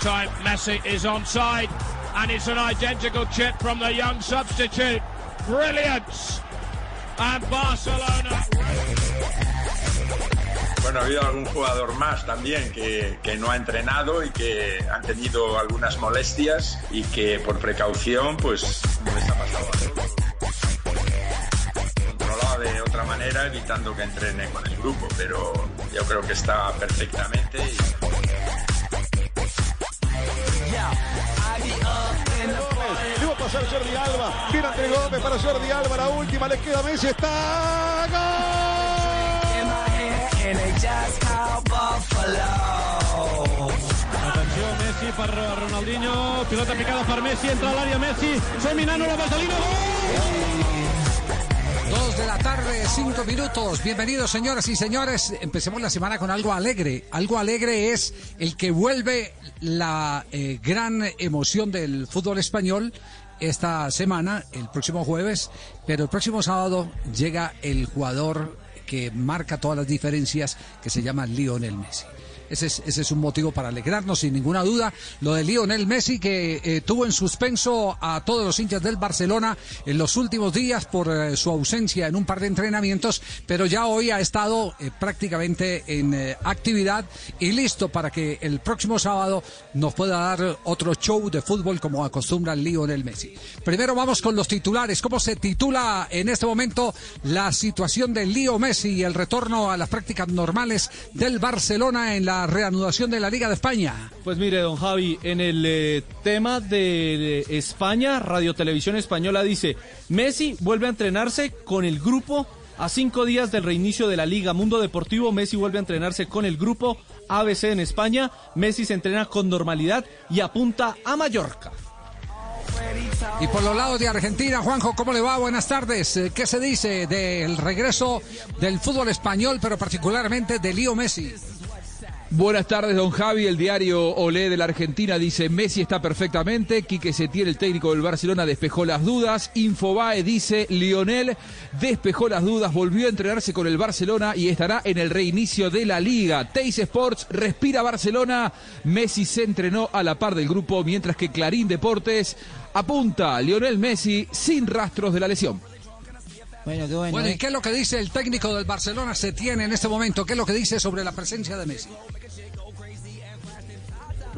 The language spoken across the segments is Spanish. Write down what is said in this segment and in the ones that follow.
Time Messi is onside and it's an identical chip from the young substitute. Brilliance. And Barcelona. Bueno, ha habido algún jugador más también que, que, no ha entrenado y que han tenido algunas molestias y que por precaución, pues, no les ha pasado. Controlado de otra manera, evitando que entrene con el grupo, pero yo creo que está perfectamente. Y... Pasar Jordi Alba. Viene entre Gómez para Jordi Alba. La última le queda Messi. Está. Atenció Messi per Ronaldinho, pilota picada per Messi, entra a l'àrea Messi, som Minano, la vaselina, Dos de la tarde, cinco minutos. Bienvenidos, señoras y señores. Empecemos la semana con algo alegre. Algo alegre es el que vuelve la eh, gran emoción del fútbol español esta semana, el próximo jueves, pero el próximo sábado llega el jugador que marca todas las diferencias, que se llama Lionel Messi. Ese es, ese es, un motivo para alegrarnos, sin ninguna duda. Lo de Lionel Messi, que eh, tuvo en suspenso a todos los hinchas del Barcelona en los últimos días por eh, su ausencia en un par de entrenamientos, pero ya hoy ha estado eh, prácticamente en actividad y listo para que el próximo sábado nos pueda dar otro show de fútbol como acostumbra Lionel Messi. Primero vamos con los titulares. ¿Cómo se titula en este momento la situación de Leo Messi y el retorno a las prácticas normales del Barcelona en la reanudación de la Liga de España? Pues mire, don Javi, en el eh, tema de España, Radio Televisión Española dice, Messi vuelve a entrenarse con el grupo a cinco días del reinicio de la Liga Mundo Deportivo. Messi vuelve a entrenarse con el grupo ABC en España. Messi se entrena con normalidad y apunta a Mallorca. Y por los lados de Argentina, Juanjo, ¿cómo le va? Buenas tardes. ¿Qué se dice del regreso del fútbol español, pero particularmente de Lío Messi? Buenas tardes, don Javi. El diario Olé de la Argentina dice Messi está perfectamente. Quique Setién, el técnico del Barcelona, despejó las dudas. Infobae dice Lionel despejó las dudas, volvió a entrenarse con el Barcelona y estará en el reinicio de la liga. Teis Sports respira Barcelona. Messi se entrenó a la par del grupo, mientras que Clarín Deportes apunta Lionel Messi sin rastros de la lesión. Bueno, qué bueno, bueno, ¿y qué es lo que dice el técnico del Barcelona se tiene en este momento? ¿Qué es lo que dice sobre la presencia de Messi?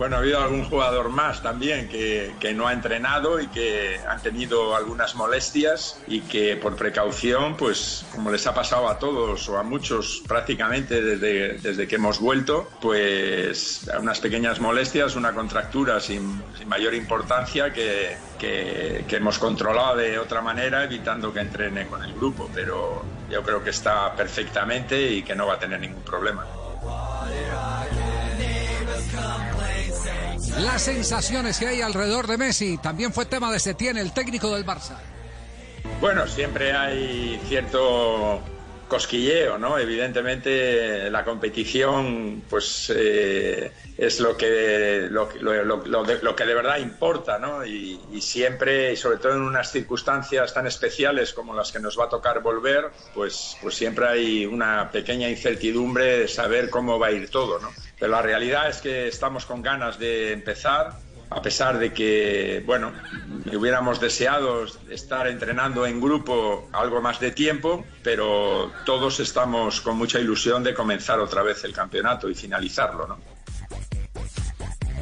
Bueno, ha habido algún jugador más también que, que, no ha entrenado y que han tenido algunas molestias y que por precaución, pues como les ha pasado a todos o a muchos prácticamente desde, desde que hemos vuelto, pues unas pequeñas molestias, una contractura sin, sin mayor importancia que, que, que hemos controlado de otra manera evitando que entrene con el grupo, pero yo creo que está perfectamente y que no va a tener ningún problema. Las sensaciones que hay alrededor de Messi también fue tema de Setién, el técnico del Barça. Bueno, siempre hay cierto cosquilleo, ¿no? Evidentemente la competición, pues eh, es lo que lo, lo, lo, de, lo, que de verdad importa, ¿no? Y, y, siempre, y sobre todo en unas circunstancias tan especiales como las que nos va a tocar volver, pues, pues siempre hay una pequeña incertidumbre de saber cómo va a ir todo, ¿no? Pero la realidad es que estamos con ganas de empezar, a pesar de que, bueno, hubiéramos deseado estar entrenando en grupo algo más de tiempo, pero todos estamos con mucha ilusión de comenzar otra vez el campeonato y finalizarlo, ¿no?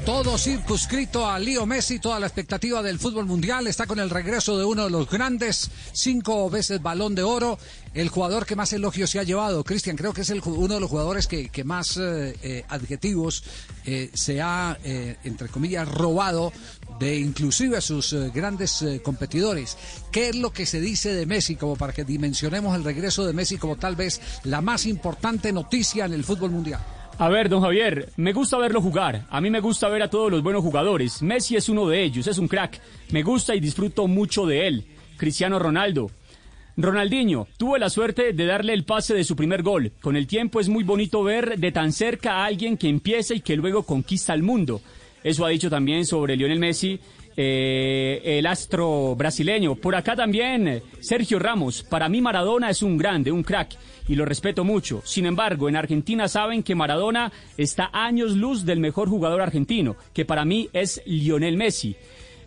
Todo circunscrito a Lío Messi, toda la expectativa del fútbol mundial está con el regreso de uno de los grandes, cinco veces balón de oro, el jugador que más elogios se ha llevado. Cristian, creo que es uno de los jugadores que, que más eh, eh, adjetivos eh, se ha, entre comillas, robado de inclusive a sus grandes competidores. ¿Qué es lo que se dice de Messi como para que dimensionemos el regreso de Messi como tal vez la más importante noticia en el fútbol mundial? A ver, don Javier, me gusta verlo jugar. A mí me gusta ver a todos los buenos jugadores. Messi es uno de ellos, es un crack. Me gusta y disfruto mucho de él. Cristiano Ronaldo. Ronaldinho, tuve la suerte de darle el pase de su primer gol. Con el tiempo es muy bonito ver de tan cerca a alguien que empieza y que luego conquista el mundo. Eso ha dicho también sobre Lionel Messi eh, el astro brasileño. Por acá también Sergio Ramos. Para mí Maradona es un grande, un crack y lo respeto mucho. Sin embargo, en Argentina saben que Maradona está años luz del mejor jugador argentino, que para mí es Lionel Messi.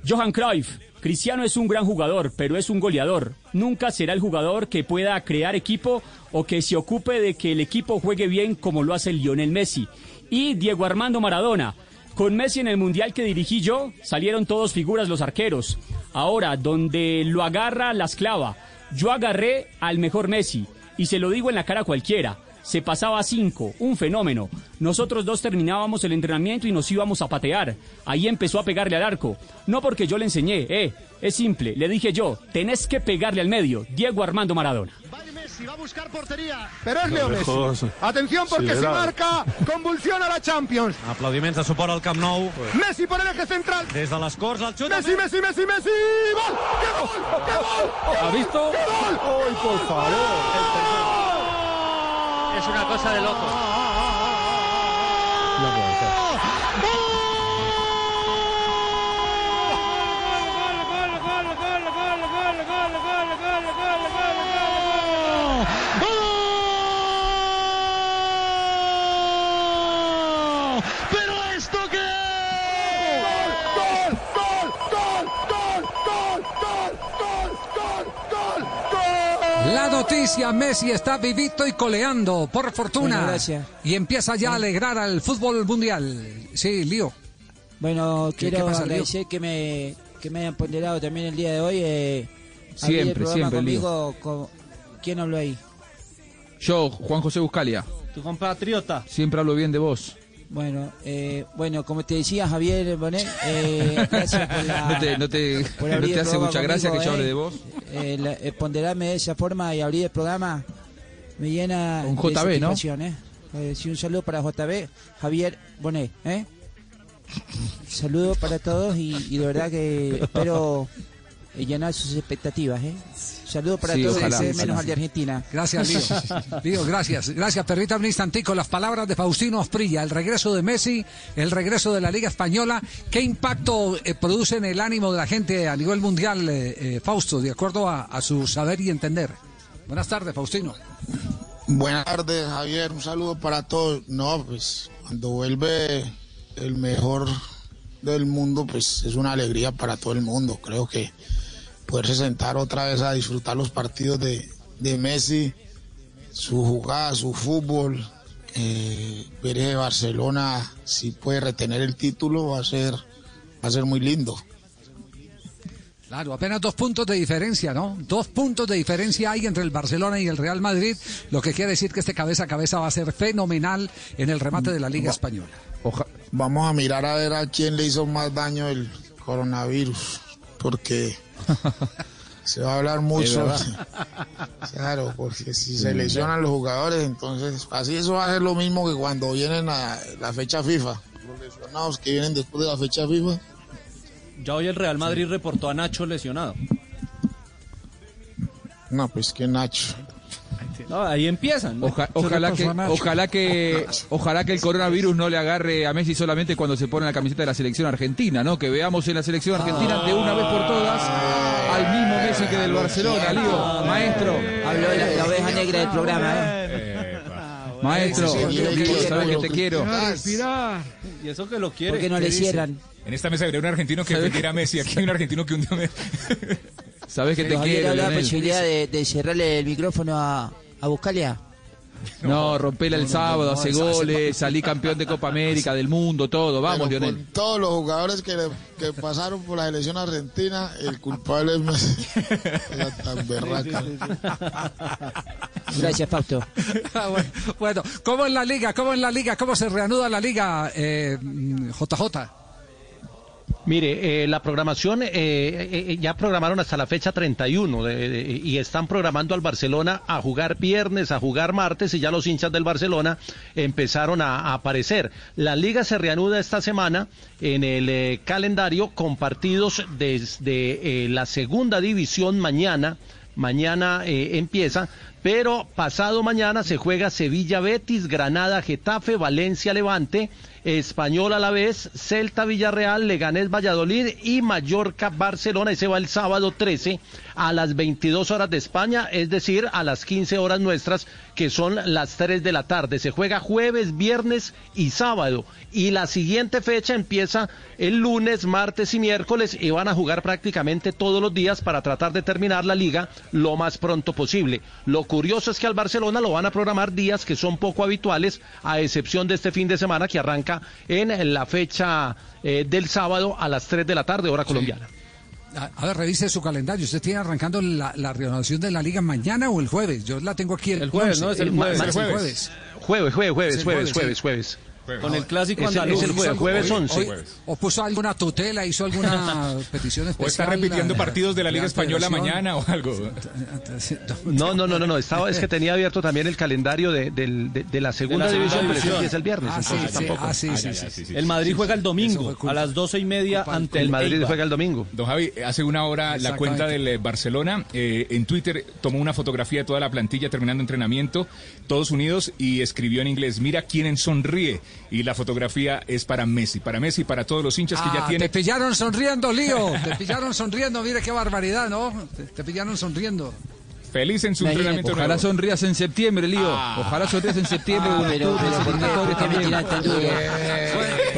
Johan Cruyff, Cristiano es un gran jugador, pero es un goleador. Nunca será el jugador que pueda crear equipo o que se ocupe de que el equipo juegue bien como lo hace Lionel Messi. Y Diego Armando Maradona. Con Messi en el Mundial que dirigí yo, salieron todos figuras los arqueros. Ahora, donde lo agarra, las clava. Yo agarré al mejor Messi, y se lo digo en la cara a cualquiera. Se pasaba a cinco, un fenómeno. Nosotros dos terminábamos el entrenamiento y nos íbamos a patear. Ahí empezó a pegarle al arco. No porque yo le enseñé, eh, es simple. Le dije yo, tenés que pegarle al medio. Diego Armando Maradona. Messi va a buscar portería, pero es Leo Messi. Atención porque si marca, convulsiona la Champions. Aplaudiments de suport al Camp Nou. Messi por el eje central. Des de les Corts, el xut... Messi, Messi, Messi, Messi. ¡Gol! ¡Qué gol! ¡Qué gol! ¿Ha visto? ¡Qué gol! ¡Ay, por favor! Es una cosa de loco. Noticia, Messi está vivito y coleando, por fortuna. Bueno, gracias. Y empieza ya a alegrar al fútbol mundial. Sí, Lío. Bueno, ¿Qué- quiero qué pasa, Leo? agradecer que me, que me hayan ponderado también el día de hoy. Eh, el Siempre, programa siempre, conmigo. con- ¿Quién habló ahí? Yo, Juan José Buscalia, Tu compatriota. siempre hablo bien de vos. Bueno, eh, bueno, como te decía Javier Bonet, eh, gracias por la... No te, no te, por no hace mucha gracia que yo hable eh. de vos. Eh, la- eh, ponderarme de esa forma y abrir el programa me llena Un de JB, ¿no? satisfacción, ¿eh? Sí, un saludo para JB, Javier Bonet, ¿eh? Saludo para todos y, y de verdad que espero llenar sus expectativas, ¿eh? Saludo para Sí, todos, ojalá, eh, ojalá. menos al de Argentina. Gracias, Lío. Lío, gracias. Gracias. Permítame un instantico las palabras de Faustino Osprilla. El regreso de Messi, el regreso de la Liga Española. ¿Qué impacto eh, produce en el ánimo de la gente a nivel mundial, eh, eh, Fausto, de acuerdo a, a su saber y entender? Buenas tardes, Faustino. Buenas tardes, Javier. Un saludo para todos. No, pues cuando vuelve el mejor del mundo, pues es una alegría para todo el mundo. Creo que poderse sentar otra vez a disfrutar los partidos de, de Messi, su jugada, su fútbol, eh, ver ese Barcelona si puede retener el título va a ser va a ser muy lindo. Claro, apenas dos puntos de diferencia, ¿no? Dos puntos de diferencia hay entre el Barcelona y el Real Madrid, lo que quiere decir que este cabeza a cabeza va a ser fenomenal en el remate de la Liga Española. Oja- Vamos a mirar a ver a quién le hizo más daño el coronavirus, porque se va a hablar mucho. Claro, porque si se lesionan los jugadores, entonces así eso va a ser lo mismo que cuando vienen a la fecha FIFA. Los lesionados que vienen después de la fecha FIFA. Ya hoy el Real Madrid reportó a Nacho lesionado. No, pues que Nacho. No, ahí empiezan. ¿no? Oja- ojalá, que, ojalá, que, ojalá que el coronavirus no le agarre a Messi solamente cuando se pone la camiseta de la selección argentina, ¿no? Que veamos en la selección argentina de una vez por todas al mismo Messi que del Barcelona, Lío, maestro. Habló la, la oveja negra del programa, ¿eh? Maestro, Lío, sí, sabes que te quiero. Y eso que lo quiere. ¿Por qué no le cierran? En esta mesa habría un argentino que ¿Sabe defendiera a Messi. Aquí hay un argentino que un día me... Sabes que te quiero, la posibilidad de, de cerrarle el micrófono a, a Buscalia. No, rompela el sábado, hace goles, salí campeón de Copa América, del mundo, todo. Vamos, Pero Lionel. con todos los jugadores que, le- que pasaron por la selección argentina, el culpable es Messi. Era tan berraca. Gracias, Fausto. Ah, bueno, bueno, ¿cómo en la liga? ¿Cómo en la liga? ¿Cómo se reanuda la liga, eh, JJ? Mire, eh, la programación, eh, eh, ya programaron hasta la fecha 31 de- de- y están programando al Barcelona a jugar viernes, a jugar martes y ya los hinchas del Barcelona empezaron a, a aparecer. La liga se reanuda esta semana en el eh, calendario con partidos desde eh, la segunda división mañana. Mañana eh, empieza, pero pasado mañana se juega Sevilla Betis, Granada Getafe, Valencia Levante, Español a la vez, Celta Villarreal, Leganés Valladolid y Mallorca Barcelona. Ese va el sábado 13 a las 22 horas de España, es decir, a las 15 horas nuestras, que son las 3 de la tarde. Se juega jueves, viernes y sábado. Y la siguiente fecha empieza el lunes, martes y miércoles y van a jugar prácticamente todos los días para tratar de terminar la liga lo más pronto posible. Lo curioso es que al Barcelona lo van a programar días que son poco habituales, a excepción de este fin de semana que arranca en la fecha eh, del sábado a las 3 de la tarde, hora colombiana. A ver, revise su calendario. ¿Usted tiene arrancando la, la reanudación de la liga mañana o el jueves? Yo la tengo aquí el, El jueves, 11. ¿no? Es el jueves. El jueves. jueves. Jueves, jueves, jueves, jueves, jueves, jueves, sí. Jueves. Con el clásico Es el- andaluz. es el jueves, ¿Hizo jueves algo- 11. hoy- ¿O puso alguna tutela? ¿Hizo alguna petición especial? O está repitiendo partidos de la Liga la Española mañana o algo. No, no, no, no, no. Estaba, es que tenía abierto también el calendario de, del- de- de la segunda división, pero el viernes. Ah, sí, entonces sí, tampoco. ah, sí, Ah, sí, ya, sí. ya, sí, sí. El Madrid juega el domingo a las doce y media culpa- ante El el Madrid Eibar. juega el domingo. Don Javi, hace una hora la cuenta del eh, Barcelona eh, en Twitter tomó una fotografía de toda la plantilla terminando entrenamiento, todos unidos, y escribió en inglés, mira quién sonríe. Y la fotografía es para Messi, para Messi, para todos los hinchas que ya Ah, tiene. Te pillaron sonriendo, Lío. Te pillaron sonriendo. Mire qué barbaridad, ¿no? Te, te pillaron sonriendo. Feliz en su Imagínate. entrenamiento Ojalá nuevo. sonrías en septiembre, Lío. Ah. Ojalá sonrías en septiembre. Ah, pero, octubre, pero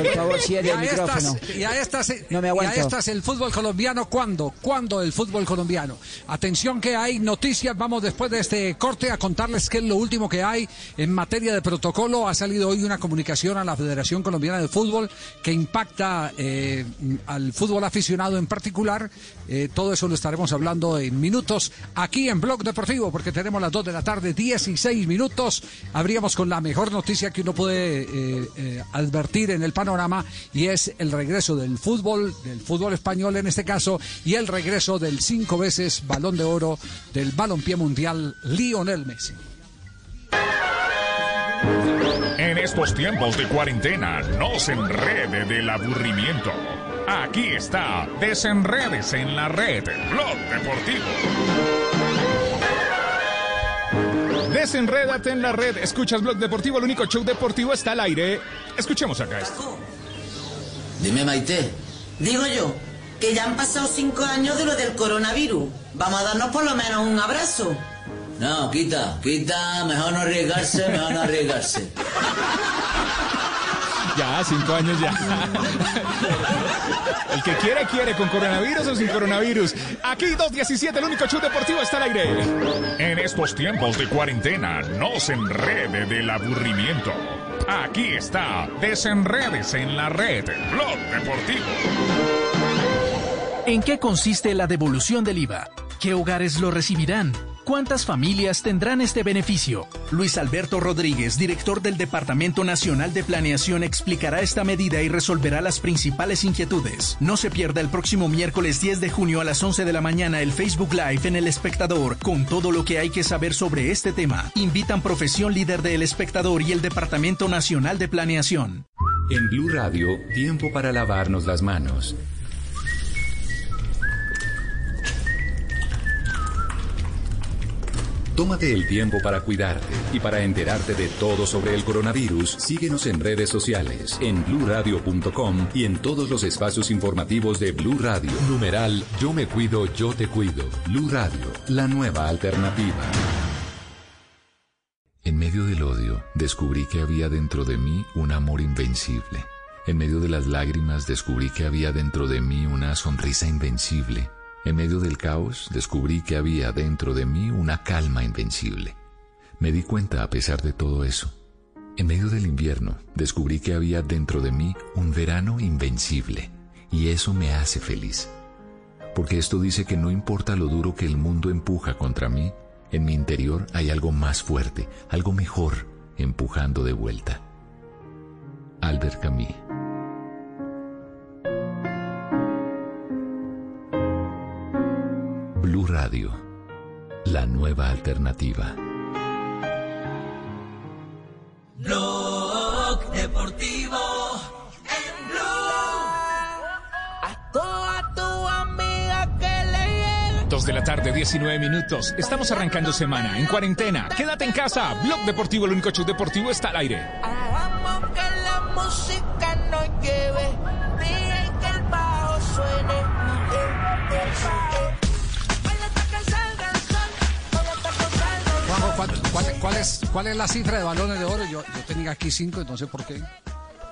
¿por favor, cierre Y el a, estas, micrófono. y a estas, No me y a aguanto. estas el fútbol colombiano, ¿cuándo? ¿Cuándo el fútbol colombiano? Atención que hay noticias, vamos después de este corte a contarles qué es lo último que hay en materia de protocolo. Ha salido hoy una comunicación a la Federación Colombiana de Fútbol que impacta eh, al fútbol aficionado en particular. Eh, todo eso lo estaremos hablando en minutos aquí en Deportivo, porque tenemos las 2 de la tarde, 16 minutos. Abríamos con la mejor noticia que uno puede eh, eh, advertir en el panorama y es el regreso del fútbol, del fútbol español en este caso, y el regreso del cinco veces balón de oro del balompié mundial Lionel Messi. En estos tiempos de cuarentena, no se enrede del aburrimiento. Aquí está, desenredes en la red, Blog Deportivo. Desenrédate en la red, escuchas Blog Deportivo, el único show deportivo está al aire. Escuchemos acá esto. Dime, Maite. Digo yo, que ya han pasado cinco años de lo del coronavirus. Vamos a darnos por lo menos un abrazo. No, quita, quita, mejor no arriesgarse, mejor no arriesgarse. Ya, cinco años ya. El que quiere, quiere, con coronavirus o sin coronavirus. Aquí 217, el único show deportivo está al aire. En estos tiempos de cuarentena, no se enrede del aburrimiento. Aquí está, desenredes en la red, Blog Deportivo. ¿En qué consiste la devolución del IVA? ¿Qué hogares lo recibirán? ¿Cuántas familias tendrán este beneficio? Luis Alberto Rodríguez, director del Departamento Nacional de Planeación, explicará esta medida y resolverá las principales inquietudes. No se pierda el próximo miércoles 10 de junio a las 11 de la mañana el Facebook Live en El Espectador con todo lo que hay que saber sobre este tema. Invitan Profesión Líder de El Espectador y el Departamento Nacional de Planeación. En Blue Radio, tiempo para lavarnos las manos. Tómate el tiempo para cuidarte y para enterarte de todo sobre el coronavirus. Síguenos en redes sociales, en bluradio.com y en todos los espacios informativos de Blue Radio. Numeral Yo me cuido, yo te cuido. Blue Radio, la nueva alternativa. En medio del odio, descubrí que había dentro de mí un amor invencible. En medio de las lágrimas, descubrí que había dentro de mí una sonrisa invencible. En medio del caos, descubrí que había dentro de mí una calma invencible. Me di cuenta a pesar de todo eso. En medio del invierno, descubrí que había dentro de mí un verano invencible. Y eso me hace feliz. Porque esto dice que no importa lo duro que el mundo empuja contra mí, en mi interior hay algo más fuerte, algo mejor, empujando de vuelta. Albert Camus Blue Radio, la nueva alternativa. Blog Deportivo en Blue. A toda tu amiga que le. Dos de la tarde, 19 minutos. Estamos arrancando semana, en cuarentena. Quédate en casa. Blog Deportivo, el único show deportivo, está al aire. Hagamos que la música ¿cuál, cuál- es, ¿cuál es la cifra de balones de oro? Yo, yo tenía aquí cinco, sé por qué.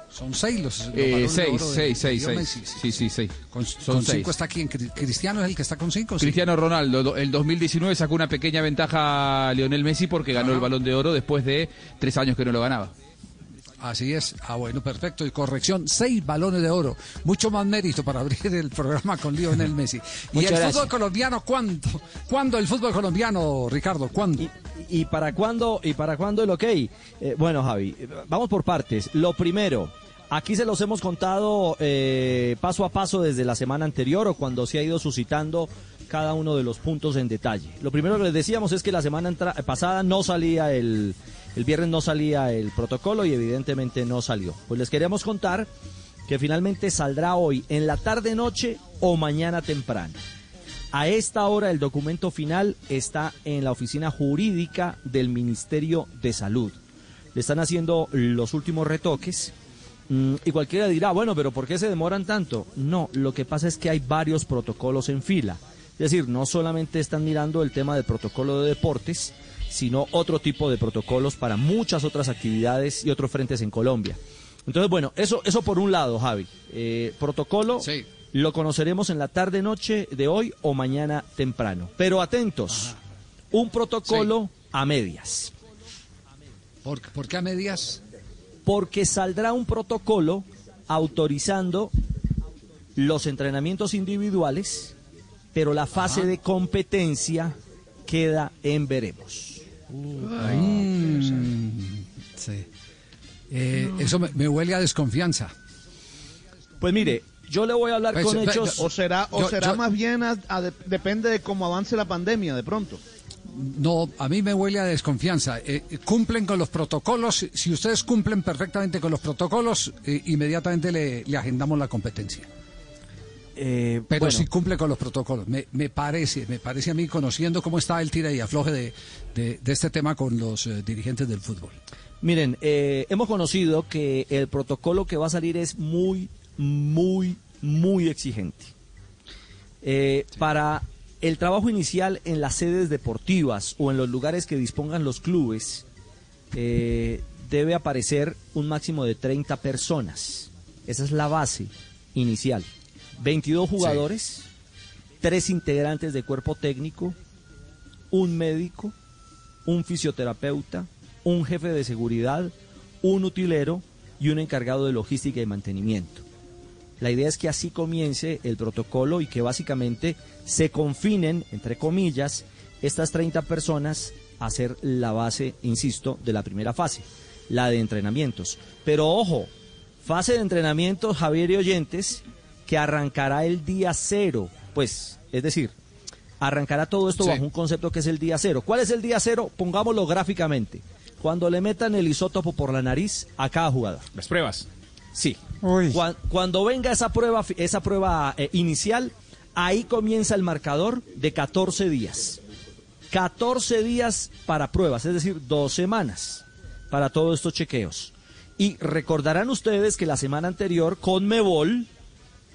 Son seis los, los Eh, balones de seis, seis, seis, seis. Messi. Sí, sí, seis. Con, Son con seis. cinco está aquí. Cristiano es el que está con cinco. sí. Cristiano Ronaldo, do- el 2019 sacó una pequeña ventaja a Lionel Messi porque ganó el balón de oro después de tres años que no lo ganaba. Así es. Ah, bueno, perfecto. Y corrección, seis balones de oro. Mucho más mérito para abrir el programa con Lionel Messi. ¿Y Muchas el gracias. fútbol colombiano cuándo? ¿Cuándo el fútbol colombiano, Ricardo? ¿Cuándo? ¿Y para cuándo, y para cuándo el ok? Eh, bueno, Javi, eh, vamos por partes. Lo primero, aquí se los hemos contado eh, paso a paso desde la semana anterior o cuando se ha ido suscitando cada uno de los puntos en detalle. Lo primero que les decíamos es que la semana entra- pasada no salía el, el viernes no salía el protocolo y evidentemente no salió. Pues les queremos contar que finalmente saldrá hoy en la tarde noche o mañana temprano. A esta hora el documento final está en la oficina jurídica del Ministerio de Salud. Le están haciendo los últimos retoques mm, y cualquiera dirá, bueno, pero ¿por qué se demoran tanto? No, lo que pasa es que hay varios protocolos en fila. Es decir, no solamente están mirando el tema del protocolo de deportes, sino otro tipo de protocolos para muchas otras actividades y otros frentes en Colombia. Entonces, bueno, eso, eso por un lado, Javi. Eh, protocolo lo conoceremos en la tarde-noche de hoy o mañana temprano. Pero atentos, un protocolo a medias. ¿Por, por qué a medias? Porque saldrá un protocolo autorizando los entrenamientos individuales, pero la fase de competencia queda en veremos. Mm, sí. Eh, eso me, me huele a desconfianza. Pues mire, yo le voy a hablar Pues, con ve- hechos. O será, o Yo- será yo- más bien, a- a de- depende de cómo avance la pandemia de pronto. No, a mí me huele a desconfianza. Eh, eh, cumplen con los protocolos. Si ustedes cumplen perfectamente con los protocolos, eh, inmediatamente le, le agendamos la competencia. Eh, Pero bueno. si cumple con los protocolos. Me, me parece, me parece a mí, conociendo cómo está el tira y afloje de, de- de este tema con los eh, dirigentes del fútbol. Miren, eh, hemos conocido que el protocolo que va a salir es muy, muy, muy exigente. Para el trabajo inicial en las sedes deportivas o en los lugares que dispongan los clubes, debe aparecer un máximo de 30 personas. Esa es la base inicial. 22 jugadores, tres integrantes de cuerpo técnico, un médico, un fisioterapeuta, un jefe de seguridad, un utilero y un encargado de logística y mantenimiento. La idea es que así comience el protocolo y que básicamente se confinen, entre comillas, estas 30 personas a ser la base, insisto, de la primera fase, la de entrenamientos. Pero ojo, fase de entrenamientos, Javier y oyentes, que arrancará el día cero. Pues, es decir, arrancará todo esto Sí. bajo un concepto que es el día cero. ¿Cuál es el día cero? Pongámoslo gráficamente. Cuando le metan el isótopo por la nariz a cada jugador. Las pruebas. Sí. Cuan- Cuando, venga esa prueba, fi- esa prueba eh, inicial, ahí comienza el marcador de 14 días. 14 días para pruebas, es decir, dos semanas para todos estos chequeos. Y recordarán ustedes que la semana anterior, Conmebol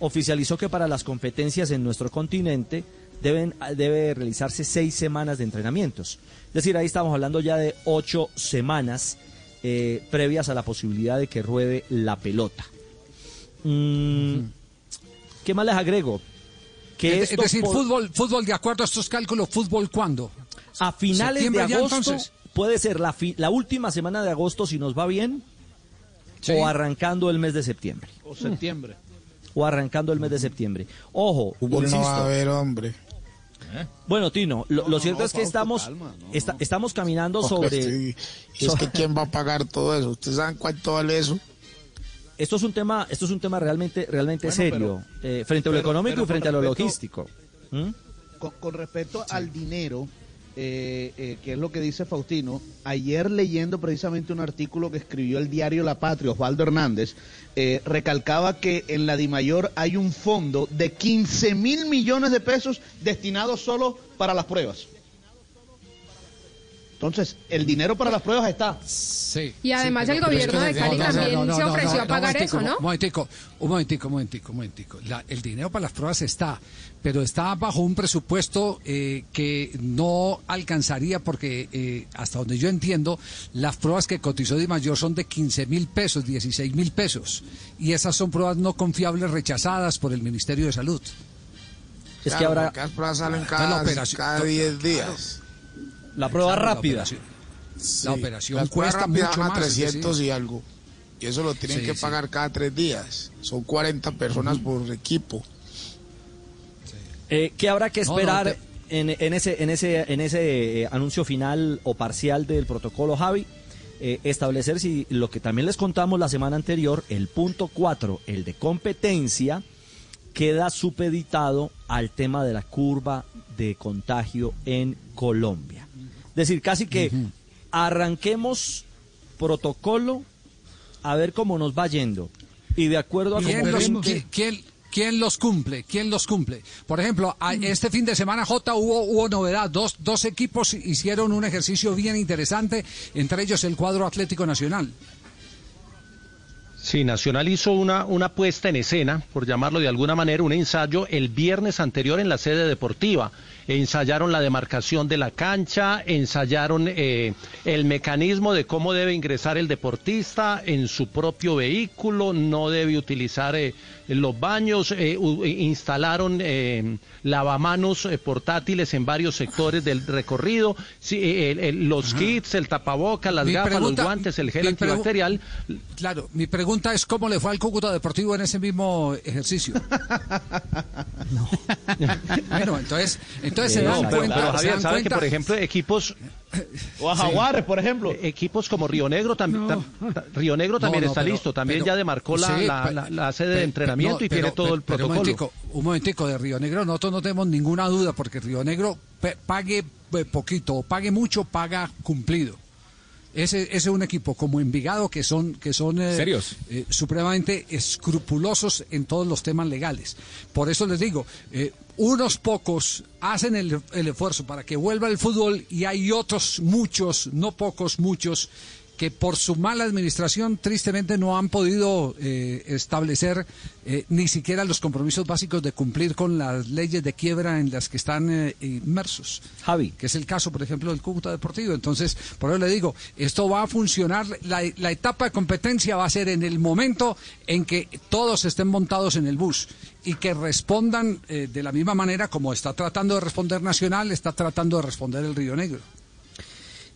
oficializó que para las competencias en nuestro continente deben, debe realizarse seis semanas de entrenamientos. Es decir, ahí estamos hablando ya de ocho semanas eh, previas a la posibilidad de que ruede la pelota. Mm, ¿Qué más les agrego? Que es, decir, fútbol, fútbol de acuerdo a estos cálculos, fútbol cuándo? a finales de ¿Septiembre ya, agosto entonces? puede ser la, fi- la última semana de agosto si nos va bien o arrancando el mes de septiembre. O septiembre. O arrancando el mes de septiembre. Ojo, Fútbol no va a haber, hombre. Bueno, Tino, lo, cierto no, es que Fausto, estamos calma, no, esta- estamos caminando Porque sobre estoy- es que quién va a pagar todo eso. ¿Ustedes saben cuánto vale eso? esto es un tema esto es un tema realmente realmente Bueno, serio eh, frente a lo pero- económico pero y frente a lo respecto- logístico. ¿Mm? con, con respecto al dinero, eh, eh, es lo que dice Faustino, ayer leyendo precisamente un artículo que escribió el diario La Patria, Osvaldo Hernández, eh, recalcaba que en la DIMAYOR hay un fondo de 15 mil millones de pesos destinados solo para las pruebas. Entonces, el dinero para las pruebas está. Sí. Y además el gobierno de Cali también se ofreció a pagar eso, ¿no? Un momentico, un momentico, un momentico, un momentico. La- el dinero para las pruebas está, pero está bajo un presupuesto eh, que no alcanzaría porque, eh, hasta donde yo entiendo, las pruebas que cotizó Di Mayor son de 15 mil pesos, 16 mil pesos. Y esas son pruebas no confiables rechazadas por el Ministerio de Salud. Es que ahora- Las pruebas salen cada, cada 10 días. La prueba Claro, la rápida. operación- Sí, La operación pruebas cuesta mucho más, es 300 decir. y algo. Y eso lo tienen Sí, que sí. pagar cada tres días. Son 40 personas por equipo. Eh, ¿Qué habrá que No, no, esperar en, en ese, en ese, en ese eh, anuncio final o parcial del protocolo, Javi? Eh, establecer si lo que también les contamos la semana anterior, el punto 4, el de competencia, queda supeditado al tema de la curva de contagio en Colombia. Es decir, casi que arranquemos protocolo a ver cómo nos va yendo. Y de acuerdo a ¿Quién los, quién- quién los cumple? ¿Quién los cumple? Por ejemplo, a- este fin de semana, J, hubo, hubo novedad. Dos, dos equipos hicieron un ejercicio bien interesante, entre ellos el cuadro Atlético Nacional. Sí, Nacional hizo una, una puesta en escena, por llamarlo de alguna manera, un ensayo el viernes anterior en la sede deportiva. Ensayaron la demarcación de la cancha, ensayaron eh, el mecanismo de cómo debe ingresar el deportista en su propio vehículo, no debe utilizar eh, los baños, eh, instalaron lavamanos eh, portátiles en varios sectores del recorrido, sí, eh, el- el- los kits, el tapaboca, las Mi gafas, pregunta- los guantes, el gel antibacterial. Claro, mi pregunta es cómo le fue al Cúcuta Deportivo en ese mismo ejercicio. bueno, entonces, entonces se No, dan pero- cuenta, pero, Javier, dan ¿sabe que, cuenta- por ejemplo, equipos... O a Jaguares, por ejemplo. Equipos como Río Negro también, tam- Río Negro también No, no, está pero- listo, también pero- ya demarcó la, sí, la- pe- la- la sede de entrenamiento no, y tiene pero- todo el protocolo. Un momentico, un momentico, de Río Negro nosotros no tenemos ninguna duda porque Río Negro pague eh, poquito o pague mucho, paga cumplido. Ese, ese es un equipo como Envigado que son que son eh, ¿Serios? eh, supremamente escrupulosos en todos los temas legales. Por eso les digo, eh, unos pocos hacen el, el esfuerzo para que vuelva el fútbol y hay otros muchos, no pocos, muchos que por su mala administración tristemente no han podido eh, establecer eh, ni siquiera los compromisos básicos de cumplir con las leyes de quiebra en las que están eh, inmersos. Javi. Que es el caso, por ejemplo, del Cúcuta Deportivo. Entonces, por eso le digo, esto va a funcionar, la, la etapa de competencia va a ser en el momento en que todos estén montados en el bus y que respondan de la misma manera como está tratando de responder Nacional, está tratando de responder el Río Negro.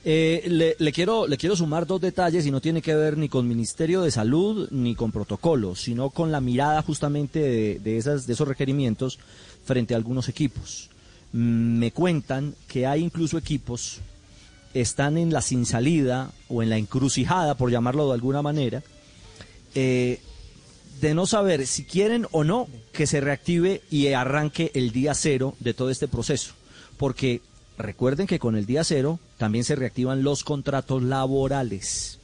Eh, le, le quiero, le quiero sumar dos detalles y no tiene que ver ni con Ministerio de Salud ni con protocolo, sino con la mirada justamente de, de esas, de esos requerimientos frente a algunos equipos. Mm, Me cuentan que hay incluso equipos, están en la sin salida o en la encrucijada, por llamarlo de alguna manera, eh, de no saber si quieren o no que se reactive y arranque el día cero de todo este proceso. Porque recuerden que con el día cero también se reactivan los contratos laborales.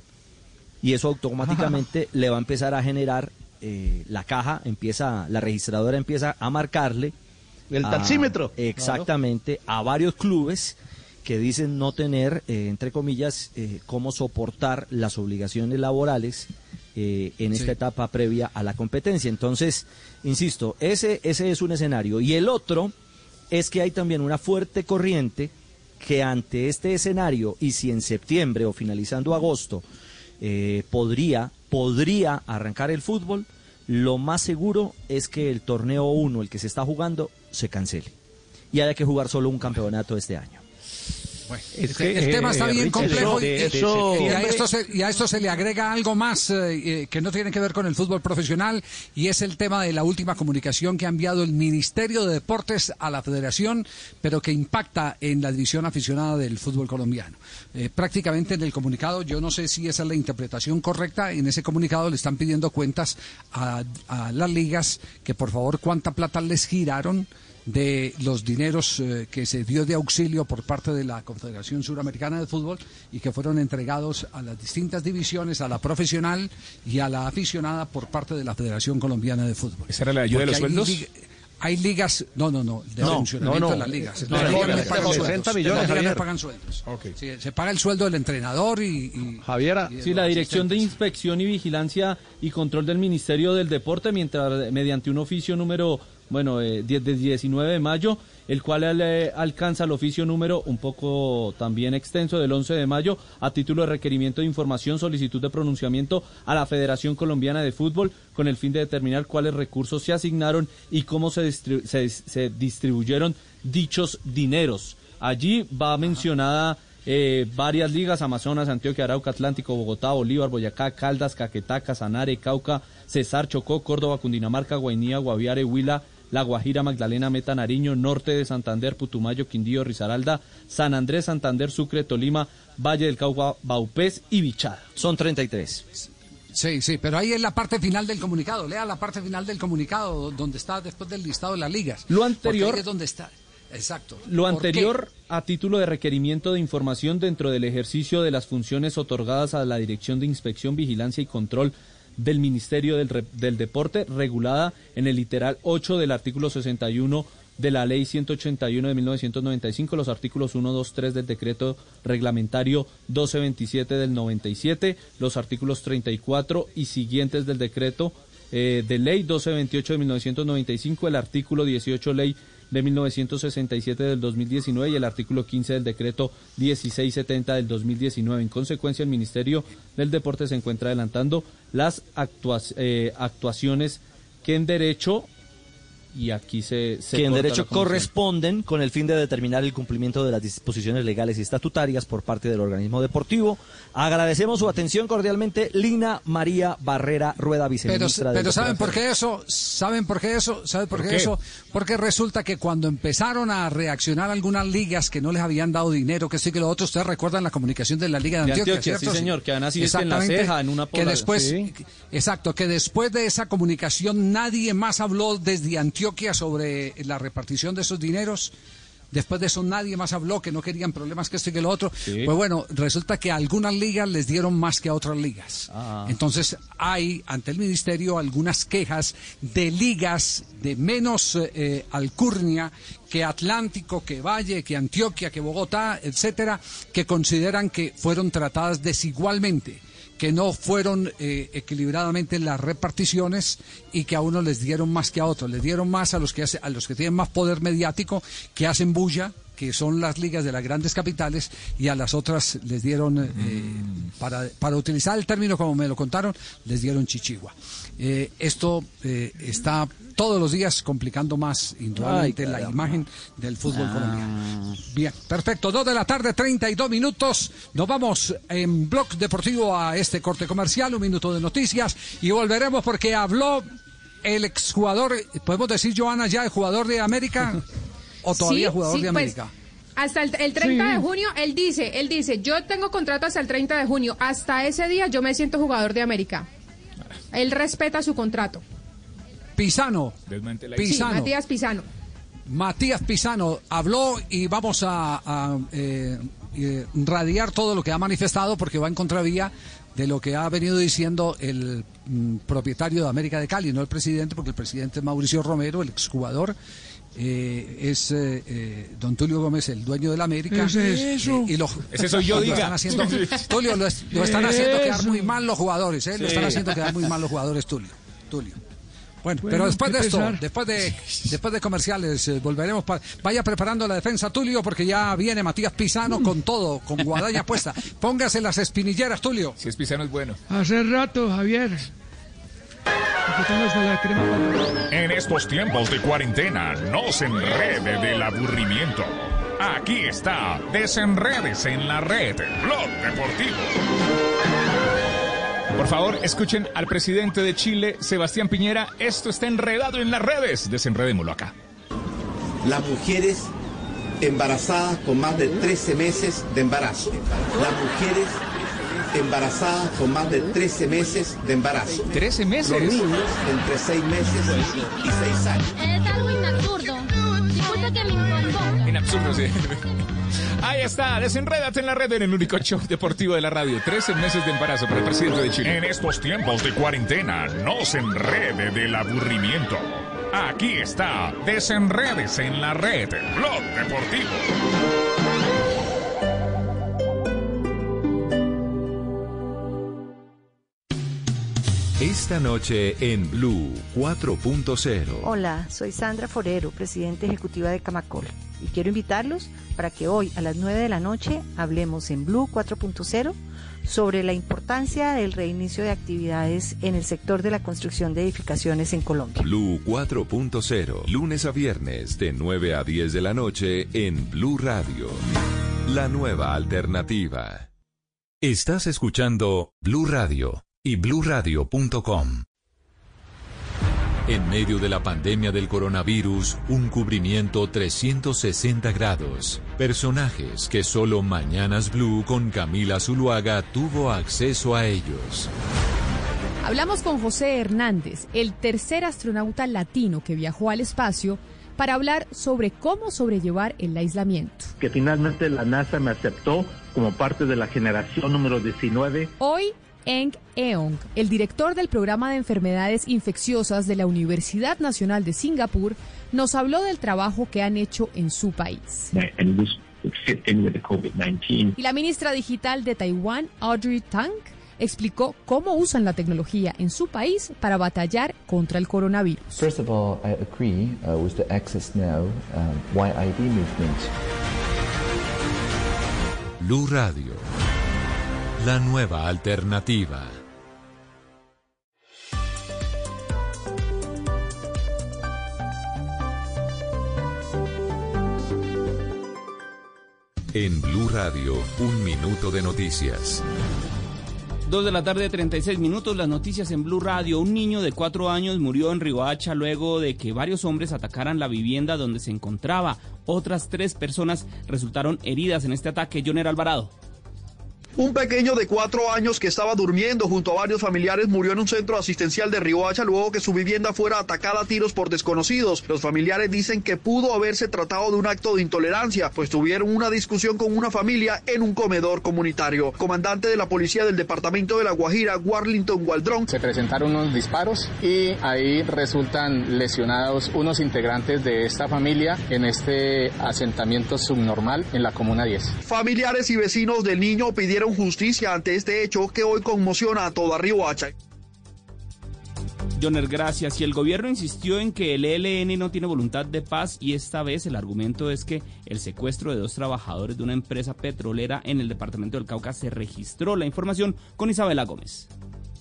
Y eso automáticamente le va a empezar a generar, eh, la caja empieza, la registradora empieza a marcarle. El a- taxímetro. Exactamente, a varios clubes que dicen no tener, eh, entre comillas, eh, cómo soportar las obligaciones laborales eh, en esta etapa previa a la competencia. Entonces, insisto, ese, ese es un escenario. Y el otro es que hay también una fuerte corriente que ante este escenario, y si en septiembre o finalizando agosto eh, podría, podría arrancar el fútbol, lo más seguro es que el torneo 1, el que se está jugando, se cancele. Y haya que jugar solo un campeonato este año. Es que, el eh, tema está eh, bien Richard, complejo y, de- de y a esto se, y a esto se le agrega algo más eh, eh, que no tiene que ver con el fútbol profesional y es el tema de la última comunicación que ha enviado el Ministerio de Deportes a la Federación, pero que impacta en la división aficionada del fútbol colombiano. Eh, prácticamente en el comunicado, yo no sé si esa es la interpretación correcta, en ese comunicado le están pidiendo cuentas a, a las ligas que por favor cuánta plata les giraron de los dineros eh, que se dio de auxilio por parte de la Confederación Suramericana de Fútbol y que fueron entregados a las distintas divisiones, a la profesional y a la aficionada por parte de la Federación Colombiana de Fútbol. ¿Esa era la ayuda de los sueldos? lig- Hay ligas, no, no, no, de No, funcionamiento no, no. de las ligas. No, Las no, ligas no, no pagan no, sueldos. 60 millones, Las ligas no Javier. pagan sueldos. Sí, se paga el sueldo del entrenador y... y- Javiera. y Sí, la Dirección de Inspección y Vigilancia y Control del Ministerio del Deporte, mientras mediante un oficio número, bueno, eh, 10 de 19 de mayo, el cual eh, alcanza el oficio número un poco también extenso del 11 de mayo, a título de requerimiento de información, solicitud de pronunciamiento a la Federación Colombiana de Fútbol, con el fin de determinar cuáles recursos se asignaron y cómo se, distri- se- se distribuyeron dichos dineros. Allí va mencionada eh, varias ligas, Amazonas, Antioquia, Arauca, Atlántico, Bogotá, Bolívar, Boyacá, Caldas, Caquetá, Casanare, Cauca, Cesar, Chocó, Córdoba, Cundinamarca, Guainía, Guaviare, Huila, La Guajira, Magdalena, Meta, Nariño, Norte de Santander, Putumayo, Quindío, Risaralda, San Andrés, Santander, Sucre, Tolima, Valle del Cauca, Baupés y Bichada. Son 33. Sí, sí, pero ahí es la parte final del comunicado. Lea la parte final del comunicado donde está después del listado de las ligas. Lo anterior- ahí es donde está. Exacto. Lo anterior a título de requerimiento de información dentro del ejercicio de las funciones otorgadas a la Dirección de Inspección, Vigilancia y Control del Ministerio del, del Deporte, regulada en el literal 8 del artículo 61 de la Ley 181 de 1995, los artículos 1, 2, 3 del decreto reglamentario 1227 del 97, los artículos 34 y siguientes del decreto eh, de ley 1228 de 1995, el artículo 18 ley de 1967 del 2019 y el artículo 15 del decreto 1670 del 2019. En consecuencia, el Ministerio del Deporte se encuentra adelantando las eh, actuaciones que en derecho y aquí se, se que en derecho corresponden con el fin de determinar el cumplimiento de las disposiciones legales y estatutarias por parte del organismo deportivo. Agradecemos su atención cordialmente, Lina María Barrera Rueda, Pero, viceministra del pero ¿saben por qué eso? ¿Saben por qué eso? ¿Saben por, ¿Por qué, eso? Porque resulta que cuando empezaron a reaccionar algunas ligas que no les habían dado dinero, que sí que lo otro, ustedes recuerdan la comunicación de la Liga de De Antioquia, Antioquia, ¿cierto? sí, señor, que además sí es que en la ceja, en una que después, sí. exacto, que después de esa comunicación nadie más habló desde Antioquia sobre la repartición de esos dineros. Después de eso nadie más habló que no querían problemas que esto y que lo otro. Sí. Pues bueno, resulta que a algunas ligas les dieron más que a otras ligas. Ah. Entonces hay ante el ministerio algunas quejas de ligas de menos eh, alcurnia que Atlántico, que Valle, que Antioquia, que Bogotá, etcétera, que consideran que fueron tratadas desigualmente que no fueron eh, equilibradamente las reparticiones y que a unos les dieron más que a otros, les dieron más a los que hace- a los que tienen más poder mediático, que hacen bulla, que son las ligas de las grandes capitales y a las otras les dieron eh, para, para utilizar el término como me lo contaron, les dieron chichigua. Eh, esto eh, está todos los días complicando más indudablemente Ay, la imagen del fútbol Ah. colombiano. Bien, perfecto. Dos de la tarde, 32 minutos. Nos vamos en Blog Deportivo a este corte comercial, un minuto de noticias y volveremos porque habló el exjugador, ¿podemos decir, Joana, ya el jugador de América? ¿O todavía Sí, jugador sí, de pues, América? Hasta el, el 30 Sí. de junio, él dice, él dice, yo tengo contrato hasta el 30 de junio, hasta ese día yo me siento jugador de América. Él respeta su contrato. Pisano. Sí, Pisano. Matías Pisano. Matías Pisano habló y vamos a, a, eh, eh, radiar todo lo que ha manifestado porque va en contravía de lo que ha venido diciendo el mm, propietario de América de Cali, no el presidente, porque el presidente es Mauricio Romero, el exjugador. Eh, es eh, eh, don Tulio Gómez, el dueño de la América. Ese es eso. Eh, y lo, Ese soy yo, lo diga. están haciendo- Tulio, lo, es- lo están haciendo quedar muy mal los jugadores, ¿eh? Lo Sí. están haciendo quedar muy mal los jugadores, Tulio. Tulio. Bueno, Bueno, pero después de esto, pesar. después de después de comerciales, eh, volveremos para vaya preparando la defensa Tulio porque ya viene Matías Pisano con todo, con guadaña puesta. Póngase las espinilleras, Tulio. Si es Pisano es bueno. Hace rato, Javier. En estos tiempos de cuarentena, no se enrede del aburrimiento. Aquí está, desenredes en la red, Blog Deportivo. Por favor, escuchen al presidente de Chile, Sebastián Piñera. Esto está enredado en las redes. Desenredémoslo acá. las mujeres embarazadas con más de 13 meses de embarazo. Las mujeres embarazadas con más de 13 meses de embarazo. 13 meses. Los niños entre 6 meses y 6 años. Es algo inabsurdo. absurdo que mi bombón. En absurdo, sí. Ahí está, desenrédate en la red en el único show deportivo de la radio. 13 meses de embarazo para el presidente de Chile. En estos tiempos de cuarentena, no se enrede del aburrimiento. Aquí está, desenredes en la red, Blog Deportivo. Esta noche en Blue 4.0. Hola, soy Sandra Forero, presidenta ejecutiva de Camacol, y quiero invitarlos para que hoy a las 9 de la noche hablemos en Blue 4.0 sobre la importancia del reinicio de actividades en el sector de la construcción de edificaciones en Colombia. Blue 4.0, lunes a viernes de 9 a 10 de la noche en Blue Radio. La nueva alternativa. Estás escuchando Blue Radio y bluradio.com. En medio de la pandemia del coronavirus, un cubrimiento 360 grados. Personajes que solo Mañanas Blue con Camila Zuluaga tuvo acceso a ellos. Hablamos con José Hernández, el tercer astronauta latino que viajó al espacio, para hablar sobre cómo sobrellevar el aislamiento. Que finalmente la NASA me aceptó como parte de la generación número 19. Hoy Eng Eong, el director del programa de enfermedades infecciosas de la Universidad Nacional de Singapur, nos habló del trabajo que han hecho en su país. Y la ministra digital de Taiwán, Audrey Tang, explicó cómo usan la tecnología en su país para batallar contra el coronavirus. First of all, I agree uh, with the Access Now um, YID movement. Blue Radio. La nueva alternativa. En Blue Radio, un minuto de noticias. Dos de la tarde, 36 minutos, las noticias en Blue Radio. Un niño de cuatro años murió en Riohacha luego de que varios hombres atacaran la vivienda donde se encontraba. Otras tres personas resultaron heridas en este ataque. Joner Alvarado. Un pequeño de cuatro años que estaba durmiendo junto a varios familiares murió en un centro asistencial de Riohacha luego que su vivienda fuera atacada a tiros por desconocidos. Los familiares dicen que pudo haberse tratado de un acto de intolerancia, pues tuvieron una discusión con una familia en un comedor comunitario. Comandante de la policía del departamento de La Guajira, Warlington Waldron. Se presentaron unos disparos y ahí resultan lesionados unos integrantes de esta familia en este asentamiento subnormal en la comuna 10. Familiares y vecinos del niño pidieron justicia ante este hecho que hoy conmociona a toda Riohacha. Joner, gracias. Y el gobierno insistió en que el ELN no tiene voluntad de paz y esta vez el argumento es que el secuestro de dos trabajadores de una empresa petrolera en el departamento del Cauca se registró. La información con Isabela Gómez.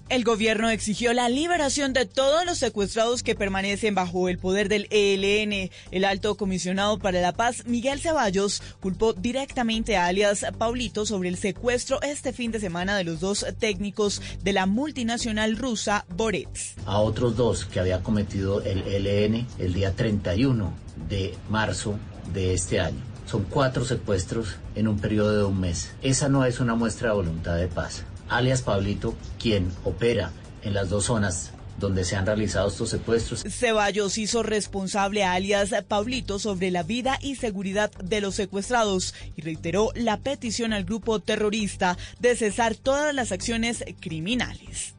El gobierno exigió la liberación de todos los secuestrados que permanecen bajo el poder del ELN. El alto comisionado para la paz, Miguel Ceballos, culpó directamente a alias Paulito sobre el secuestro este fin de semana de los dos técnicos de la multinacional rusa Borets. A otros dos que había cometido el ELN el día 31 de marzo de este año. Son cuatro secuestros en un periodo de un mes. Esa no es una muestra de voluntad de paz alias Pablito, quien opera en las dos zonas donde se han realizado estos secuestros. Ceballos hizo responsable a alias Pablito sobre la vida y seguridad de los secuestrados y reiteró la petición al grupo terrorista de cesar todas las acciones criminales.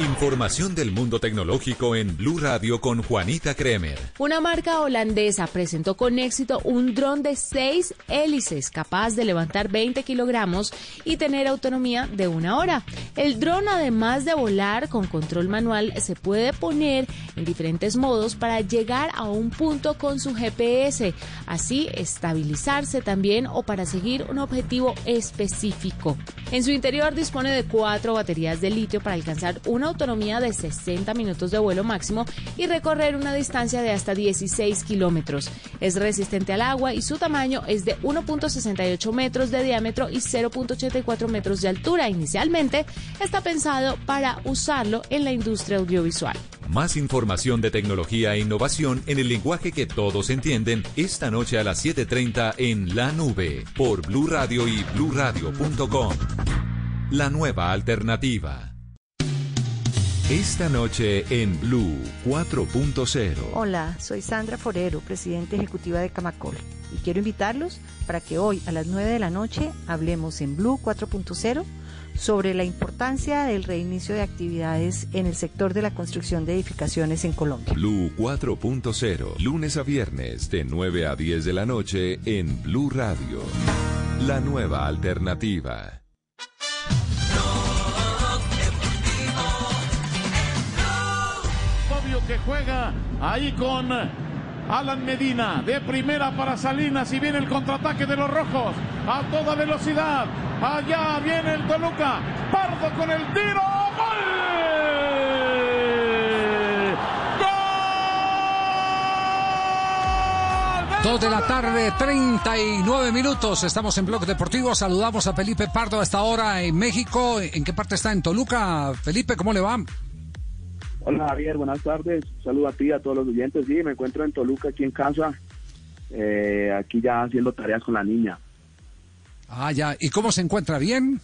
Información del mundo tecnológico en Blue Radio con Juanita Kremer. Una marca holandesa presentó con éxito un dron de seis hélices capaz de levantar 20 kilogramos y tener autonomía de una hora. El dron, además de volar con control manual, se puede poner en diferentes modos para llegar a un punto con su GPS, así estabilizarse también o para seguir un objetivo específico. En su interior dispone de cuatro baterías de litio para alcanzar una autonomía de 60 minutos de vuelo máximo y recorrer una distancia de hasta 16 kilómetros. Es resistente al agua y su tamaño es de 1.68 metros de diámetro y 0.84 metros de altura. Inicialmente está pensado para usarlo en la industria audiovisual. Más información de tecnología e innovación en el lenguaje que todos entienden esta noche a las 7:30 en La Nube por Blue Radio y bluradio.com. La nueva alternativa. Esta noche en Blue 4.0. Hola, soy Sandra Forero, presidente ejecutiva de Camacol, y quiero invitarlos para que hoy a las 9 de la noche hablemos en Blue 4.0 sobre la importancia del reinicio de actividades en el sector de la construcción de edificaciones en Colombia. Blue 4.0, lunes a viernes de 9 a 10 de la noche en Blue Radio. La nueva alternativa. Que juega ahí con Alan Medina de primera para Salinas y viene el contraataque de los rojos a toda velocidad. Allá viene el Toluca. Pardo con el tiro. Dos de la tarde, 39 minutos. Estamos en Blog Deportivo. Saludamos a Felipe Pardo a esta hora en México. ¿En qué parte está? En Toluca. Felipe, ¿cómo le va? Hola Javier, buenas tardes. Saludo a ti, a todos los oyentes. Sí, me encuentro en Toluca, aquí en casa. Eh, aquí ya haciendo tareas con la niña. Ah, ya. ¿Y cómo se encuentra? ¿Bien?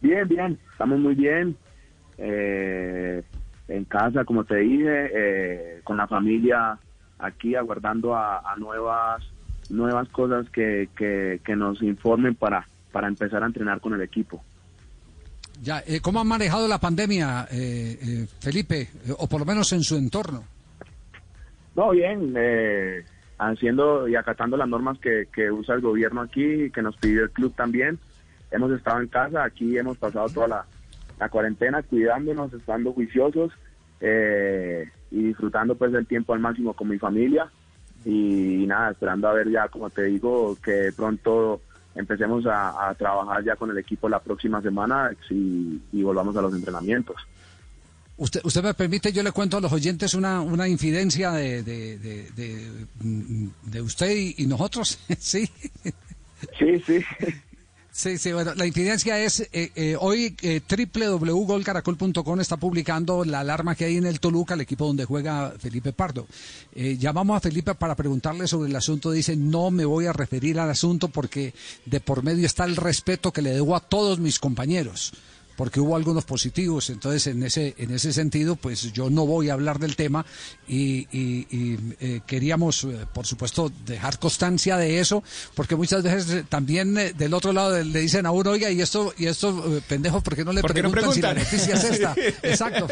Bien, bien. Estamos muy bien. Eh, en casa, como te dije, eh, con la familia aquí aguardando a, a nuevas nuevas cosas que, que, que nos informen para, para empezar a entrenar con el equipo. Ya, eh, ¿cómo han manejado la pandemia, eh, eh, Felipe, eh, o por lo menos en su entorno? No, bien, eh, haciendo y acatando las normas que, que usa el gobierno aquí y que nos pidió el club también. Hemos estado en casa, aquí hemos pasado toda la, la cuarentena cuidándonos, estando juiciosos eh, y disfrutando pues del tiempo al máximo con mi familia y, nada, esperando a ver ya, como te digo, que pronto empecemos a, a trabajar ya con el equipo la próxima semana y, y volvamos a los entrenamientos. Usted, usted me permite, yo le cuento a los oyentes una, una infidencia de, de, de, de, mm, de usted y, y nosotros, ¿sí? Sí, sí. Sí, sí, bueno, la incidencia es, eh, eh, hoy eh, www.golcaracol.com está publicando la alarma que hay en el Toluca, el equipo donde juega Felipe Pardo. Eh, llamamos a Felipe para preguntarle sobre el asunto, dice, no me voy a referir al asunto porque de por medio está el respeto que le debo a todos mis compañeros porque hubo algunos positivos, entonces en ese en ese sentido, pues yo no voy a hablar del tema y, y- y, eh, queríamos, eh, por supuesto, dejar constancia de eso, porque muchas veces eh, también eh, del otro lado le dicen a uno, oiga, y esto y esto eh, pendejo, ¿por qué no le ¿Por qué no preguntan si la noticia es esta? Exacto.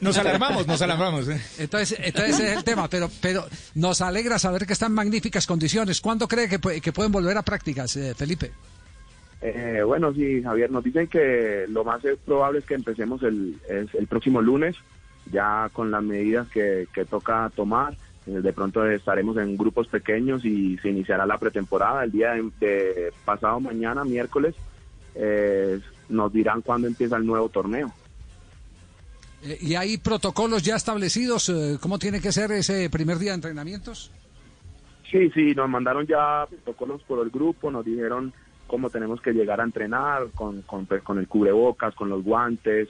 Nos alarmamos, nos alarmamos. ¿eh? Entonces, entonces ese es el tema, pero pero nos alegra saber que están en magníficas condiciones. ¿Cuándo cree que, que pueden volver a prácticas, eh, Felipe? Eh, bueno, sí, Javier, nos dicen que lo más probable es que empecemos el, el próximo lunes, ya con las medidas que, que toca tomar. Eh, De pronto estaremos en grupos pequeños y se iniciará la pretemporada. El día de, de pasado mañana, miércoles, eh, nos dirán cuándo empieza el nuevo torneo. Eh, ¿Y hay protocolos ya establecidos? eh, ¿Cómo tiene que ser ese primer día de entrenamientos? Sí, sí, nos mandaron ya protocolos por el grupo, nos dijeron cómo tenemos que llegar a entrenar, con, con, pues, el cubrebocas, con los guantes,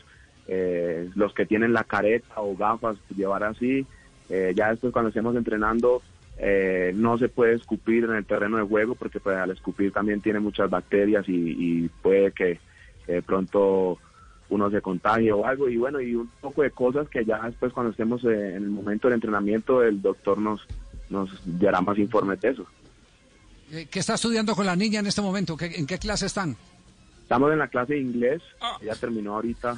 eh, los que tienen la careta o gafas, llevar así. Eh, ya después cuando estemos entrenando eh, no se puede escupir en el terreno de juego porque pues, al escupir también tiene muchas bacterias y, y puede que eh, pronto uno se contagie o algo y bueno y un poco de cosas que ya después cuando estemos en el momento del entrenamiento el doctor nos nos dará más informes de eso. Eh, ¿Qué está estudiando con la niña en este momento? ¿Qué- ¿En qué clase están? Estamos en la clase de inglés, ella terminó ahorita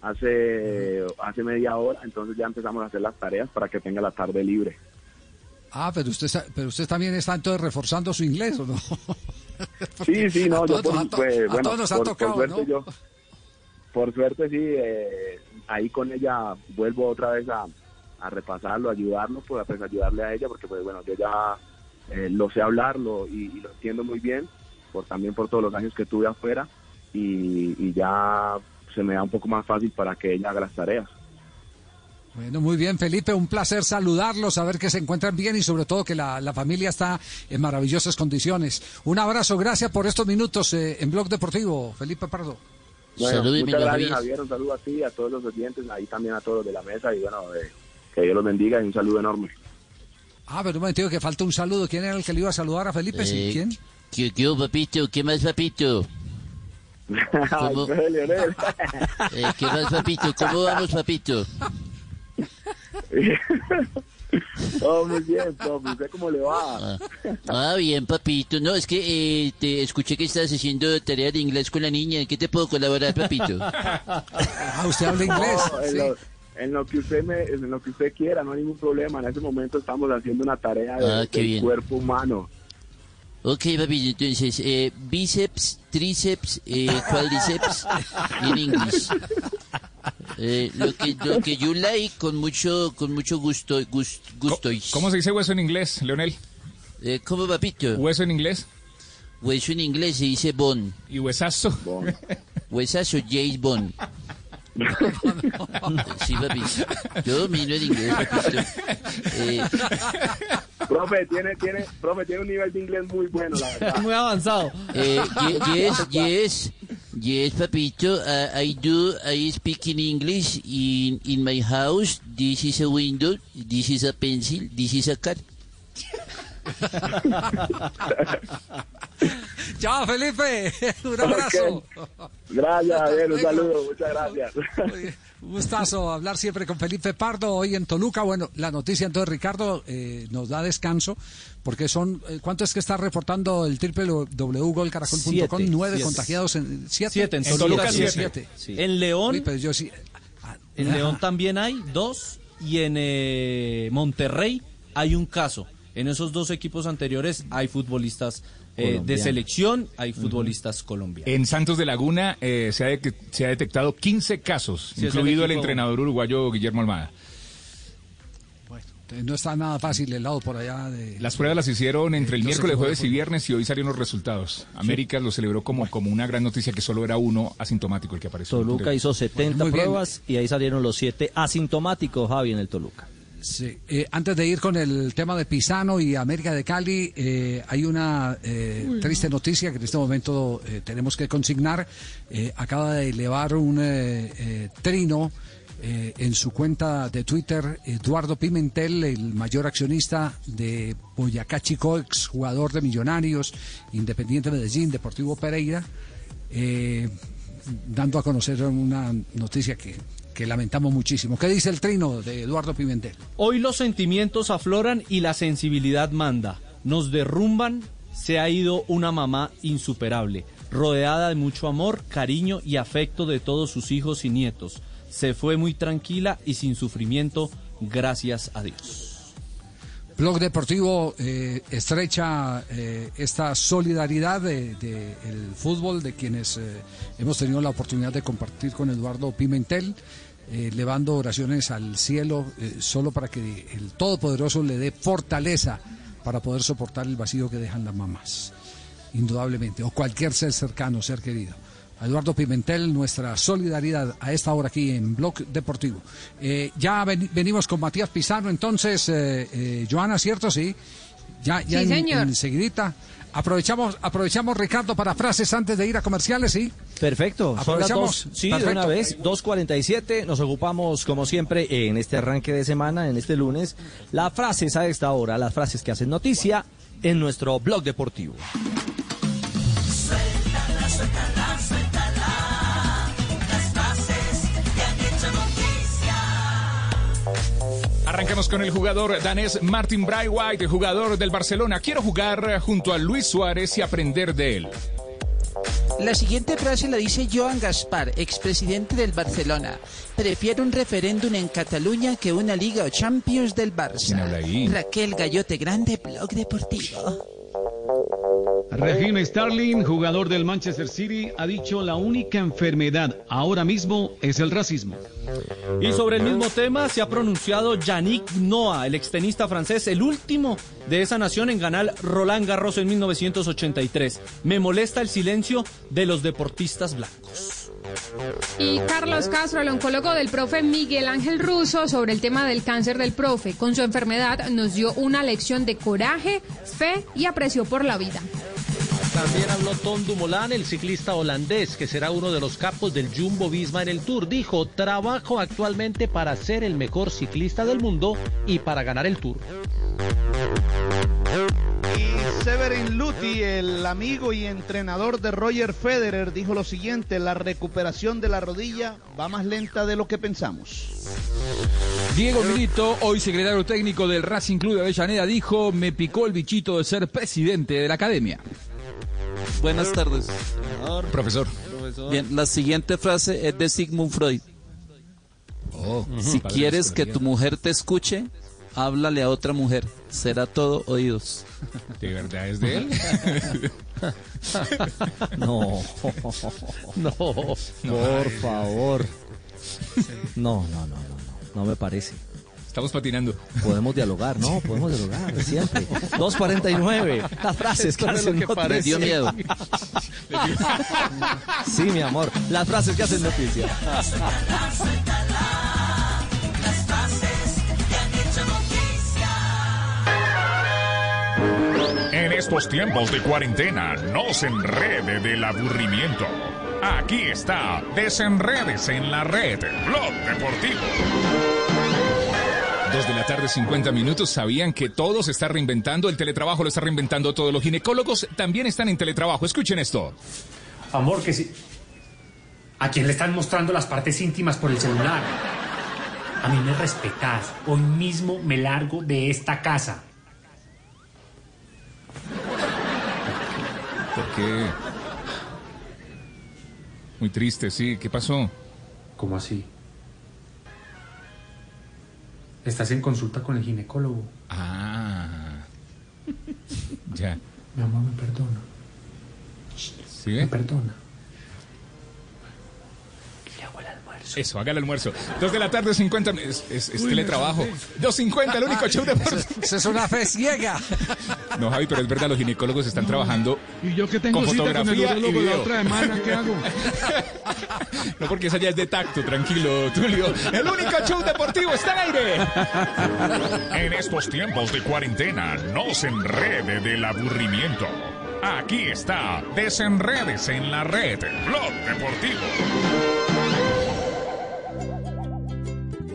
hace hace media hora, entonces ya empezamos a hacer las tareas para que tenga la tarde libre. Ah, pero usted, pero usted también está entonces reforzando su inglés, ¿o no? Sí, sí, no, a yo todos, por, a to- pues, a bueno, todos nos ha por, por tocado, suerte ¿no? yo, por suerte sí, eh, ahí con ella vuelvo otra vez a, a repasarlo, ayudarlo, pues, pues ayudarle a ella, porque pues bueno, yo ya eh, lo sé hablarlo y, y lo entiendo muy bien, por también por todos los años que tuve afuera y, y ya se me da un poco más fácil para que ella haga las tareas. Bueno, muy bien, Felipe, un placer saludarlos, saber que se encuentran bien y sobre todo que la, la familia está en maravillosas condiciones. Un abrazo, gracias por estos minutos eh, en Blog Deportivo, Felipe Pardo. Bueno, muchas gracias, Javier. Un saludo a ti, a todos los oyentes, ahí también a todos de la mesa y bueno, eh, que Dios los bendiga y un saludo enorme. Ah, pero un momento que falta un saludo. ¿Quién era el que le iba a saludar a Felipe? Sí, Eh, ¿Quién? ¿Qué, qué papito? ¿Qué más, papito? ¿Cómo? Eh, ¿Qué más, papito? ¿Cómo vamos, papito? Oh, muy bien, profe. ¿Usted cómo le va? Ah, bien, papito. No, es que eh, te escuché que estás haciendo tarea de inglés con la niña. ¿En qué te puedo colaborar, papito? Ah, usted habla inglés. No, en, sí. En lo que usted me, en lo que usted quiera, no hay ningún problema. En ese momento estamos haciendo una tarea de- Ah, qué del bien. cuerpo humano. Ok, papito, entonces, eh, bíceps, tríceps, eh, cuádriceps en inglés. Eh, lo que lo que you like con mucho con mucho gusto gust, gustois. ¿Cómo se dice hueso en inglés, Leonel? Eh, ¿Cómo, papito? ¿Hueso en inglés? Hueso en inglés se dice bone. ¿Y huesazo? Huesazo, James Bond. Sí, papi. Yo domino el inglés, papito. Eh, Profe, tiene, tiene, profe, tiene un nivel de inglés muy bueno, la verdad. Muy avanzado. Eh, ye- yes, yes, yes, papito. Uh, I do. I speak in English in in my house. This is a window. This is a pencil. This is a cat. Chao, Felipe. Un abrazo. Gracias, Javier, un saludo, muchas gracias. Un gustazo hablar siempre con Felipe Pardo hoy en Toluca. Bueno, la noticia entonces, Ricardo, eh, nos da descanso porque son, eh, ¿cuánto es que está reportando el www.golcaracol.com? Siete, Nueve siete. contagiados en siete. Siete, en Siete, Toluca siete. siete. En León, Uy, pero yo sí. en ah. León también hay dos y en eh, Monterrey hay un caso. En esos dos equipos anteriores hay futbolistas eh, de selección, hay futbolistas colombianos. En Santos de Laguna eh, se, ha de- se ha detectado 15 casos, Sí, el incluido el, entrenador uruguayo Guillermo Almada. No está nada fácil el lado por allá de... Las pruebas las hicieron entre el miércoles, jueves y viernes y hoy salieron los resultados. América lo celebró como, como una gran noticia que solo era uno asintomático el que apareció. Toluca hizo 70 Muy bien. pruebas y ahí salieron los 7 asintomáticos, Javi, en el Toluca. Sí, eh, antes de ir con el tema de Pisano y América de Cali, eh, hay una eh, triste noticia que en este momento tenemos que consignar. Acaba de elevar un trino en su cuenta de Twitter Eduardo Pimentel, el mayor accionista de Boyacá Chico, exjugador de Millonarios, Independiente Medellín, Deportivo Pereira, dando a conocer una noticia que, que lamentamos muchísimo. ¿Qué dice el trino de Eduardo Pimentel? Hoy los sentimientos afloran y la sensibilidad manda. Nos derrumban, se ha ido una mamá insuperable, rodeada de mucho amor, cariño y afecto de todos sus hijos y nietos. Se fue muy tranquila y sin sufrimiento, gracias a Dios. Blog Deportivo eh, estrecha eh, esta solidaridad del de, el fútbol de quienes eh, hemos tenido la oportunidad de compartir con Eduardo Pimentel, eh, elevando oraciones al cielo eh, solo para que el Todopoderoso le dé fortaleza para poder soportar el vacío que dejan las mamás, indudablemente, o cualquier ser cercano, ser querido. A Eduardo Pimentel, nuestra solidaridad a esta hora aquí en Blog Deportivo. Eh, ya ven- venimos con Matías Pizarro, entonces, Joana, ¿cierto? Sí. Ya, ya Sí, en- señor. enseguidita. Aprovechamos, aprovechamos, Ricardo, para frases antes de ir a comerciales, ¿sí? Perfecto, Aprovechamos. dos, sí, de una vez, 2.47, nos ocupamos como siempre en este arranque de semana, en este lunes, las frases a esta hora, las frases que hacen noticia en nuestro blog deportivo. Suéltala, suéltala, suéltala. Las frases que han hecho noticia. Arrancamos con el jugador danés Martin Braithwaite, jugador del Barcelona. Quiero jugar junto a Luis Suárez y aprender de él. La siguiente frase la dice Joan Gaspar, expresidente del Barcelona. Prefiero un referéndum en Cataluña que una Liga o Champions del Barça. Raquel Gallote Grande, Blog Deportivo. Raheem Sterling, jugador del Manchester City, ha dicho la única enfermedad ahora mismo es el racismo. Y sobre el mismo tema se ha pronunciado Yannick Noah, el extenista francés, el último de esa nación en ganar Roland Garros en 1983. Me molesta el silencio de los deportistas blancos. Y Carlos Castro, el oncólogo del profe Miguel Ángel Russo, sobre el tema del cáncer del profe. Con su enfermedad nos dio una lección de coraje, fe y aprecio por la vida. También habló Tom Dumoulin, el ciclista holandés, que será uno de los capos del Jumbo Visma en el Tour. Dijo, trabajo actualmente para ser el mejor ciclista del mundo y para ganar el Tour. Y Severin Luti, el amigo y entrenador de Roger Federer, dijo lo siguiente, la recuperación de la rodilla va más lenta de lo que pensamos. Diego Milito, hoy secretario técnico del Racing Club de Avellaneda, dijo, me picó el bichito de ser presidente de la academia. Buenas tardes. Profesor. Bien, la siguiente frase es de Sigmund Freud. Oh, si quieres que tu mujer te escuche, háblale a otra mujer. Será todo oídos. ¿De verdad es de él? No. No. Por favor. No, no, no, no, no. No me parece. Estamos patinando. Podemos dialogar, ¿no? Podemos dialogar, siempre. 249. Las frases que hacen lo que noticia. Me dio miedo. Sí, mi amor. Las frases que hacen noticia. Estos tiempos de cuarentena, no se enrede del aburrimiento. Aquí está, desenredes en la red, Blog Deportivo. Dos de la tarde, 50 minutos. ¿Sabían que todo se está reinventando? El teletrabajo lo está reinventando todo. Los ginecólogos también están en teletrabajo. Escuchen esto. Amor, que si... ¿A quién le están mostrando las partes íntimas por el celular? A mí me respetás. Hoy mismo me largo de esta casa. ¿Por qué? Muy triste, sí. ¿Qué pasó? ¿Cómo así? Estás en consulta con el ginecólogo. Ah. Ya. Mi amor, me perdona. ¿Sí? Me perdona. Eso, haga el almuerzo. Dos de la tarde, 50. Es, es, es teletrabajo. 2.50, el único show de Esa es una fe ciega. No, Javi, pero es verdad, los ginecólogos están trabajando Y yo que tengo con cita con el fotografía y urólogo la video. otra semana, ¿qué hago? No, porque esa ya es de tacto, tranquilo, Tulio. El único show deportivo está al aire. En estos tiempos de cuarentena, no se enrede del aburrimiento. Aquí está, desenredes en la red, Blog Deportivo.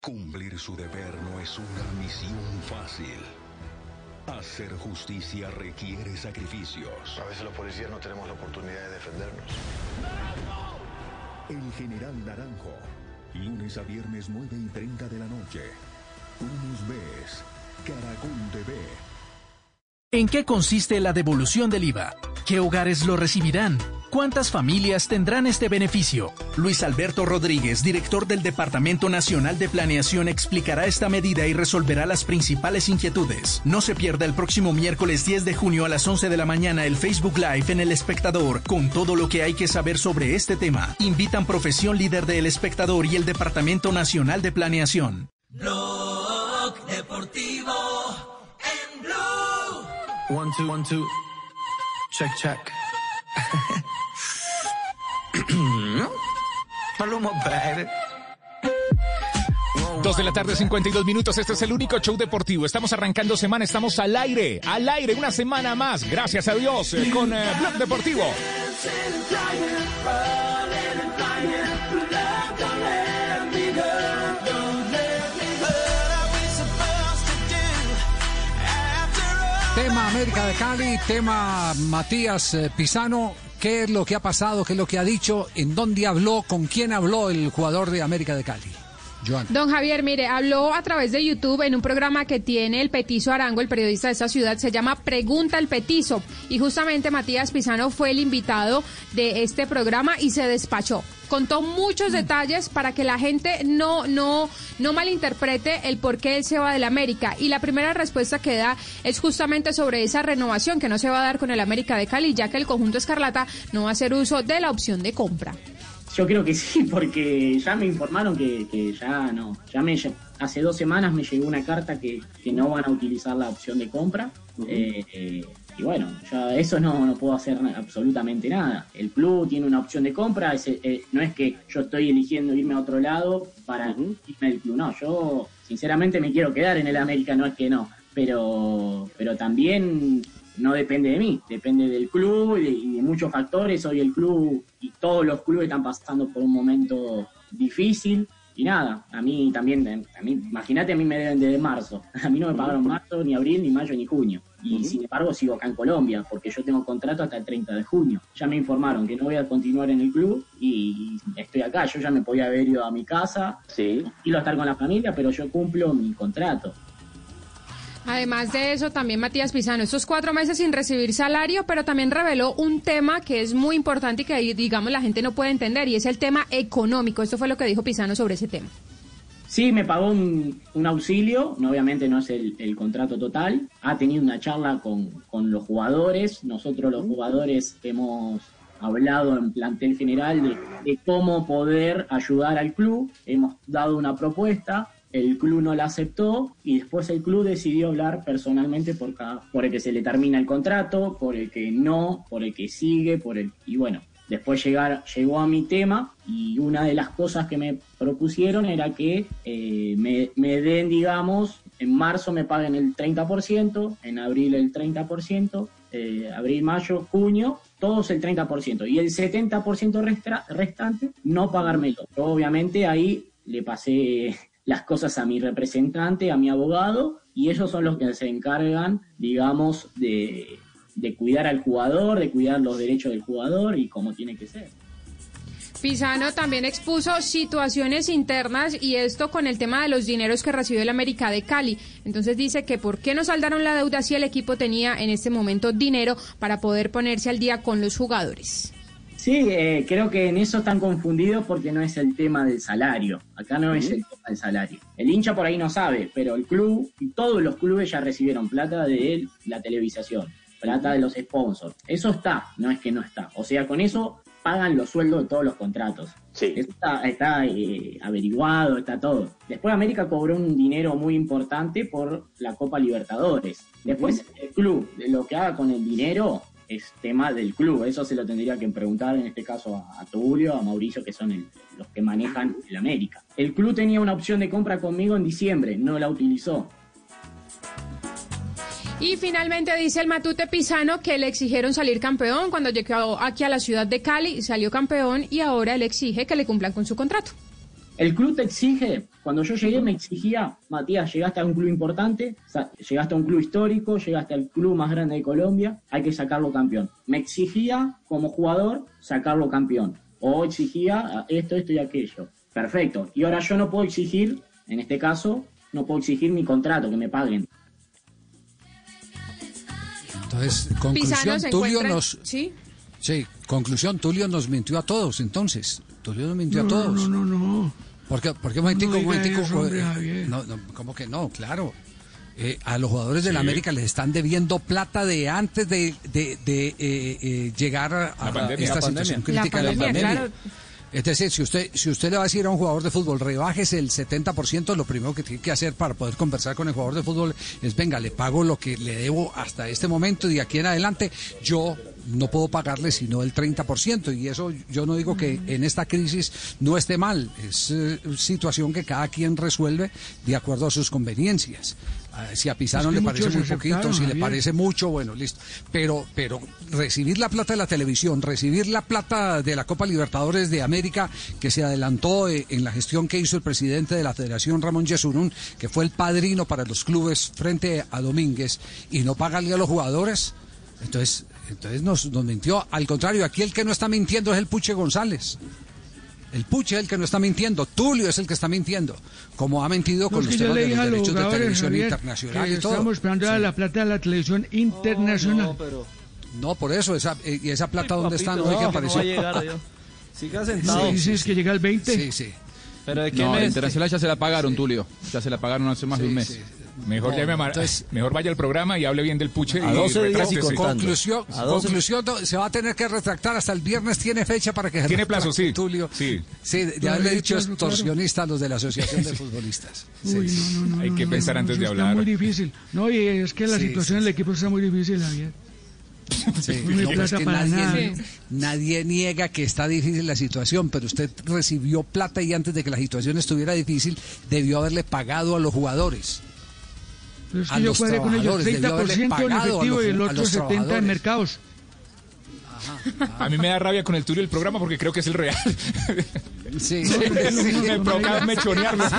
Cumplir su deber no es una misión fácil. Hacer justicia requiere sacrificios. A veces los policías no tenemos la oportunidad de defendernos. El General Naranjo, lunes a viernes 9 y 30 de la noche. Tú nos ves, Caracol TV. ¿En qué consiste la devolución del IVA? ¿Qué hogares lo recibirán? ¿Cuántas familias tendrán este beneficio? Luis Alberto Rodríguez, director del Departamento Nacional de Planeación, explicará esta medida y resolverá las principales inquietudes. No se pierda el próximo miércoles 10 de junio a las 11 de la mañana el Facebook Live en El Espectador con todo lo que hay que saber sobre este tema. Invitan Profesión Líder de El Espectador y el Departamento Nacional de Planeación. Blog Deportivo. One, two, one, two. Check, check. Maluma, baby. Dos de la tarde, 52 minutos. Este es el único show deportivo. Estamos arrancando semana, estamos al aire, al aire, una semana más. Gracias a Dios, eh, con eh, Blog Deportivo. América de Cali, tema Matías eh, Pisano. ¿Qué es lo que ha pasado? ¿Qué es lo que ha dicho? ¿En dónde habló? ¿Con quién habló el jugador de América de Cali? Don Javier, mire, habló a través de YouTube en un programa que tiene el Petizo Arango, el periodista de esta ciudad, se llama Pregunta el Petizo. Y justamente Matías Pisano fue el invitado de este programa y se despachó. Contó muchos detalles para que la gente no, no, no malinterprete el por qué él se va del América. Y la primera respuesta que da es justamente sobre esa renovación que no se va a dar con el América de Cali, ya que el conjunto Escarlata no va a hacer uso de la opción de compra. Yo creo que sí, porque ya me informaron que, que ya no. Ya me hace dos semanas me llegó una carta que, que no van a utilizar la opción de compra. Eh, eh, y bueno, ya eso no, no puedo hacer absolutamente nada. El club tiene una opción de compra, ese, eh, no es que yo estoy eligiendo irme a otro lado para irme del club, no, yo sinceramente me quiero quedar en el América, no es que no, pero, pero también no depende de mí, depende del club y de, y de muchos factores. Hoy el club y todos los clubes están pasando por un momento difícil. Y nada, a mí también, a mí, imagínate, a mí me deben desde marzo. A mí no me pagaron marzo, ni abril, ni mayo, ni junio. Y sin embargo sigo acá en Colombia, porque yo tengo contrato hasta el 30 de junio. Ya me informaron que no voy a continuar en el club y estoy acá. Yo ya me podía haber ido a mi casa, sí. y estar con la familia, pero yo cumplo mi contrato. Además de eso, también Matías Pizano, estos cuatro meses sin recibir salario, pero también reveló un tema que es muy importante y que, digamos, la gente no puede entender, y es el tema económico. Esto fue lo que dijo Pizano sobre ese tema. Sí, me pagó un, un auxilio, obviamente no es el, contrato total. Ha tenido una charla con, con los jugadores. Nosotros los jugadores hemos hablado en plantel general de cómo poder ayudar al club. Hemos dado una propuesta, el club no la aceptó y después el club decidió hablar personalmente por, cada, por el que se le termina el contrato, por el que no, por el que sigue, por el... Y bueno, Después llegar, llegó a mi tema y una de las cosas que me propusieron era que eh, me, den, digamos, en marzo me paguen el 30%, en abril el 30%, eh, abril, mayo, junio, todos el 30%. Y el 70% restra- restante no pagármelo. Yo obviamente ahí le pasé las cosas a mi representante, a mi abogado, y ellos son los que se encargan, digamos, de, de cuidar al jugador, de cuidar los derechos del jugador y como tiene que ser. Pizano también expuso situaciones internas y esto con el tema de los dineros que recibió el América de Cali. Entonces dice que por qué no saldaron la deuda si el equipo tenía en este momento dinero para poder ponerse al día con los jugadores. Sí, eh, creo que en eso están confundidos porque no es el tema del salario. Acá no es el tema del salario. El hincha por ahí no sabe, pero el club y todos los clubes ya recibieron plata de la televisación, plata de los sponsors. Eso está, no es que no está. O sea, con eso pagan los sueldos de todos los contratos. Eso está, está, eh, averiguado, está todo. Después América cobró un dinero muy importante por la Copa Libertadores. Después el club, de lo que haga con el dinero es tema del club. Eso se lo tendría que preguntar en este caso a, a Tulio, a Mauricio, que son el- los que manejan el América. El club tenía una opción de compra conmigo en diciembre, no la utilizó. Y finalmente dice el Matute Pizano que le exigieron salir campeón cuando llegó aquí a la ciudad de Cali, salió campeón y ahora él exige que le cumplan con su contrato. El club te exige, cuando yo llegué me exigía, Matías, llegaste a un club importante, llegaste a un club histórico, llegaste al club más grande de Colombia, hay que sacarlo campeón. Me exigía como jugador sacarlo campeón. O exigía esto, esto y aquello. Perfecto. Y ahora yo no puedo exigir, en este caso, no puedo exigir mi contrato, que me paguen. Entonces, conclusión, Tulio nos... Sí. Sí, conclusión, Tulio nos mintió a todos, entonces. Tulio nos mintió a No, todos. no, no, no. ¿Por qué, por qué, momentico, No diga momentico, eso, hombre, eh, Javier. no, no, ¿Cómo que no? Claro. Eh, a los jugadores del Sí. América les están debiendo plata de antes de, de- de, eh, eh, llegar a, pandemia. esta La situación pandemia. crítica La de la pandemia, pandemia. claro. Es decir, si usted, si usted le va a decir a un jugador de fútbol, rebajes el 70%, lo primero que tiene que hacer para poder conversar con el jugador de fútbol es, venga, le pago lo que le debo hasta este momento y de aquí en adelante yo no puedo pagarle sino el 30%. Y eso yo no digo que en esta crisis no esté mal, es eh, situación que cada quien resuelve de acuerdo a sus conveniencias. Ah, Si a Pizarro Es que le parece muy poquito, si le parece mucho, bueno, listo. Pero, pero recibir la plata de la televisión, recibir la plata de la Copa Libertadores de América, que se adelantó eh, en la gestión que hizo el presidente de la Federación, Ramón Yesurún, que fue el padrino para los clubes frente a Domínguez, y no pagarle a los jugadores, entonces, entonces nos, nos mintió. Al contrario, aquí el que no está mintiendo es el Puche González. El Puche es el que no está mintiendo, Tulio es el que está mintiendo, como ha mentido No, con es los temas de los derechos de televisión Javier, internacional que y todo. estamos esperando a la plata de la televisión internacional. No, por eso, esa, eh, ¿y esa plata dónde está? No, ¿y qué no, apareció? no va a llegar. Siga sentado. Sí, dices que llega el 20. Sí, sí. ¿Pero de qué No, la mes? internacional ya se la pagaron, Tulio. Ya se la pagaron hace más de un mes. Mejor, No, llame a entonces- mejor vaya al programa y hable bien del puche. A y 12 días y. Conclusión, A dos- conclusión, no, se va a tener que retractar hasta el viernes, tiene fecha para que se Tiene plazo, sí. Tulio. Sí. Sí, de Claro, haberle dicho extorsionista a los de la Asociación de Futbolistas. Uy, no, no, no, Hay no, que no, pensar no, antes de hablar. Está muy difícil. No, y es que la Sí, situación sí, del equipo está muy difícil, Javier. Sí, No es que nadie, nada. nadie niega que está difícil la situación, pero usted recibió plata y antes de que la situación estuviera difícil, debió haberle pagado a los jugadores. Pero es A que yo los cuadré con ellos trabajadores, debió haberle 30% en a efectivo y el a otro los 70% en mercados. A mí me da rabia con el Tulio el programa porque creo que es el real. Sí, Sí, sí. me provoca mechonearlo. Sí,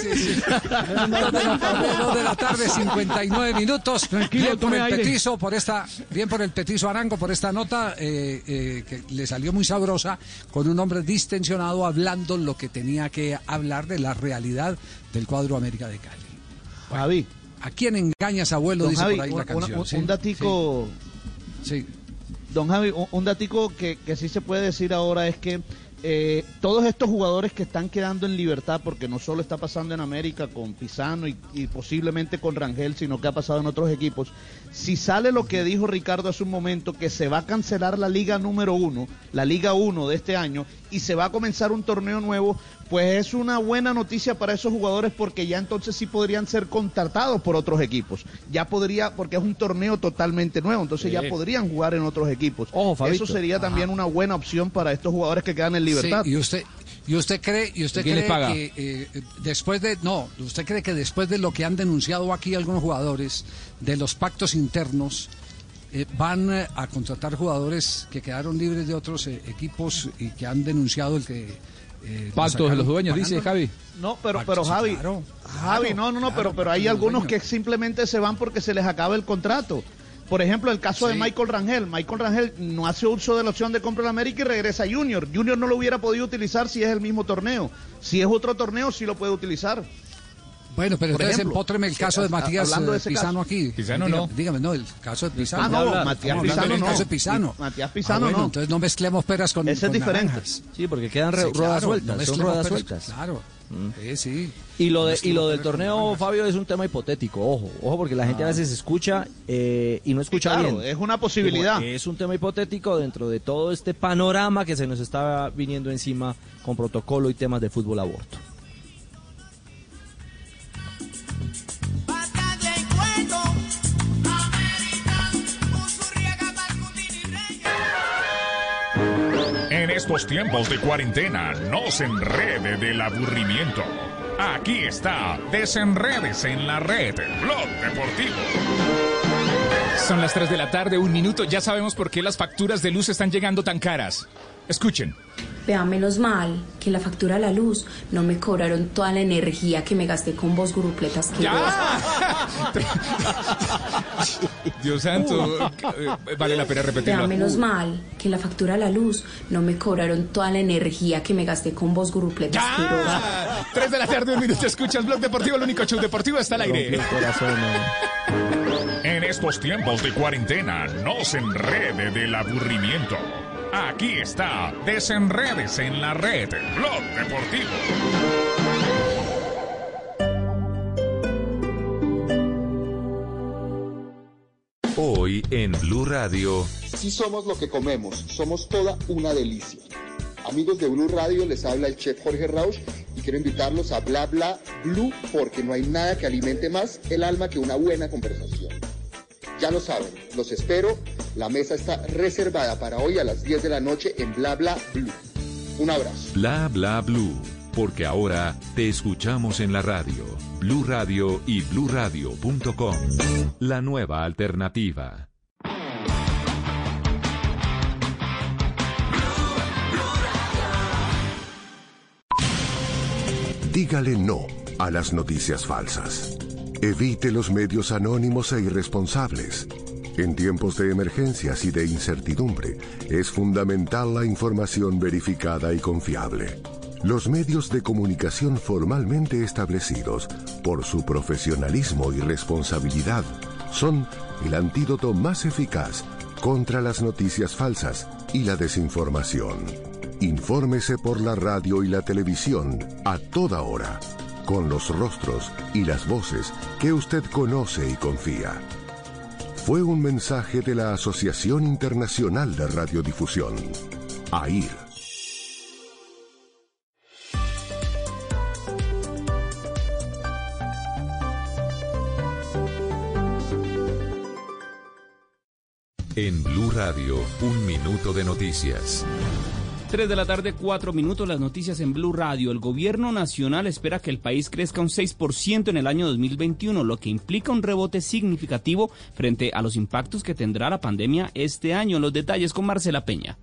sí, sí. Dos de la tarde, dos de la tarde, 59 minutos. Tranquilo, bien por el petizo, por esta, bien por el petizo Arango, por esta nota eh, eh, que le salió muy sabrosa, con un hombre distensionado hablando lo que tenía que hablar de la realidad del cuadro América de Cali. Javi. ¿A quién engañas, abuelo? Dice por ahí la canción. un datico. Sí. Don Javi, un, datico que, que sí se puede decir ahora es que eh, todos estos jugadores que están quedando en libertad, porque no solo está pasando en América con Pisano y, y posiblemente con Rangel, sino que ha pasado en otros equipos, si sale lo que dijo Ricardo hace un momento, que se va a cancelar la Liga número uno, la Liga 1 de este año, y se va a comenzar un torneo nuevo, pues es una buena noticia para esos jugadores porque ya entonces sí podrían ser contratados por otros equipos. Ya podría, porque es un torneo totalmente nuevo, entonces Sí. ya podrían jugar en otros equipos. Fabito. Eso sería también una buena opción para estos jugadores que quedan en libertad. Sí, y usted y usted cree y usted ¿Quién cree les paga? que eh, después de no, usted cree que después de lo que han denunciado aquí algunos jugadores de los pactos internos eh, van eh, a contratar jugadores que quedaron libres de otros eh, equipos y que han denunciado el que eh, Pactos de los dueños, dice. Javi. No, pero, Ah, pero Javi, claro, Javi, claro, no, no, no, claro, pero, pero hay algunos que simplemente se van porque se les acaba el contrato. Por ejemplo, el caso de. Michael Rangel. Michael Rangel no hace uso de la opción de compra en América y regresa a Junior. Junior no lo hubiera podido utilizar si es el mismo torneo. Si es otro torneo, sí lo puede utilizar. Bueno, pero Por entonces ejemplo, empótreme el caso de Matías hablando de eh, Pisano caso. aquí. Pisano dígame, no. Dígame, no, el caso de Pisano. Ah, no, Matías Pisano no. caso de Pisano. Matías Ah, Pisano bueno, no. Entonces no mezclemos peras con Ese es con diferente. naranjas. Sí, porque quedan Sí, ruedas claro, sueltas, no son ruedas peras, sueltas. Claro. Sí, sí. Y lo, de, y lo del torneo. Fabio, es un tema hipotético, ojo, ojo, porque la gente a veces escucha eh, y no escucha claro, bien. es una posibilidad. Como Es un tema hipotético dentro de todo este panorama que se nos está viniendo encima con protocolo y temas de fútbol aborto. Estos tiempos de cuarentena, no se enrede del aburrimiento. Aquí está, desenredes en la red, Blog Deportivo. Son las 3 de la tarde, un minuto. Ya sabemos por qué las facturas de luz están llegando tan caras. Escuchen. Vea, menos mal que en la factura de la luz no me cobraron toda la energía que me gasté con vos grupletas que Dios santo, eh, vale la pena Vea, repetirlo. menos mal que en la factura de la luz no me cobraron toda la energía que me gasté con vos grupletas Ah, 3 de la tarde, un minuto. Escuchas Blog Deportivo, el único show deportivo está al aire. En estos tiempos de cuarentena, no se enrede del aburrimiento. Aquí está, desenredes en la red, Blog Deportivo. Hoy en Blue Radio, Sí somos lo que comemos, somos toda una delicia. Amigos de Blue Radio, les habla el chef Jorge Rausch y quiero invitarlos a Bla Bla Blue porque no hay nada que alimente más el alma que una buena conversación. Ya lo saben, los espero. La mesa está reservada para hoy a las 10 de la noche en Bla Bla Blue. Un abrazo. Bla Bla Blue, porque ahora te escuchamos en la radio, Blue Radio y bluradio.com. La nueva alternativa. Dígale no a las noticias falsas. Evite los medios anónimos e irresponsables. En tiempos de emergencias y de incertidumbre, es fundamental la información verificada y confiable. Los medios de comunicación formalmente establecidos, por su profesionalismo y responsabilidad, son el antídoto más eficaz contra las noticias falsas y la desinformación. Infórmese por la radio y la televisión a toda hora, con los rostros y las voces que usted conoce y confía. Fue un mensaje de la Asociación Internacional de Radiodifusión, AIR. En Blue Radio, un minuto de noticias. 3 de la tarde, 4 minutos, las noticias en Blue Radio. El gobierno nacional espera que el país crezca un 6% en el año 2021, lo que implica un rebote significativo frente a los impactos que tendrá la pandemia este año. Los detalles con Marcela Peña.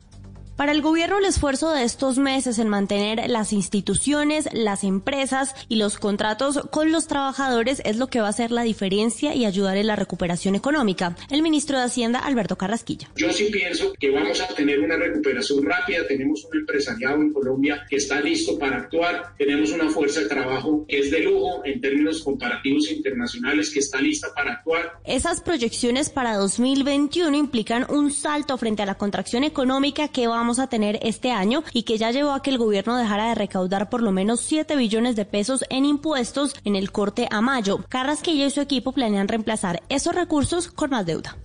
Para el gobierno el esfuerzo de estos meses en mantener las instituciones, las empresas y los contratos con los trabajadores es lo que va a hacer la diferencia y ayudar en la recuperación económica. El ministro de Hacienda, Alberto Carrasquilla. Yo sí pienso que vamos a tener una recuperación rápida. Tenemos un empresariado en Colombia que está listo para actuar. Tenemos una fuerza de trabajo que es de lujo en términos comparativos internacionales que está lista para actuar. Esas proyecciones para 2021 implican un salto frente a la contracción económica que vamos a tener este año y que ya llevó a que el gobierno dejara de recaudar por lo menos 7 billones de pesos en impuestos en el corte a mayo. Carrasquilla y su equipo planean reemplazar esos recursos con más deuda.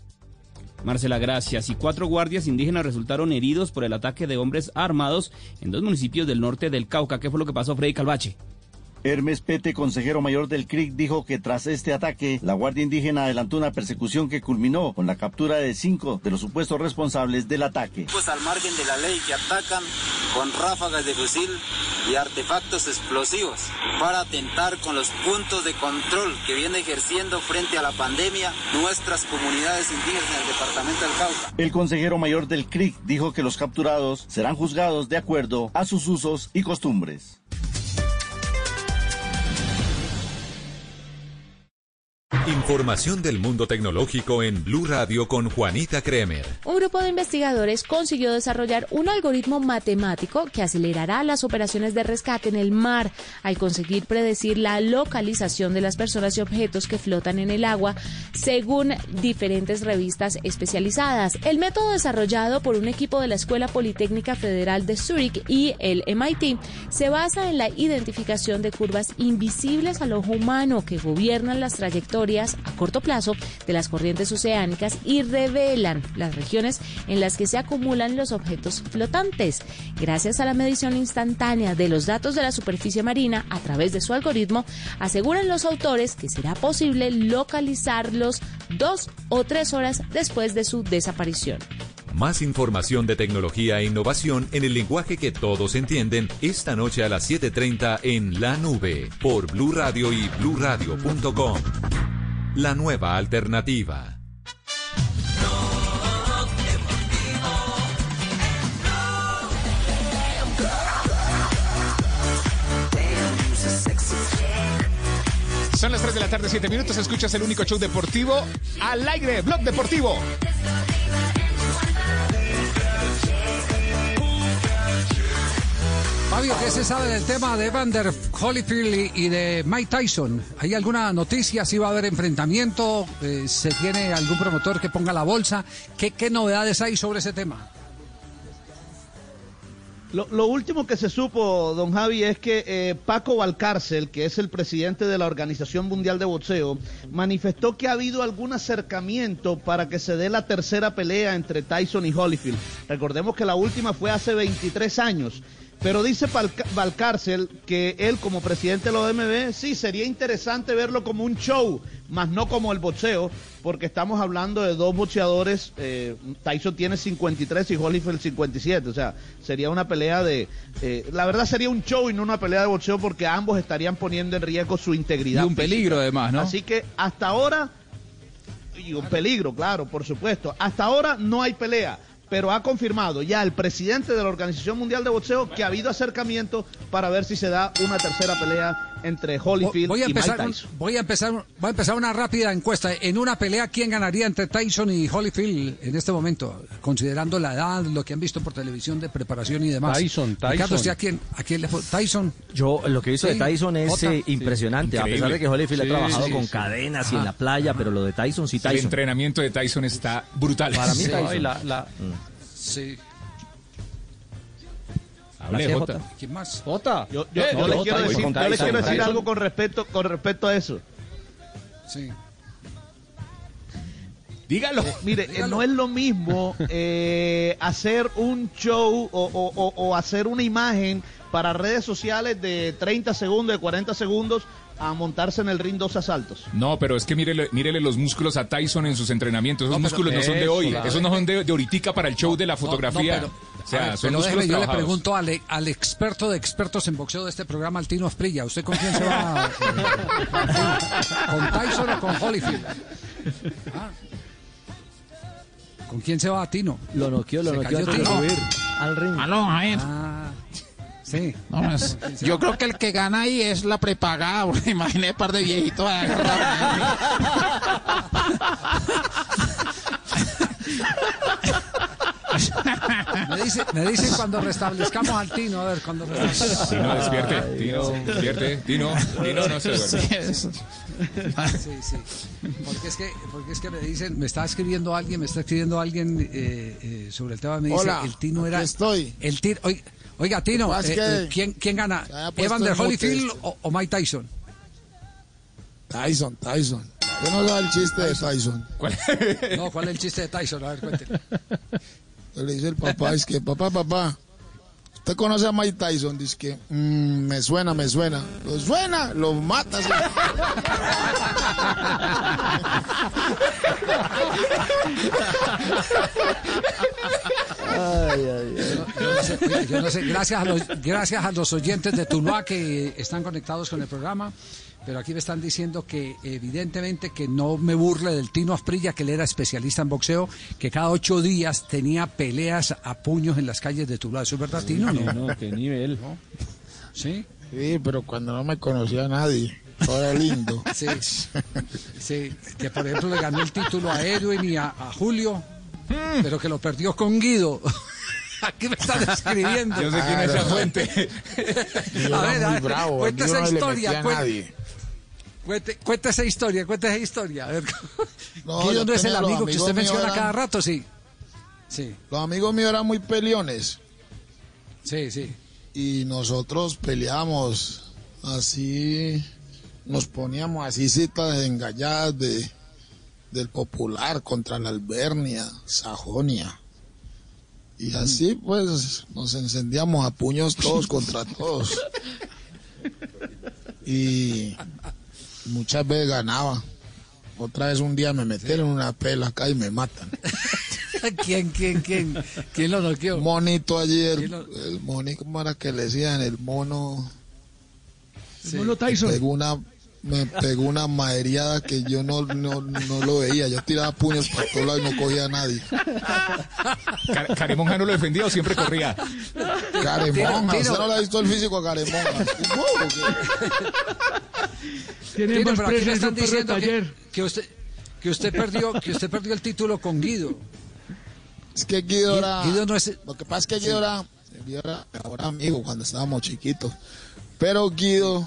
Marcela, gracias. Y cuatro guardias indígenas resultaron heridos por el ataque de hombres armados en dos municipios del norte del Cauca. ¿Qué fue lo que pasó, Freddy Calvache? Hermes Pete, consejero mayor del CRIC, dijo que tras este ataque, la Guardia Indígena adelantó una persecución que culminó con la captura de cinco de los supuestos responsables del ataque. Pues al margen de la ley que atacan con ráfagas de fusil y artefactos explosivos para atentar con los puntos de control que viene ejerciendo frente a la pandemia nuestras comunidades indígenas en el departamento del Cauca. El consejero mayor del CRIC dijo que los capturados serán juzgados de acuerdo a sus usos y costumbres. Información del mundo tecnológico en Blue Radio con Juanita Kremer. Un grupo de investigadores consiguió desarrollar un algoritmo matemático que acelerará las operaciones de rescate en el mar al conseguir predecir la localización de las personas y objetos que flotan en el agua según diferentes revistas especializadas. El método desarrollado por un equipo de la Escuela Politécnica Federal de Zurich y el MIT se basa en la identificación de curvas invisibles al ojo humano que gobiernan las trayectorias a corto plazo de las corrientes oceánicas y revelan las regiones en las que se acumulan los objetos flotantes. Gracias a la medición instantánea de los datos de la superficie marina a través de su algoritmo, aseguran los autores que será posible localizarlos dos o tres horas después de su desaparición. Más información de tecnología e innovación en el lenguaje que todos entienden esta noche a las 7:30 en La Nube por Blue Radio y bluradio.com. La nueva alternativa. Son las 3 de la tarde, 7 minutos. Escuchas el único show deportivo al aire, Blog Deportivo. Fabio, ¿qué se sabe del tema de Evander Holyfield y de Mike Tyson? ¿Hay alguna noticia? ¿Si va a haber enfrentamiento? Eh, ¿Se tiene algún promotor que ponga la bolsa? ¿Qué, novedades hay sobre ese tema? Lo, lo último que se supo, don Javi, es que eh, Paco Valcárcel, que es el presidente de la Organización Mundial de Boxeo, manifestó que ha habido algún acercamiento para que se dé la tercera pelea entre Tyson y Holyfield. Recordemos que la última fue hace 23 años. Pero dice Valcárcel que él como presidente de la OMB, sí, sería interesante verlo como un show, más no como el boxeo, porque estamos hablando de dos boxeadores, eh, Tyson tiene 53 y Holyfield 57, o sea, sería una pelea de, eh, la verdad sería un show y no una pelea de boxeo porque ambos estarían poniendo en riesgo su integridad. Y un física. peligro además, ¿no? Así que hasta ahora y un peligro, claro, por supuesto. Hasta ahora no hay pelea, pero ha confirmado ya el presidente de la Organización Mundial de Boxeo que ha habido acercamiento para ver si se da una tercera pelea entre Holyfield Voy a y Mike empezar, un- Tyson. voy a empezar, voy a empezar una rápida encuesta. En una pelea, ¿quién ganaría entre Tyson y Holyfield en este momento? Considerando la edad, lo que han visto por televisión de preparación y demás. Tyson, Ricardo, Tyson. ¿usted a quién, a quién le fue? Tyson. Yo lo que he visto Sí, de Tyson es Jota. eh, impresionante, a pesar de que Holyfield Sí, ha trabajado sí, con sí. cadenas y en la playa, pero lo de Tyson sí El Tyson. entrenamiento de Tyson está brutal. Para mí Sí. Tyson. Y la- Mm. Sí. Hable, Jota. ¿Quién más? Jota. Yo, yo- Eh, yo no, les no, quiero Tyson, decir, yo les quiero decir algo con respecto, con respecto a eso. Sí. Dígalo. Eh, mire, eh, no es lo mismo eh, hacer un show o, o- o- o hacer una imagen para redes sociales de 30 segundos, de 40 segundos, a montarse en el ring dos asaltos. No, pero es que mírele, mírele los músculos a Tyson en sus entrenamientos. Esos No, pero músculos no son de hoy. claro. Esos no son de, de ahoritica para el show de la fotografía. No, no, o sea, a ver, son pero músculos déjeme, yo le pregunto al, al experto de expertos en boxeo de este programa, al Tino Asprilla, ¿usted con quién se va? eh, ¿Con Tyson o con Holyfield? Ah. ¿Con quién se va, Tino? Lo noqueó, lo noqueó al ring. Aló, Javier. Ah, sí. No, yo creo que el que gana ahí es la prepagada, porque imaginé un par de viejitos agarrados. Me dice, me dice cuando restablezcamos al Tino, a ver, cuando restablezcamos. Tino, despierte. Tino, despierte. Tino, Tino, no se duerme. Sí, sí. Porque es que, porque es que me dicen, me está escribiendo alguien, me está escribiendo alguien eh, eh, sobre el tema, me dice, Hola, el Tino era... estoy. El Tino, oiga, oiga, Tino, pasa eh, que ¿quién, ¿quién gana? ¿Evander Holyfield o, o Mike Tyson? Tyson, Tyson. Yo no sabe el chiste de Tyson. No, ¿cuál es el chiste de Tyson? A ver, cuénteme. Le dice el papá, es que, papá, papá, ¿usted conoce a Mike Tyson? Dice que, "Mm, me suena, me suena. Lo suena, lo mata. sí". Yo no sé, oiga, yo no sé, gracias a, los, gracias a los oyentes de Tuluá que están conectados con el programa, pero aquí me están diciendo que evidentemente que no me burle del Tino Asprilla, que él era especialista en boxeo, que cada ocho días tenía peleas a puños en las calles de Tuluá. ¿Eso es verdad, Tino? No, No, qué nivel. ¿Sí? Sí, pero cuando no me conocía nadie, todo era lindo. Sí, sí, que por ejemplo le ganó el título a Edwin y a, a Julio, pero que lo perdió con Guido. Aquí me están escribiendo. Yo sé quién es esa fuente. Yo A ver, muy a ver, bravo, cuenta yo esa no le historia, metía a cuenta. Cuente, cuente esa historia, cuente esa historia. A ver, No, Guido yo no es el amigo que usted menciona eran- cada rato, sí. Sí, Los amigos míos eran muy peleones sí, sí. y nosotros peleábamos así, nos poníamos así citas engalladas de, del popular contra la Albernia, Sajonia. Y así pues nos encendíamos a puños todos contra todos. Y muchas veces ganaba. Otra vez un día me metieron una pela acá y me matan. ¿Quién, quién, quién? ¿Quién lo noqueó? monito allí, el, ¿Quién lo- el moni, ¿cómo era que le decían? El mono. El mono Tyson. Pegó una, me pegó una maderiada que yo no, no, no lo veía. Yo tiraba puños para todos lados y no cogía a nadie. Car- Caremonja no lo defendía o siempre corría. Caremonja, ¿usted no le ha visto el físico a Caremonja? Tiene más presencia están diciendo que, taller. que usted que usted perdió que usted perdió el título con Guido. Es que Guido era... Guido no es Lo que pasa es que Guido era, Guido era mejor amigo cuando estábamos chiquitos. Pero Guido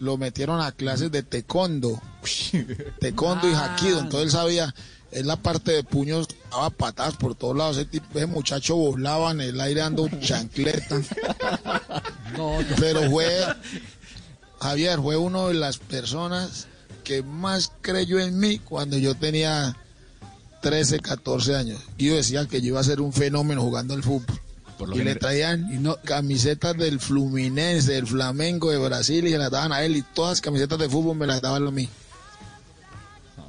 lo metieron a clases de taekwondo. taekwondo y hapkido. Entonces él sabía, en la parte de puños daba patadas por todos lados. Ese, tipo, ese muchacho volaba en el aire dando chancleta. No, no. Pero fue, Javier, fue uno de las personas que más creyó en mí cuando yo tenía 13, 14 años. Guido decía que yo iba a ser un fenómeno jugando al fútbol. Por lo Y le traían camisetas del Fluminense, del Flamengo, de Brasil y se las daban a él. Y todas las camisetas de fútbol me las daban a mí.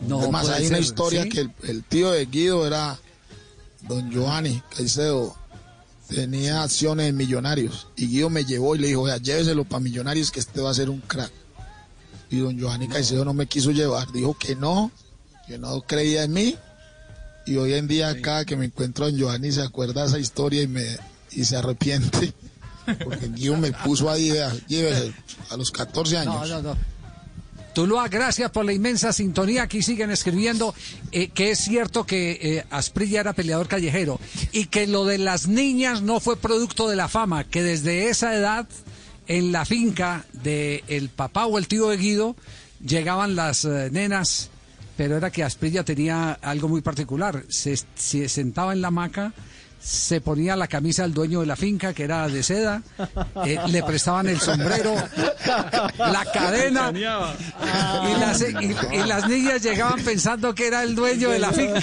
No Además, hay una historia ¿sí? que el, el tío de Guido era don Giovanni Caicedo. Tenía acciones en Millonarios. Y Guido me llevó y le dijo, "Vea, lléveselo para Millonarios que este va a ser un crack. Y don Giovanni Caicedo no me quiso llevar. Dijo que no, que no creía en mí. Y hoy en día, cada que me encuentro a don Giovanni, se acuerda de esa historia y, me, y se arrepiente. Porque Guido me puso ahí, a los 14 años. No, no, no. Tuluá, gracias por la inmensa sintonía. Aquí siguen escribiendo eh, que es cierto que eh, Asprilla era peleador callejero y que lo de las niñas no fue producto de la fama, que desde esa edad en la finca del el papá o el tío de Guido llegaban las eh, nenas, pero era que Asprilla tenía algo muy particular. Se, se sentaba en la hamaca, se ponía la camisa al dueño de la finca, que era de seda, eh, le prestaban el sombrero, la cadena, y las, y- y las niñas llegaban pensando que era el dueño de la finca.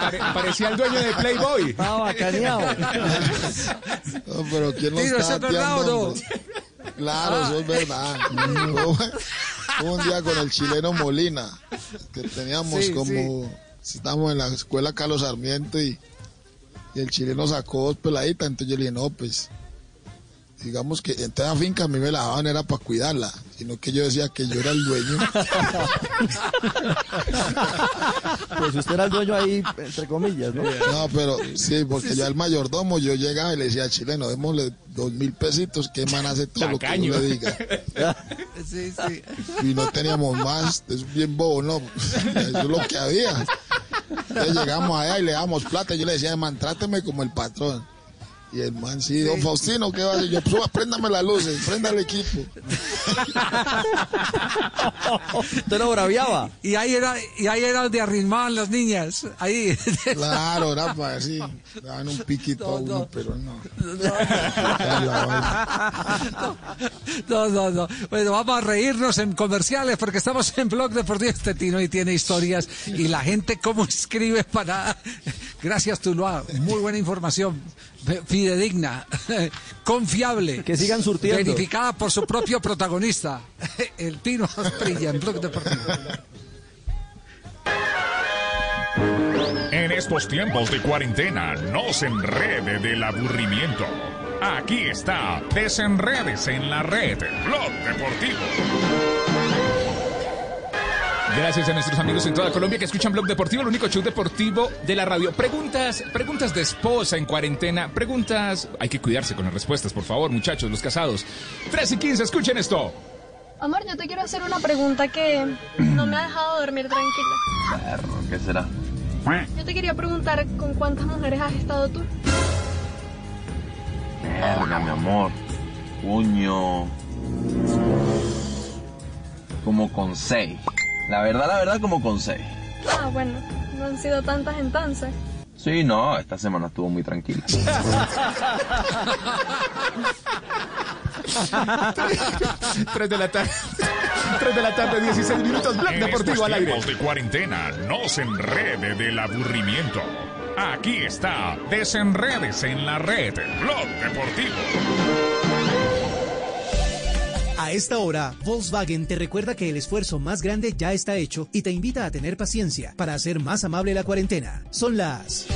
Pare- parecía el dueño de Playboy. Estaba bacaneado. No, pero ¿quién lo Tiro, está ¿eso es verdad o ateando, no? hombre? Claro, Ah. eso es verdad. Hubo un día con el chileno Molina, que teníamos Sí, como, estábamos en la escuela Carlos Sarmiento y, y el chileno sacó dos peladitas, entonces yo le dije, no, pues, digamos que en toda finca a mí me la daban era para cuidarla, sino que yo decía que yo era el dueño. Pues usted era el dueño ahí, entre comillas, ¿no? No, pero sí, porque yo al mayordomo yo llegaba y le decía al chileno, démosle dos mil pesitos, que man hace todo lo que yo le diga. Sí, sí. y no teníamos más, es bien bobo, no, eso es lo que había. Entonces llegamos allá y le damos plata, y yo le decía, man, tráteme como el patrón. Y el man, sí, don Faustino, ¿qué va a hacer? Yo, suba, préndame las luces, prenda el equipo. Usted lo braviaba. Y ahí era, y ahí era donde arritmaban las niñas. Ahí. Claro, era para así, daban un piquito a uno, pero no. No, no, no. Bueno, vamos a reírnos en comerciales porque estamos en Blog Deportivo Estetino y tiene historias. Y la gente, ¿cómo escribe para.? Gracias, Tuluá. Muy buena información. Fidedigna, confiable. Que sigan surtiendo. Verificada por su propio protagonista, el Pino Asprilla en Blog Deportivo. En estos tiempos de cuarentena, no se enrede del aburrimiento. Aquí está, desenredes en la red, Blog Deportivo. Gracias a nuestros amigos en toda Colombia que escuchan Blog Deportivo, el único show deportivo de la radio. Preguntas, preguntas de esposa en cuarentena, preguntas... Hay que cuidarse con las respuestas, por favor, muchachos, los casados. 3 y 15, escuchen esto. Amor, yo te quiero hacer una pregunta que no me ha dejado dormir tranquila. Perro, ¿qué será? Yo te quería preguntar con cuántas mujeres has estado tú. Verga, mi amor. Puño. Como con seis. La verdad, la verdad, como con seis. Ah, bueno, no han sido tantas entonces. Sí, no, esta semana estuvo muy tranquila. 3 de la tarde. 3 de la tarde, 16 minutos, Blog En Deportivo al aire. tiempos de cuarentena, no se enrede del aburrimiento. Aquí está, desenredes en la red, Blog Deportivo. A esta hora, Volkswagen te recuerda que el esfuerzo más grande ya está hecho y te invita a tener paciencia para hacer más amable la cuarentena. Son las...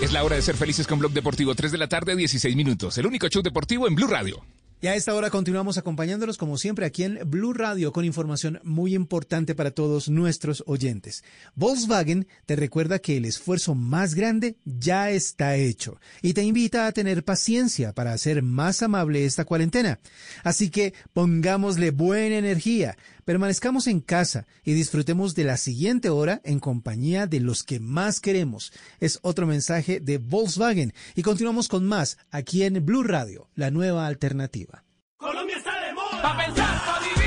Es la hora de ser felices con Blog Deportivo, 3 de la tarde, 16 minutos. El único show deportivo en Blue Radio. Y a esta hora continuamos acompañándolos como siempre aquí en Blue Radio con información muy importante para todos nuestros oyentes. Volkswagen te recuerda que el esfuerzo más grande ya está hecho y te invita a tener paciencia para hacer más amable esta cuarentena. Así que pongámosle buena energía, permanezcamos en casa y disfrutemos de la siguiente hora en compañía de los que más queremos. Es otro mensaje de Volkswagen y continuamos con más aquí en Blue Radio, la nueva alternativa. Colombia está de moda. Pensar, pa'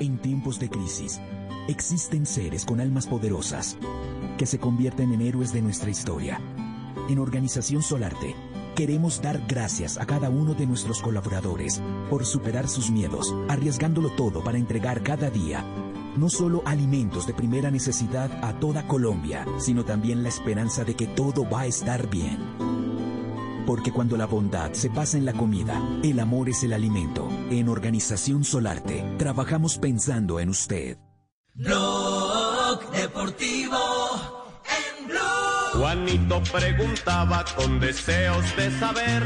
En tiempos de crisis, existen seres con almas poderosas que se convierten en héroes de nuestra historia. En Organización Solarte, queremos dar gracias a cada uno de nuestros colaboradores por superar sus miedos, arriesgándolo todo para entregar cada día no solo alimentos de primera necesidad a toda Colombia, sino también la esperanza de que todo va a estar bien. Porque cuando la bondad se pasa en la comida, el amor es el alimento. En Organización Solarte, trabajamos pensando en usted. Blog Deportivo en Blue. Juanito preguntaba con deseos de saber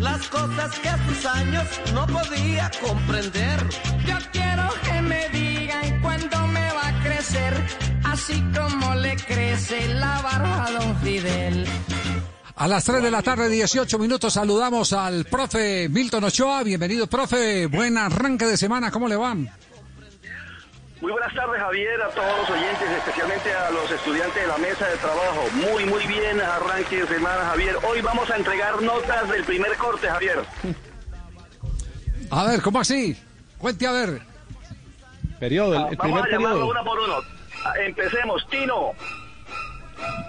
las cosas que a sus años no podía comprender. Yo quiero que me digan cuándo me va a crecer, así como le crece la barba a don Fidel. A las 3 de la tarde, 18 minutos, saludamos al profe Milton Ochoa. Bienvenido, profe. Buen arranque de semana. ¿Cómo le van? Muy buenas tardes, Javier, a todos los oyentes, especialmente a los estudiantes de la mesa de trabajo. Muy, muy bien, arranque de semana, Javier. Hoy vamos a entregar notas del primer corte, Javier. A ver, ¿cómo así? Cuente a ver. Periodo, Ah, vamos a llamarlo uno por uno. Ah, Empecemos. Tino.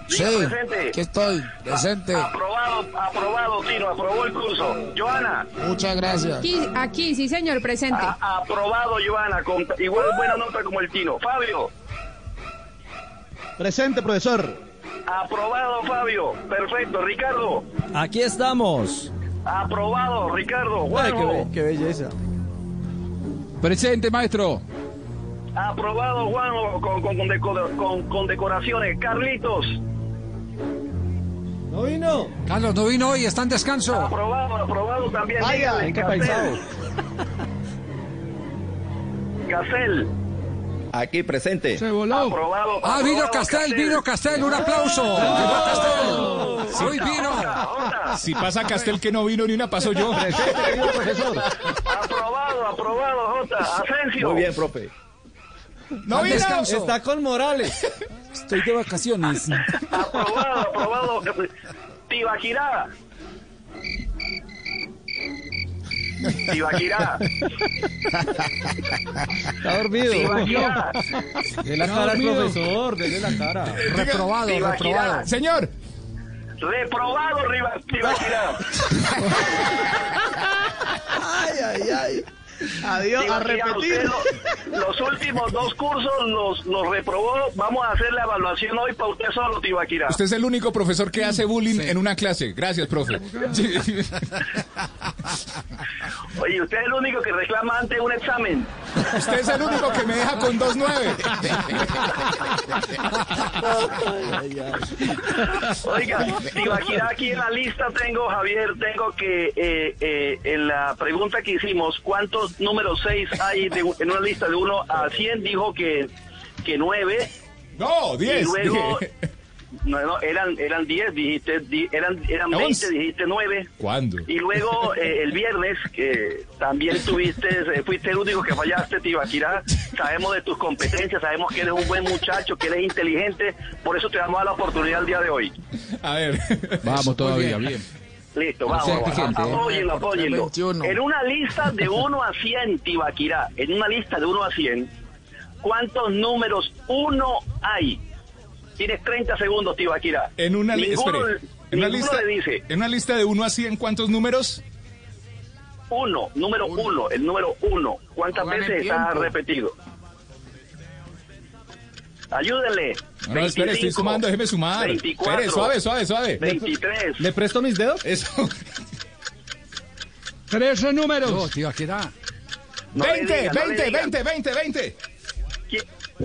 Sí, presente. aquí estoy, presente. Aprobado, aprobado, Tino, aprobó el curso. Joana. Muchas gracias. Aquí, aquí, sí, señor, presente. A- aprobado, Joana, con igual buena nota como el Tino. Fabio. Presente, profesor. Aprobado, Fabio. Perfecto. Ricardo. Aquí estamos. Aprobado, Ricardo. Ay, qué belleza. Presente, maestro. Aprobado, Juanjo, con, con, con, deco- con- con decoraciones. Carlitos. ¿No vino? Carlos, no vino hoy, está en descanso. Aprobado, aprobado también. Vaya, ¿en qué paisado? Aquí presente. Aprobado. Ah, vino Castel, vino Castel, un aplauso. Castel. Hoy vino. Si pasa Castel que no vino ni una, paso yo. Aprobado, aprobado, Jota. Asensio. Muy bien, profe. No vino. Está con Morales. Estoy de vacaciones. Aprobado, aprobado. Tibaquirá. Tibaquirá. Está dormido. Tibaquirá. De la cara al profesor, dele la cara. Reprobado, Tibaquirá. reprobado. Señor. Reprobado, Tibaquirá. Ay, ay, ay. Adiós, a Tibaquirá, repetir. usted los últimos dos cursos los, los reprobó. Vamos a hacer la evaluación hoy para usted solo, Tibaquirá. Usted es el único profesor que hace bullying en una clase. Gracias, profe. Sí. Oye, usted es el único que reclama ante un examen. Usted es el único que me deja con 2.9. Oiga, Tibaquirá, aquí en la lista tengo, Javier, tengo que eh, eh, en la pregunta que hicimos, ¿cuántos números 6 hay de- en una lista de 1 a 100? Dijo que, que 9. No, 10. Y luego, no, no, eran, eran 10, dijiste, di- eran, eran 20, Once. dijiste 9. ¿Cuándo? Y luego eh, el viernes, que también tuviste, eh, fuiste el único que fallaste, Tibaquirá. Sabemos de tus competencias, sabemos que eres un buen muchacho, que eres inteligente, por eso te damos la oportunidad el día de hoy. A ver. Vamos todavía, bien. Listo, No vamos. vamos. exigente, ¿eh? Apóyenlo, apóyenlo. 21. En una lista de 1 a 100, Tibaquirá, en una lista de 1 a 100, ¿cuántos números 1 hay? Tienes 30 segundos, Tibaquirá. En una, Ninguno, espere, en una ninguno lista, le dice en una lista de 1 a 100, ¿cuántos números? 1, número 1, el número 1. ¿Cuántas veces está repetido? Ayúdenle. No, no, espere, estoy 25, sumando, déjeme sumar. 24, Espere, suave, suave, suave. 23. ¿Le presto mis dedos? Eso. Trece números. No, le 20, digan, no le 20, digan. 20, 20, 20.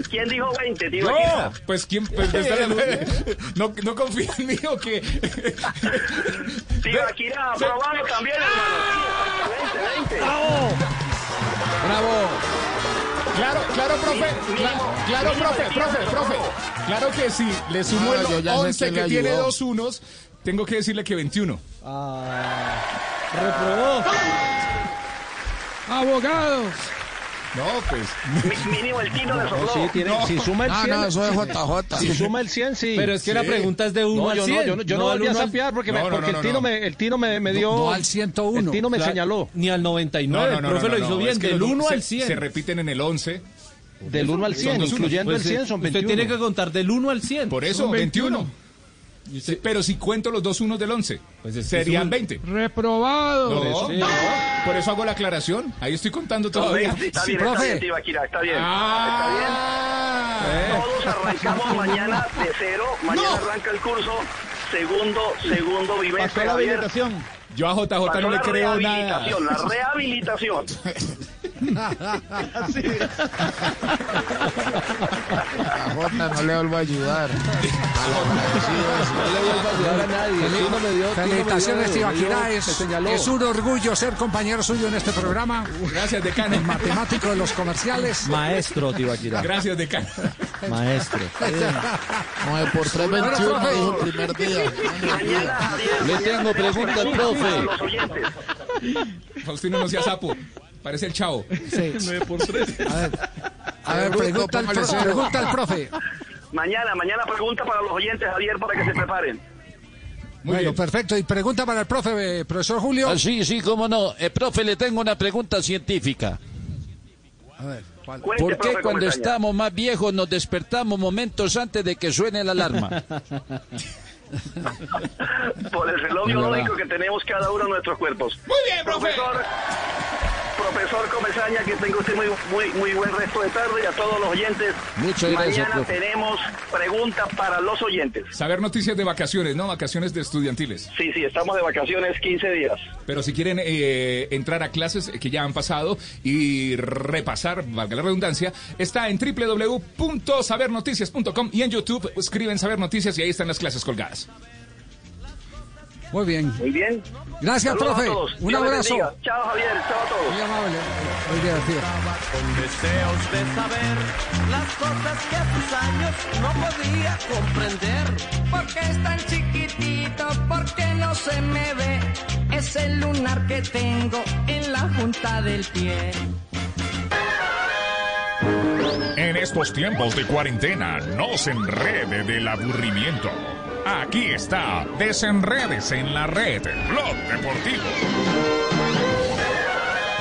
¿Quién, dijo 20, Tibaquirá? No, pues quién, pues, no, no confía en mí o qué. Tibaquirá, aprobado también, hermano. 20, 20. Bravo. Claro, claro, profe. cla- claro, profe, profe, profe. Claro que si le sumo Ah, el ya sé 11 quién que tiene dos unos, tengo que decirle que 21. Ah, reprobó. Abogados. No, pues. Mínimo el tino le No, sobró. sí, tiene, si suma el No, 100. no, eso es JJ. Si suma el 100, sí. Pero es que la pregunta es de 1 no, al yo 100. no, yo no, yo no, del volví a uno al- sapear porque, me- No, no, porque no, el Tino, no. me, el Tino me, me dio. No al 101. El Tino me Claro, señaló. Ni al 99. No, no, no, el profe no, lo no, hizo no, bien, del los 1 se- al 100. Se repiten en el 11. Del 1 al 100, dos unos. incluyendo el 100, son usted 21. tiene que contar del 1 al 100. Por eso, Son 21. 21. Sí, Pero si cuento los dos unos del 11, Pues serían es un- 20. Reprobado. No, Sí. no, por eso hago la aclaración. Ahí estoy contando todavía. Sí, está Sí, bien, está profe. bien, está bien. Ah. Está bien. Todos arrancamos mañana de cero. Mañana No. arranca el curso. Segundo, segundo Pasó bimestre, la habilitación. Yo a JJ Pasó no le la creo nada. rehabilitación, la rehabilitación. A Jota no le vuelvo a ayudar. No le vuelvo a ayudar a nadie. Fel- Tú no me dio- tú no me dio Felicitaciones, me Es, es un orgullo ser compañero suyo en este programa. Gracias, decano. El matemático de los comerciales. Maestro, Tibaquirá. Gracias, decano. Maestro. No, es por 321 dijo el primer día. Le tengo pregunta, profe. Faustino no sea sapo. Parece el chavo. Sí. 9 por 3. A ver, a ver pregunta, al pro- pregunta al profe. Mañana, mañana pregunta para los oyentes, Javier, para que se preparen. bueno, perfecto. Y pregunta para el profe, eh, profesor Julio. Ah, sí, sí, cómo no. Eh, profe, le tengo una pregunta científica. A ver, ¿cuál? ¿Por qué cuando estamos más viejos nos despertamos momentos antes de que suene la alarma? Por el reloj biológico que tenemos cada uno de nuestros cuerpos. Muy bien, profe. Profesor, profesor Comesaña, que tenga usted muy, muy, muy buen resto de tarde y a todos los oyentes. Muchas gracias, Mañana profe. tenemos preguntas para los oyentes. Saber noticias de vacaciones, ¿no? Vacaciones de estudiantiles. Sí, sí, estamos de vacaciones 15 días. Pero si quieren eh, entrar a clases que ya han pasado y repasar, valga la redundancia, está en www.sabernoticias.com y en YouTube escriben Saber Noticias y ahí están las clases colgadas. Muy bien. Muy bien. Gracias, Saludos profe. Un Dios abrazo. Chao, Javier. Chao a todos. Muy amable. Muy divertido. Con deseos de saber las cosas que a tus años no podía comprender. Porque es tan chiquitito, porque no se me ve. Es el lunar que tengo en la punta del pie. En estos tiempos de cuarentena, no se enrede del aburrimiento. Aquí está, desenredes en la red, Blog Deportivo.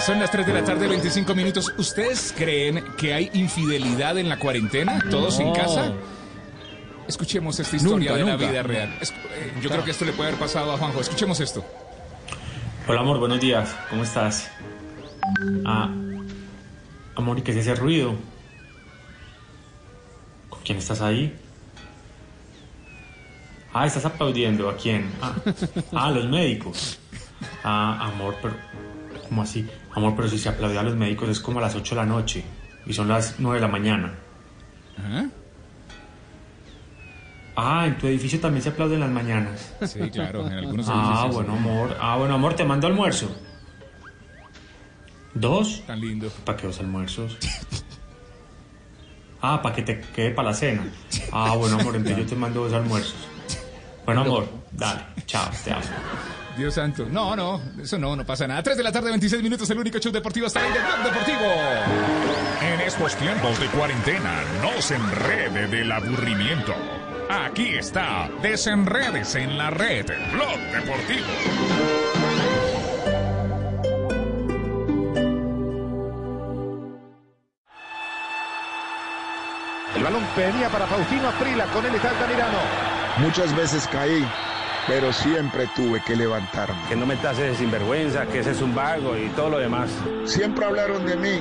Son las 3 de la tarde, 25 minutos. ¿Ustedes creen que hay infidelidad en la cuarentena? ¿Todos en casa? Escuchemos esta historia Nunca, de la vida real. Es- eh, yo creo que esto le puede haber pasado a Juanjo. Escuchemos esto. Hola amor, buenos días, ¿cómo estás? Ah, amor, ¿y qué es ese ruido? ¿Con quién estás ahí? Ah, estás aplaudiendo, ¿a quién? Ah, ah, a los médicos. Ah, amor, pero... ¿Cómo así? Amor, pero si se aplaude a los médicos es como a las 8 de la noche y son las 9 de la mañana. Ah, en tu edificio también se aplaude en las mañanas. Sí, claro, en algunos Ah, edificios. bueno, amor. Ah, bueno, amor, te mando almuerzo. ¿Dos? Tan lindo. ¿Para qué dos almuerzos? Ah, para que te quede para la cena. Ah, bueno, amor, entonces yo te mando dos almuerzos. Bueno, amor, dale, chao, te amo. Dios santo. No, no, eso no, no pasa nada. 3 de la tarde, 26 minutos, el único show deportivo está ahí de Blog Deportivo. En estos tiempos de cuarentena, no se enrede del aburrimiento. Aquí está, desenredes en la red, Blog Deportivo. Balón venía para Faustino Aprila, con él está Altamirano. Muchas veces caí, pero siempre tuve que levantarme. Que no me tases de sinvergüenza, que ese es un vago y todo lo demás. Siempre hablaron de mí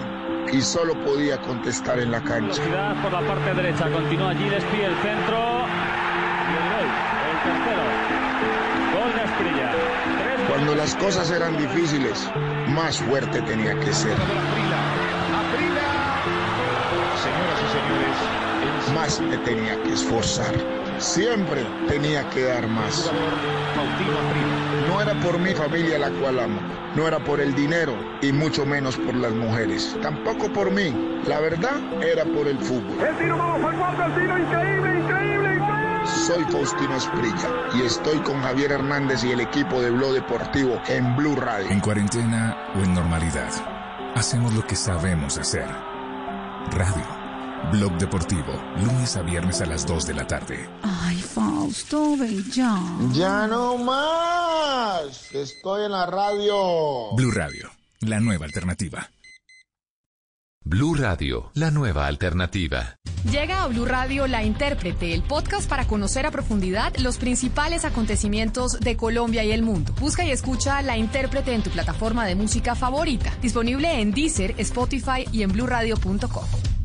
y solo podía contestar en la cancha. Velocidad por la parte derecha, continúa allí, despide el centro. Y el gol, el tercero. Gol de Asprilla. Cuando las cosas eran difíciles, más fuerte tenía que ser. Señoras y señores, Más me tenía que esforzar. Siempre tenía que dar más. No era por mi familia la cual amo. No era por el dinero y mucho menos por las mujeres. Tampoco por mí. La verdad era por el fútbol. El tiro, vamos al el tiro, increíble, increíble, increíble. Soy Faustino Esprilla y estoy con Javier Hernández y el equipo de Blog Deportivo en Blue Radio. En cuarentena o en normalidad, hacemos lo que sabemos hacer. Radio. Blog Deportivo, lunes a viernes a las 2 de la tarde. Ay, Fausto, ven ya. Ya no más. Estoy en la radio. Blue Radio, la nueva alternativa. Blue Radio, la nueva alternativa. Llega a Blue Radio La Intérprete, el podcast para conocer a profundidad los principales acontecimientos de Colombia y el mundo. Busca y escucha La Intérprete en tu plataforma de música favorita, disponible en Deezer, Spotify y en bluradio.com.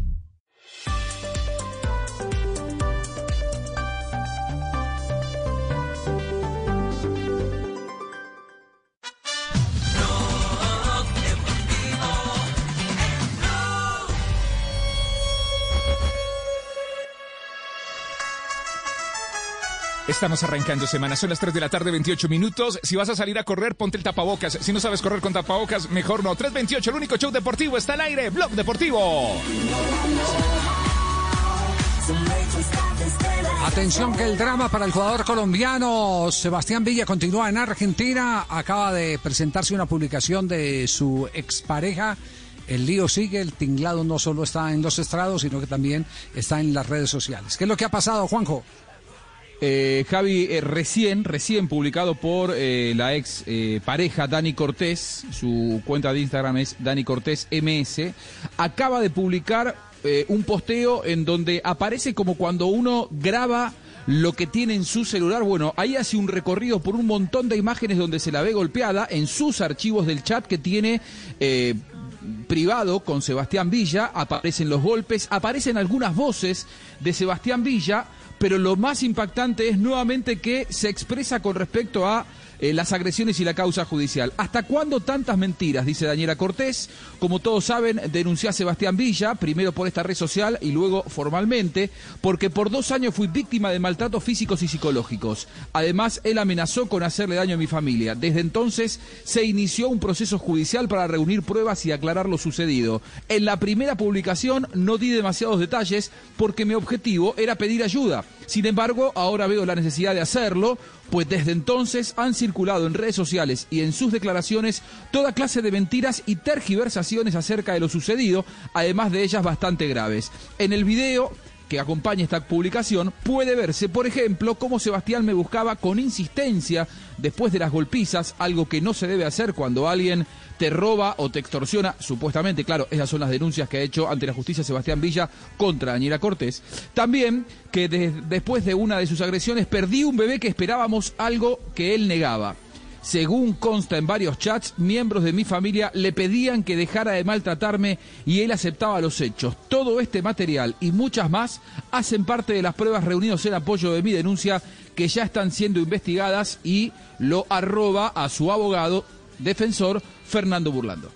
Estamos arrancando semana, son las 3 de la tarde, 28 minutos. Si vas a salir a correr, ponte el tapabocas. Si no sabes correr con tapabocas, mejor no. 328, el único show deportivo está al aire. Blog Deportivo. Atención que el drama para el jugador colombiano Sebastián Villa continúa en Argentina. Acaba de presentarse una publicación de su expareja. El lío sigue, el tinglado no solo está en los estrados, sino que también está en las redes sociales. ¿Qué es lo que ha pasado, Juanjo? Eh, Javi, eh, recién, recién publicado por eh, la ex eh, pareja Dani Cortés, su cuenta de Instagram es Dani Cortés MS, acaba de publicar un posteo en donde aparece como cuando uno graba lo que tiene en su celular. Bueno, ahí hace un recorrido por un montón de imágenes donde se la ve golpeada en sus archivos del chat que tiene privado con Sebastián Villa, aparecen los golpes, aparecen algunas voces de Sebastián Villa, pero lo más impactante es nuevamente que se expresa con respecto a eh, las agresiones y la causa judicial. ¿Hasta cuándo tantas mentiras? Dice Daniela Cortés. Como todos saben, denunció a Sebastián Villa, primero por esta red social y luego formalmente, porque por dos años fui víctima de maltratos físicos y psicológicos. Además, él amenazó con hacerle daño a mi familia. Desde entonces se inició un proceso judicial para reunir pruebas y aclarar lo sucedido. En la primera publicación no di demasiados detalles porque mi objetivo era pedir ayuda. Sin embargo, ahora veo la necesidad de hacerlo, pues desde entonces han circulado en redes sociales y en sus declaraciones toda clase de mentiras y tergiversaciones acerca de lo sucedido, además de ellas bastante graves. En el video que acompaña esta publicación puede verse, por ejemplo, cómo Sebastián me buscaba con insistencia después de las golpizas, algo que no se debe hacer cuando alguien te roba o te extorsiona, supuestamente, claro, esas son las denuncias que ha hecho ante la justicia Sebastián Villa contra Daniela Cortés. También que de- después de una de sus agresiones perdí un bebé que esperábamos algo que él negaba. Según consta en varios chats, miembros de mi familia le pedían que dejara de maltratarme y él aceptaba los hechos. Todo este material y muchas más hacen parte de las pruebas reunidas en apoyo de mi denuncia que ya están siendo investigadas y lo arroba a su abogado defensor Fernando Burlando.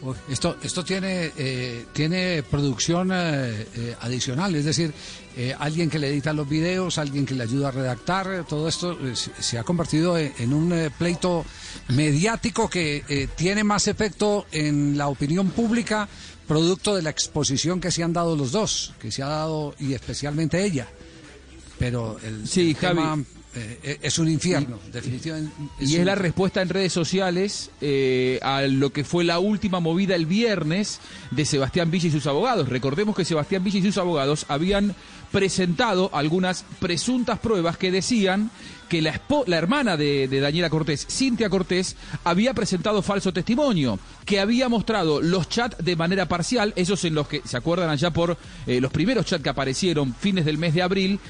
Uy, Esto, esto tiene, eh, tiene producción eh, eh, adicional, es decir, eh, alguien que le edita los videos, alguien que le ayuda a redactar, todo esto eh, se, se ha convertido en, en un eh, pleito mediático que eh, tiene más efecto en la opinión pública, producto de la exposición que se han dado los dos, que se ha dado y especialmente ella. Pero el, Sí, el Javi. tema eh, es un infierno, definitivamente. Y un es la respuesta en redes sociales eh, a lo que fue la última movida el viernes de Sebastián Villa y sus abogados. Recordemos que Sebastián Villa y sus abogados habían presentado algunas presuntas pruebas que decían que la, hermana de, Daniela Cortés, Cintia Cortés, había presentado falso testimonio, que había mostrado los chats de manera parcial, esos en los que, ¿se acuerdan allá por eh, los primeros chats que aparecieron fines del mes de abril?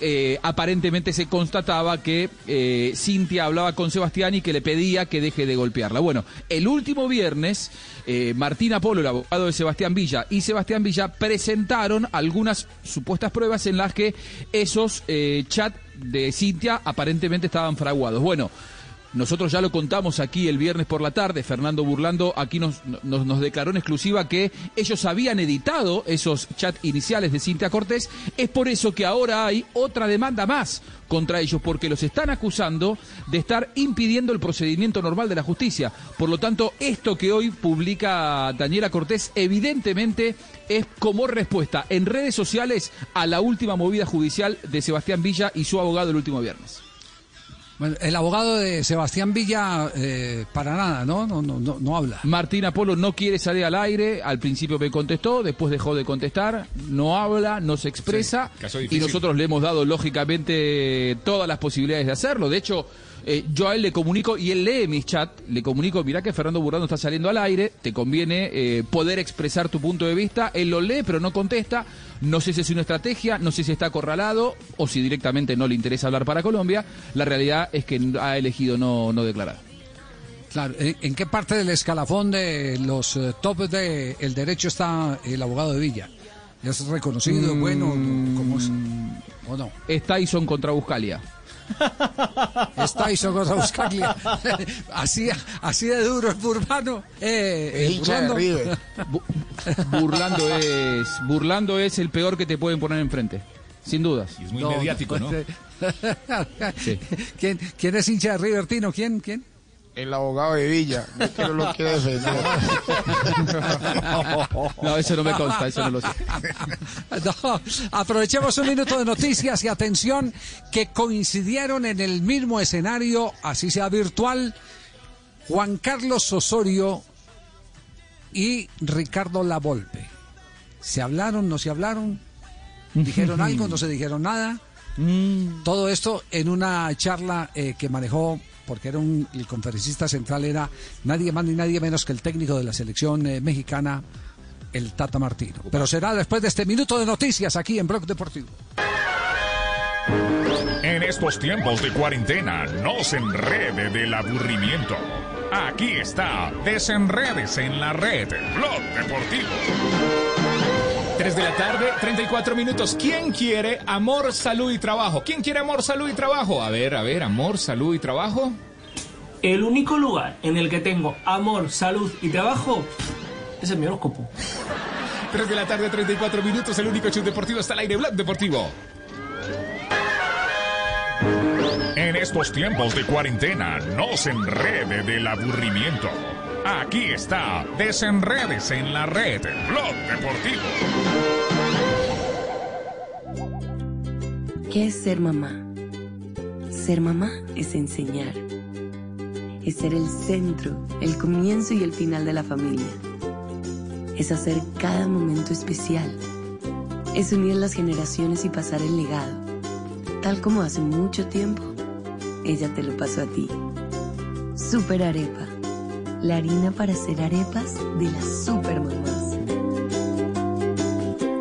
eh, aparentemente se constataba que eh, Cintia hablaba con Sebastián y que le pedía que deje de golpearla. Bueno, el último viernes, eh, Martín Apolo, el abogado de Sebastián Villa, y Sebastián Villa presentaron algunas supuestas pruebas en las que esos chats de Cintia aparentemente estaban fraguados. Bueno, nosotros ya lo contamos aquí el viernes por la tarde. Fernando Burlando aquí nos, nos, declaró en exclusiva que ellos habían editado esos chats iniciales de Cintia Cortés. Es por eso que ahora hay otra demanda más contra ellos, porque los están acusando de estar impidiendo el procedimiento normal de la justicia. Por lo tanto, esto que hoy publica Daniela Cortés, evidentemente es como respuesta en redes sociales a la última movida judicial de Sebastián Villa y su abogado el último viernes. Bueno, el abogado de Sebastián Villa, eh, para nada, ¿no? No, no, no, no habla. Martín Apolo no quiere salir al aire, al principio me contestó, después dejó de contestar, no habla, no se expresa Sí, y nosotros le hemos dado lógicamente todas las posibilidades de hacerlo. De hecho, eh, yo a él le comunico y él lee mis chats, le comunico, mira que Fernando Burrando está saliendo al aire, te conviene eh, poder expresar tu punto de vista, él lo lee pero no contesta, no sé si es una estrategia, no sé si está acorralado o si directamente no le interesa hablar para Colombia, la realidad es que ha elegido no, no declarar. Claro, ¿en, qué parte del escalafón de los eh, tops del derecho está el abogado de Villa? ¿Ya es reconocido, Mm. bueno, cómo es? ¿O no? Es Tyson contra Buscalia. Es Tyson contra Buscaglia. así, así de duro es Burbano. Eh, El eh, de Burlando. River. Bu- Burlando es, Burlando es el peor que te pueden poner enfrente. sin dudas. Y es muy mediático, ¿no? Sí. ¿Quién, ¿Quién es hincha de River, Tino? ¿Quién? ¿Quién? El abogado de Villa, no quiero lo quiere defender. No, eso no me consta, eso no lo sé. No, aprovechemos un minuto de noticias y atención que coincidieron en el mismo escenario, así sea virtual, Juan Carlos Osorio y Ricardo Lavolpe. ¿Se hablaron, no se hablaron? ¿Dijeron algo, no se dijeron nada? Todo esto en una charla eh, que manejó, porque era un, el conferencista central era nadie más ni nadie menos que el técnico de la selección eh, mexicana, el Tata Martino. Pero será después de este minuto de noticias aquí en Blog Deportivo. En estos tiempos de cuarentena, no se enrede del aburrimiento. Aquí está, desenredes en la red, Blog Deportivo. 3 de la tarde, 34 minutos. ¿Quién quiere amor, salud y trabajo? ¿Quién quiere amor, salud y trabajo? A ver, a ver, amor, salud y trabajo. El único lugar en el que tengo amor, salud y trabajo es el mi horóscopo. 3 de la tarde, 34 minutos. El único show deportivo está al aire, Blog Deportivo. En estos tiempos de cuarentena, no se enrede del aburrimiento. Aquí está, desenredes en la red, Blog Deportivo. ¿Qué es ser mamá? Ser mamá es enseñar. Es ser el centro, el comienzo y el final de la familia. Es hacer cada momento especial. Es unir las generaciones y pasar el legado. Tal como hace mucho tiempo, ella te lo pasó a ti. Super Arepa. La harina para hacer arepas de las super mamás.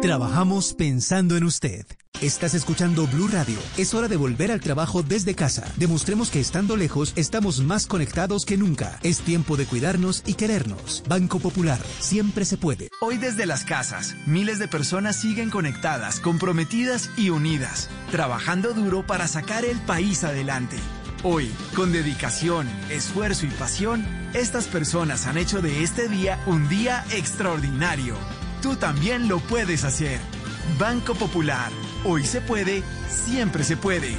Trabajamos pensando en usted. Estás escuchando Blue Radio. Es hora de volver al trabajo desde casa. Demostremos que estando lejos estamos más conectados que nunca. Es tiempo de cuidarnos y querernos. Banco Popular. Siempre se puede. Hoy desde las casas, miles de personas siguen conectadas, comprometidas y unidas, trabajando duro para sacar el país adelante. Hoy, con dedicación, esfuerzo y pasión, estas personas han hecho de este día un día extraordinario. Tú también lo puedes hacer. Banco Popular. Hoy se puede, siempre se puede.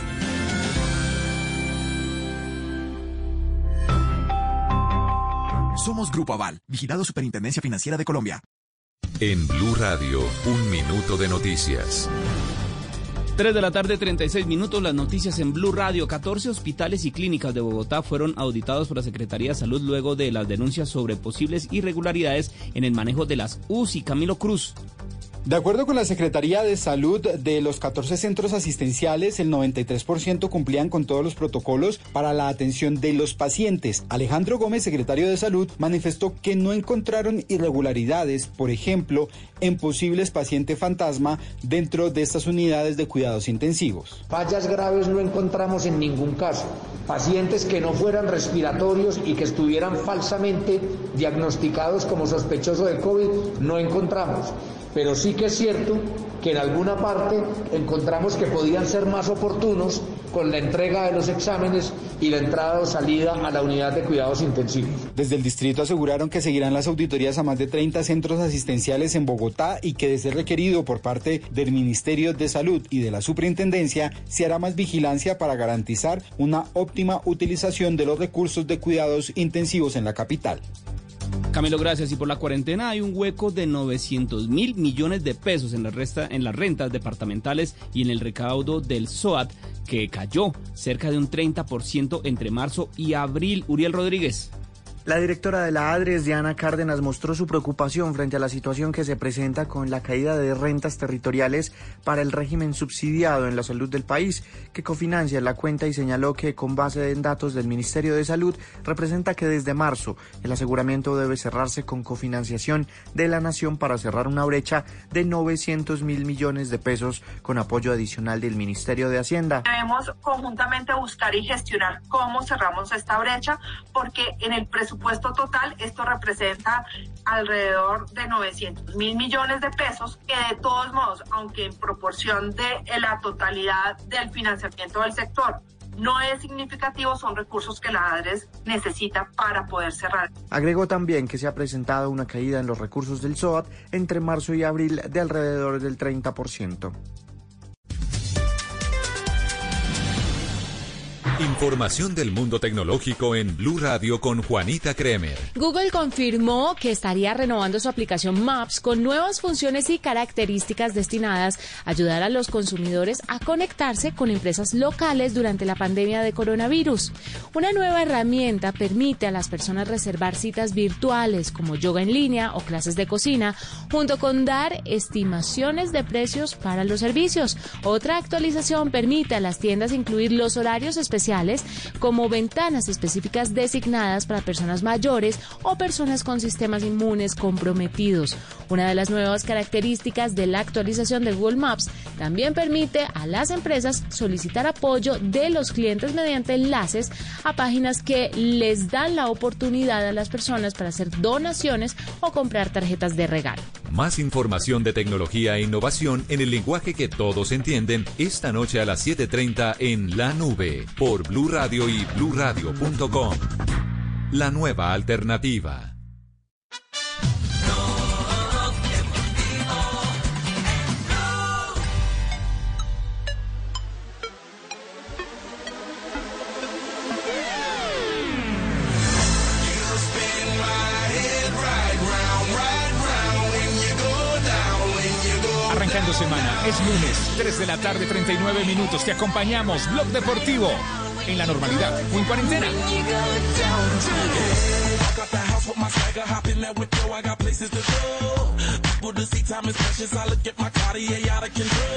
Somos Grupo Aval, vigilado Superintendencia Financiera de Colombia. En Blue Radio, un minuto de noticias. 3 de la tarde, 36 minutos, las noticias en Blue Radio. 14 hospitales y clínicas de Bogotá fueron auditados por la Secretaría de Salud luego de las denuncias sobre posibles irregularidades en el manejo de las UCI. Camilo Cruz. De acuerdo con la Secretaría de Salud, de los 14 centros asistenciales, el 93% cumplían con todos los protocolos para la atención de los pacientes. Alejandro Gómez, secretario de Salud, manifestó que no encontraron irregularidades, por ejemplo, en posibles pacientes fantasma dentro de estas unidades de cuidados intensivos. Fallas graves no encontramos en ningún caso. Pacientes que no fueran respiratorios y que estuvieran falsamente diagnosticados como sospechosos de COVID no encontramos. Pero sí que es cierto que en alguna parte encontramos que podían ser más oportunos con la entrega de los exámenes y la entrada o salida a la unidad de cuidados intensivos. Desde el distrito aseguraron que seguirán las auditorías a más de 30 centros asistenciales en Bogotá y que de ser requerido por parte del Ministerio de Salud y de la Superintendencia se hará más vigilancia para garantizar una óptima utilización de los recursos de cuidados intensivos en la capital. Camilo, gracias. Y por la cuarentena hay un hueco de 900 mil millones de pesos en, la resta, en las rentas departamentales y en el recaudo del SOAT, que cayó cerca de un 30% entre marzo y abril. Uriel Rodríguez. La directora de la ADRES, Diana Cárdenas, mostró su preocupación frente a la situación que se presenta con la caída de rentas territoriales para el régimen subsidiado en la salud del país, que cofinancia la cuenta y señaló que con base en datos del Ministerio de Salud representa que desde marzo el aseguramiento debe cerrarse con cofinanciación de la nación para cerrar una brecha de 900 mil millones de pesos con apoyo adicional del Ministerio de Hacienda. Debemos conjuntamente buscar y gestionar cómo cerramos esta brecha, porque en el presupuesto presupuesto total, esto representa alrededor de 900 mil millones de pesos, que de todos modos, aunque en proporción de la totalidad del financiamiento del sector, no es significativo, son recursos que la ADRES necesita para poder cerrar. Agregó también que se ha presentado una caída en los recursos del SOAT entre marzo y abril de alrededor del 30%. Información del mundo tecnológico en Blue Radio con Juanita Kremer. Google confirmó que estaría renovando su aplicación Maps con nuevas funciones y características destinadas a ayudar a los consumidores a conectarse con empresas locales durante la pandemia de coronavirus. Una nueva herramienta permite a las personas reservar citas virtuales como yoga en línea o clases de cocina, junto con dar estimaciones de precios para los servicios. Otra actualización permite a las tiendas incluir los horarios como ventanas específicas designadas para personas mayores o personas con sistemas inmunes comprometidos. Una de las nuevas características de la actualización de Google Maps también permite a las empresas solicitar apoyo de los clientes mediante enlaces a páginas que les dan la oportunidad a las personas para hacer donaciones o comprar tarjetas de regalo. Más información de tecnología e innovación en el lenguaje que todos entienden esta noche a las 7:30 en La Nube por Blue Radio y bluradio.com. La nueva alternativa. Arrancando semana, es lunes, 3 de la tarde, 39 minutos. Te acompañamos, Blog Deportivo, en la normalidad o en cuarentena.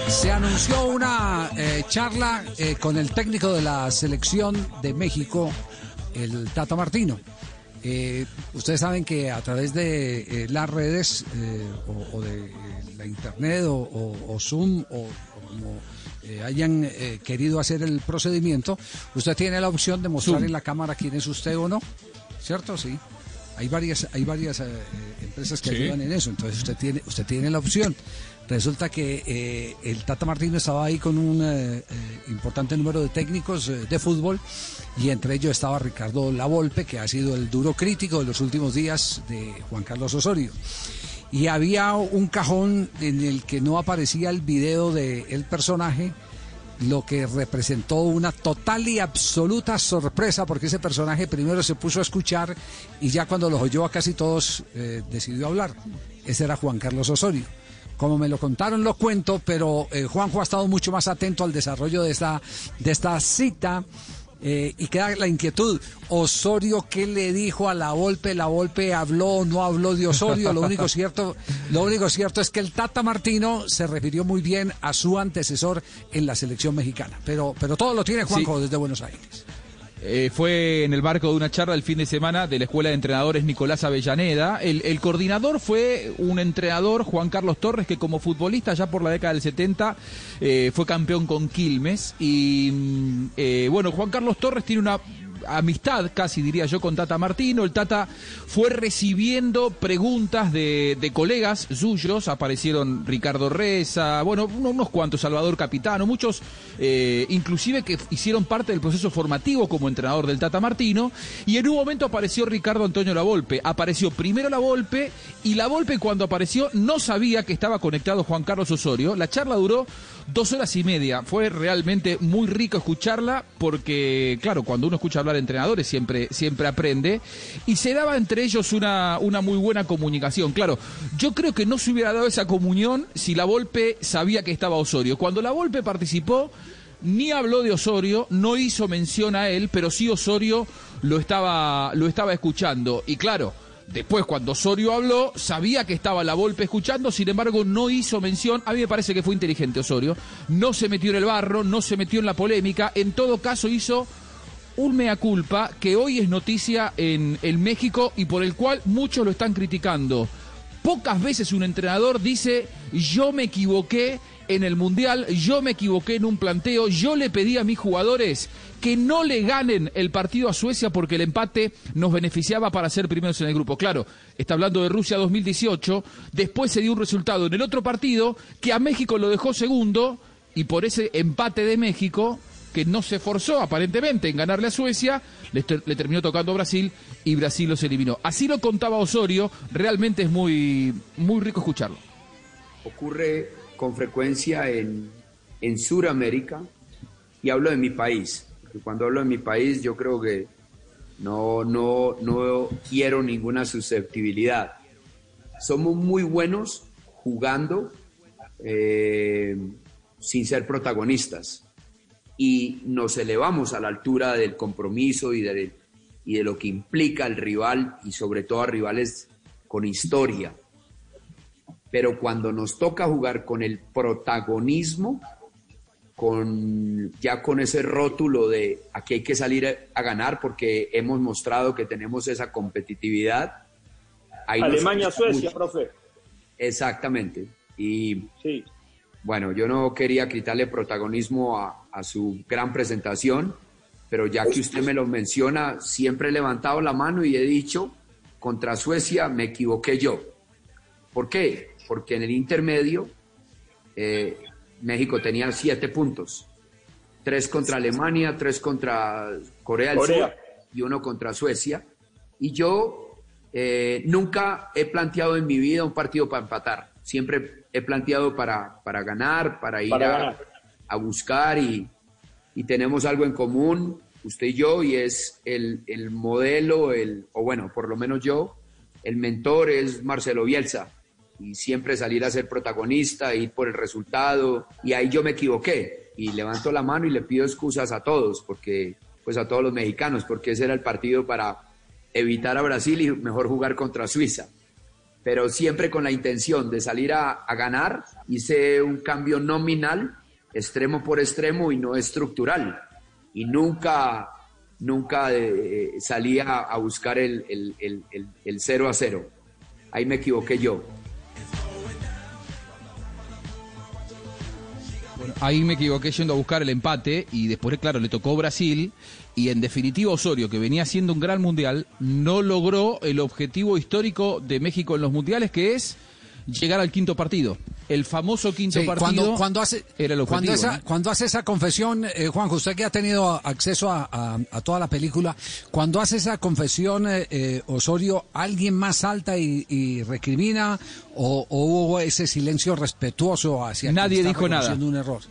Se anunció una eh, charla eh, con el técnico de la selección de México, el Tata Martino. Eh, ustedes saben que a través de las redes o, de la internet o, o- Zoom o como eh, hayan eh, querido hacer el procedimiento, usted tiene la opción de mostrar en la cámara quién es usted o no, ¿cierto? Sí. Hay varias, hay varias eh, empresas que Sí. ayudan en eso, entonces usted tiene, usted tiene la opción. Resulta que el Tata Martino estaba ahí con un importante número de técnicos de fútbol y entre ellos estaba Ricardo Lavolpe, que ha sido el duro crítico de los últimos días de Juan Carlos Osorio. Y había un cajón en el que no aparecía el video del el personaje, lo que representó una total y absoluta sorpresa, porque ese personaje primero se puso a escuchar y ya cuando los oyó a casi todos eh, decidió hablar. Ese era Juan Carlos Osorio. Como me lo contaron, lo cuento, pero eh, Juanjo ha estado mucho más atento al desarrollo de esta, de esta cita. Eh, y queda la inquietud. Osorio, ¿qué le dijo a la Volpe? ¿La Volpe habló o no habló de Osorio? Lo único cierto, lo único cierto es que el Tata Martino se refirió muy bien a su antecesor en la selección mexicana. Pero, pero todo lo tiene Juanjo desde Buenos Aires. Eh, fue en el marco de una charla el fin de semana de la Escuela de Entrenadores Nicolás Avellaneda. El, coordinador fue un entrenador, Juan Carlos Torres, que como futbolista ya por la década del 70 eh, fue campeón con Quilmes. Y mm, eh, bueno, Juan Carlos Torres tiene una amistad, casi diría yo, con Tata Martino. El Tata fue recibiendo preguntas de, colegas suyos. Aparecieron Ricardo Reza, bueno, uno- unos cuantos, Salvador Capitano, muchos, eh, inclusive que hicieron parte del proceso formativo como entrenador del Tata Martino. Y en un momento apareció Ricardo Antonio Lavolpe. Apareció primero Lavolpe y Lavolpe cuando apareció no sabía que estaba conectado Juan Carlos Osorio. La charla duró dos horas y media. Fue realmente muy rico escucharla porque, claro, cuando uno escucha hablar entrenadores siempre, siempre aprende. Y se daba entre ellos una, una muy buena comunicación. Claro, yo creo que no se hubiera dado esa comunión si la Volpe sabía que estaba Osorio. Cuando la Volpe participó, ni habló de Osorio, no hizo mención a él, pero sí Osorio lo estaba, lo estaba escuchando. Y claro, Después, cuando Osorio habló, sabía que estaba la Volpe escuchando, sin embargo, no hizo mención. A mí me parece que fue inteligente Osorio. No se metió en el barro, no se metió en la polémica. En todo caso, hizo un mea culpa que hoy es noticia en, en México y por el cual muchos lo están criticando. Pocas veces un entrenador dice, yo me equivoqué en el Mundial, yo me equivoqué en un planteo, yo le pedí a mis jugadores que no le ganen el partido a Suecia porque el empate nos beneficiaba para ser primeros en el grupo. Claro, está hablando de Rusia 2018, después se dio un resultado en el otro partido que a México lo dejó segundo y por ese empate de México que no se forzó aparentemente en ganarle a Suecia, le, le terminó tocando a Brasil y Brasil los eliminó. Así lo contaba Osorio, realmente es muy, muy rico escucharlo. ocurre con frecuencia en, en Sudamérica y hablo de mi país, Cuando hablo de mi país, yo creo que no, no, no quiero ninguna susceptibilidad. Somos muy buenos jugando eh, sin ser protagonistas y nos elevamos a la altura del compromiso y de, y de lo que implica el rival y sobre todo a rivales con historia. Pero cuando nos toca jugar con el protagonismo, con ya con ese rótulo de aquí hay que salir a, ganar porque hemos mostrado que tenemos esa competitividad. Alemania-Suecia, profe. Exactamente. Y bueno, yo no quería quitarle protagonismo a, a su gran presentación, pero ya que usted me lo menciona, siempre he levantado la mano y he dicho, contra Suecia me equivoqué yo. ¿Por qué? Porque en el intermedio eh, México tenía siete puntos. Tres contra Alemania, tres contra Corea del Sur y uno contra Suecia. Y yo eh, nunca he planteado en mi vida un partido para empatar. Siempre he planteado para, para ganar, para ir a, buscar y, y, tenemos algo en común, usted y yo, y es el, el modelo, el, o bueno, por lo menos yo, el mentor es Marcelo Bielsa y siempre salir a ser protagonista, ir por el resultado. Y ahí yo me equivoqué y levanto la mano y le pido excusas a todos, porque pues a todos los mexicanos, porque ese era el partido para evitar a Brasil y mejor jugar contra Suiza. Pero siempre con la intención de salir a, ganar, hice un cambio nominal, extremo por extremo y no estructural. Y nunca, nunca eh, salía a buscar el, el, el, el 0 a 0. Ahí me equivoqué yo. ahí me equivoqué yendo a buscar el empate y después, claro, le tocó Brasil y en definitiva Osorio, que venía siendo un gran mundial, no logró el objetivo histórico de México en los mundiales, que es llegar al quinto partido. El famoso quinto partido cuando, cuando hace, era el cuando, cuando, hace esa confesión, eh, Juan, usted que ha tenido acceso a, toda la película, cuando hace esa confesión, eh, eh, Osorio, ¿alguien más salta y, recrimina o, hubo ese silencio respetuoso hacia Nadie dijo nada. un error?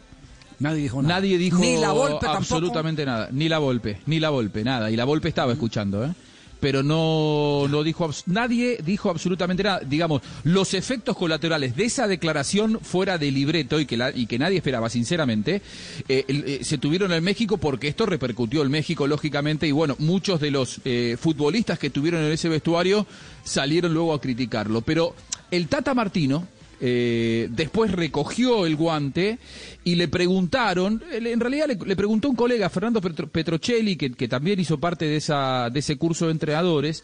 Nadie dijo nada. Nadie dijo ni la Volpe absolutamente nada. Ni la Volpe, ni la Volpe, nada. Y la Volpe estaba escuchando, ¿eh? Pero no, no dijo, nadie dijo absolutamente nada. Digamos, los efectos colaterales de esa declaración fuera de libreto y que, la, y que nadie esperaba, sinceramente, eh, eh, se tuvieron en México porque esto repercutió en México, lógicamente, y bueno, muchos de los eh, futbolistas que estuvieron en ese vestuario salieron luego a criticarlo. Pero el Tata Martino, eh, después recogió el guante y le preguntaron, en realidad le, preguntó un colega, Fernando Petrocelli, que, también hizo parte de, esa, de ese curso de entrenadores,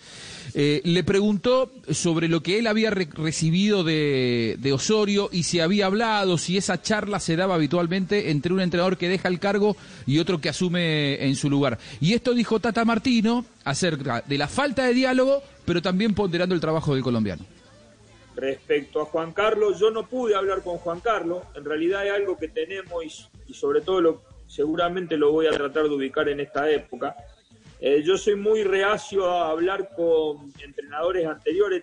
eh, le preguntó sobre lo que él había recibido de, Osorio y si había hablado, si esa charla se daba habitualmente entre un entrenador que deja el cargo y otro que asume en su lugar. Y esto dijo Tata Martino acerca de la falta de diálogo, pero también ponderando el trabajo del colombiano. Respecto a Juan Carlos, yo no pude hablar con Juan Carlos, en realidad hay algo que tenemos y, sobre todo lo, seguramente lo voy a tratar de ubicar en esta época. Eh, yo soy muy reacio a hablar con entrenadores anteriores,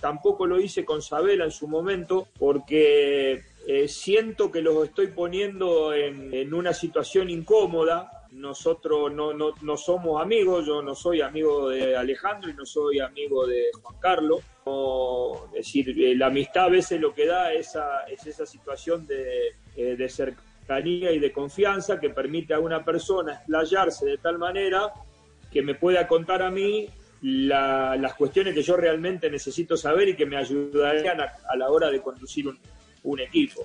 tampoco lo hice con Sabela en su momento, porque eh, siento que los estoy poniendo en, en una situación incómoda nosotros no, no, no, somos amigos, yo no soy amigo de Alejandro y no soy amigo de Juan Carlos. es decir, eh, la amistad a veces lo que da esa, es esa situación de, eh, de cercanía y de confianza que permite a una persona explayarse de tal manera que me pueda contar a mí las cuestiones que yo realmente necesito saber y que me ayudarían a, la hora de conducir un equipo.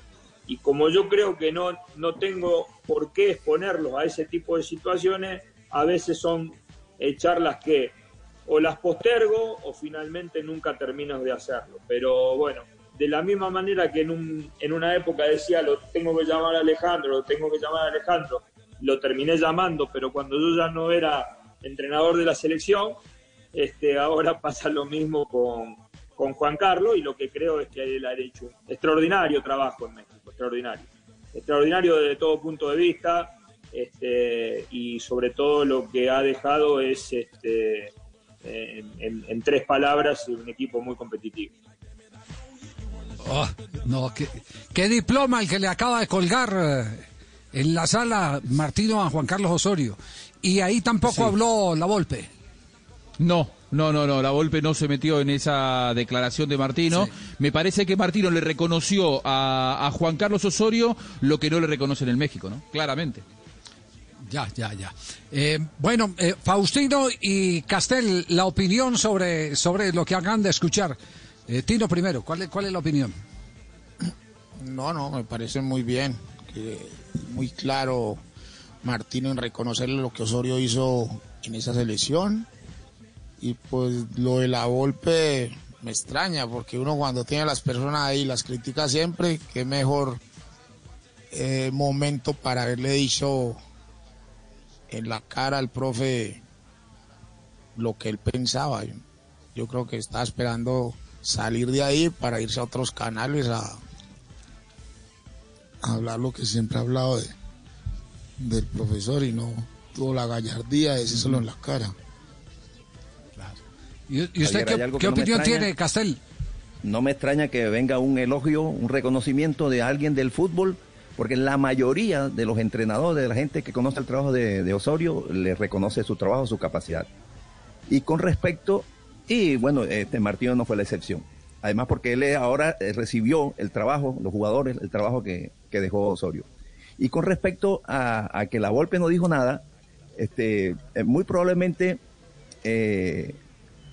Y como yo creo que no, no tengo por qué exponerlos a ese tipo de situaciones, a veces son eh, charlas que o las postergo o finalmente nunca termino de hacerlo. Pero bueno, de la misma manera que en, un, en una época decía, lo tengo que llamar a Alejandro, lo tengo que llamar a Alejandro, lo terminé llamando, pero cuando yo ya no era entrenador de la selección, este, ahora pasa lo mismo con, con Juan Carlos y lo que creo es que él ha hecho un extraordinario trabajo en México, extraordinario. Extraordinario desde todo punto de vista este, y sobre todo lo que ha dejado es, este, en, tres palabras, un equipo muy competitivo. Oh, no, qué, diploma el que le acaba de colgar en la sala Martino a Juan Carlos Osorio. Y ahí tampoco habló la Volpe. No, no, no, no, la Volpe no se metió en esa declaración de Martino. Me parece que Martino le reconoció a, Juan Carlos Osorio lo que no le reconocen en el México, ¿no? Claramente. Ya, ya, ya. Eh, bueno, eh, Faustino y Castel, la opinión sobre, sobre lo que hagan de escuchar. Eh, Tino primero, ¿cuál es, ¿cuál es la opinión? No, no, me parece muy bien. muy claro Martino en reconocerle lo que Osorio hizo en esa selección. Y pues lo de la golpe me extraña, porque uno cuando tiene a las personas ahí las critica siempre, qué mejor momento para haberle dicho en la cara al profe lo que él pensaba. Yo, creo que estaba esperando salir de ahí para irse a otros canales a, hablar lo que siempre ha hablado de, del profesor y no tuvo la gallardía de decírselo en la cara. ¿Y, usted qué, opinión tiene, Castel? No me extraña que venga un elogio, un reconocimiento de alguien del fútbol porque la mayoría de los entrenadores, de la gente que conoce el trabajo de, Osorio, le reconoce su trabajo, su capacidad. Y con respecto, y bueno, este Martino no fue la excepción. Además, porque él ahora eh, recibió el trabajo, los jugadores, el trabajo que, dejó Osorio. Y con respecto a, que la Volpe no dijo nada, este, eh, muy probablemente eh,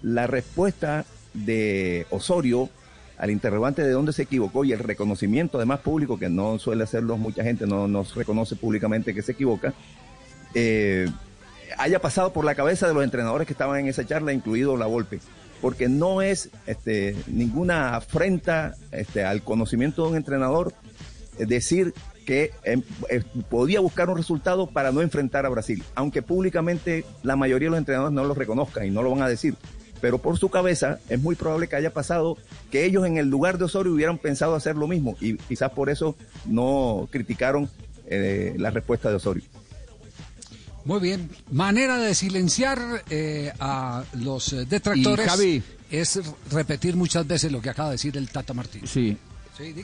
la respuesta de Osorio al interrogante de dónde se equivocó y el reconocimiento además público, que no suele hacerlo mucha gente, no nos reconoce públicamente que se equivoca, eh, haya pasado por la cabeza de los entrenadores que estaban en esa charla, incluido la Volpe. Porque no es este, ninguna afrenta este, al conocimiento de un entrenador eh, decir que em, eh, podía buscar un resultado para no enfrentar a Brasil, aunque públicamente la mayoría de los entrenadores no lo reconozcan y no lo van a decir pero por su cabeza es muy probable que haya pasado que ellos en el lugar de Osorio hubieran pensado hacer lo mismo y quizás por eso no criticaron eh, la respuesta de Osorio. Muy bien, manera de silenciar eh, a los eh, detractores es repetir muchas veces lo que acaba de decir el Tata Martín. Sí.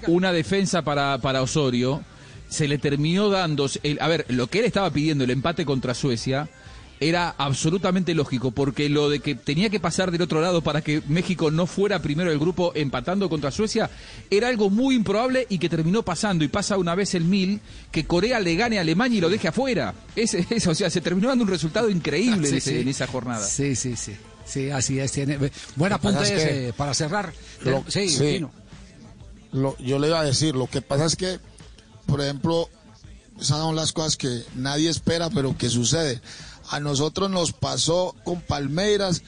Una defensa para, para Osorio se le terminó dando, el, a ver, lo que él estaba pidiendo, el empate contra Suecia, era absolutamente lógico, porque lo de que tenía que pasar del otro lado para que México no fuera primero del grupo empatando contra Suecia, era algo muy improbable y que terminó pasando. Y pasa una vez el mil que Corea le gane a Alemania y lo deje afuera. Es, o sea, se terminó dando un resultado increíble en, esa jornada. Sí, sí, sí. Sí, así es. Tiene... Buena punta ese, para cerrar. sí, yo le iba a decir, lo que pasa es que, por ejemplo, esas son las cosas que nadie espera, pero que sucede. A nosotros nos pasó con Palmeiras,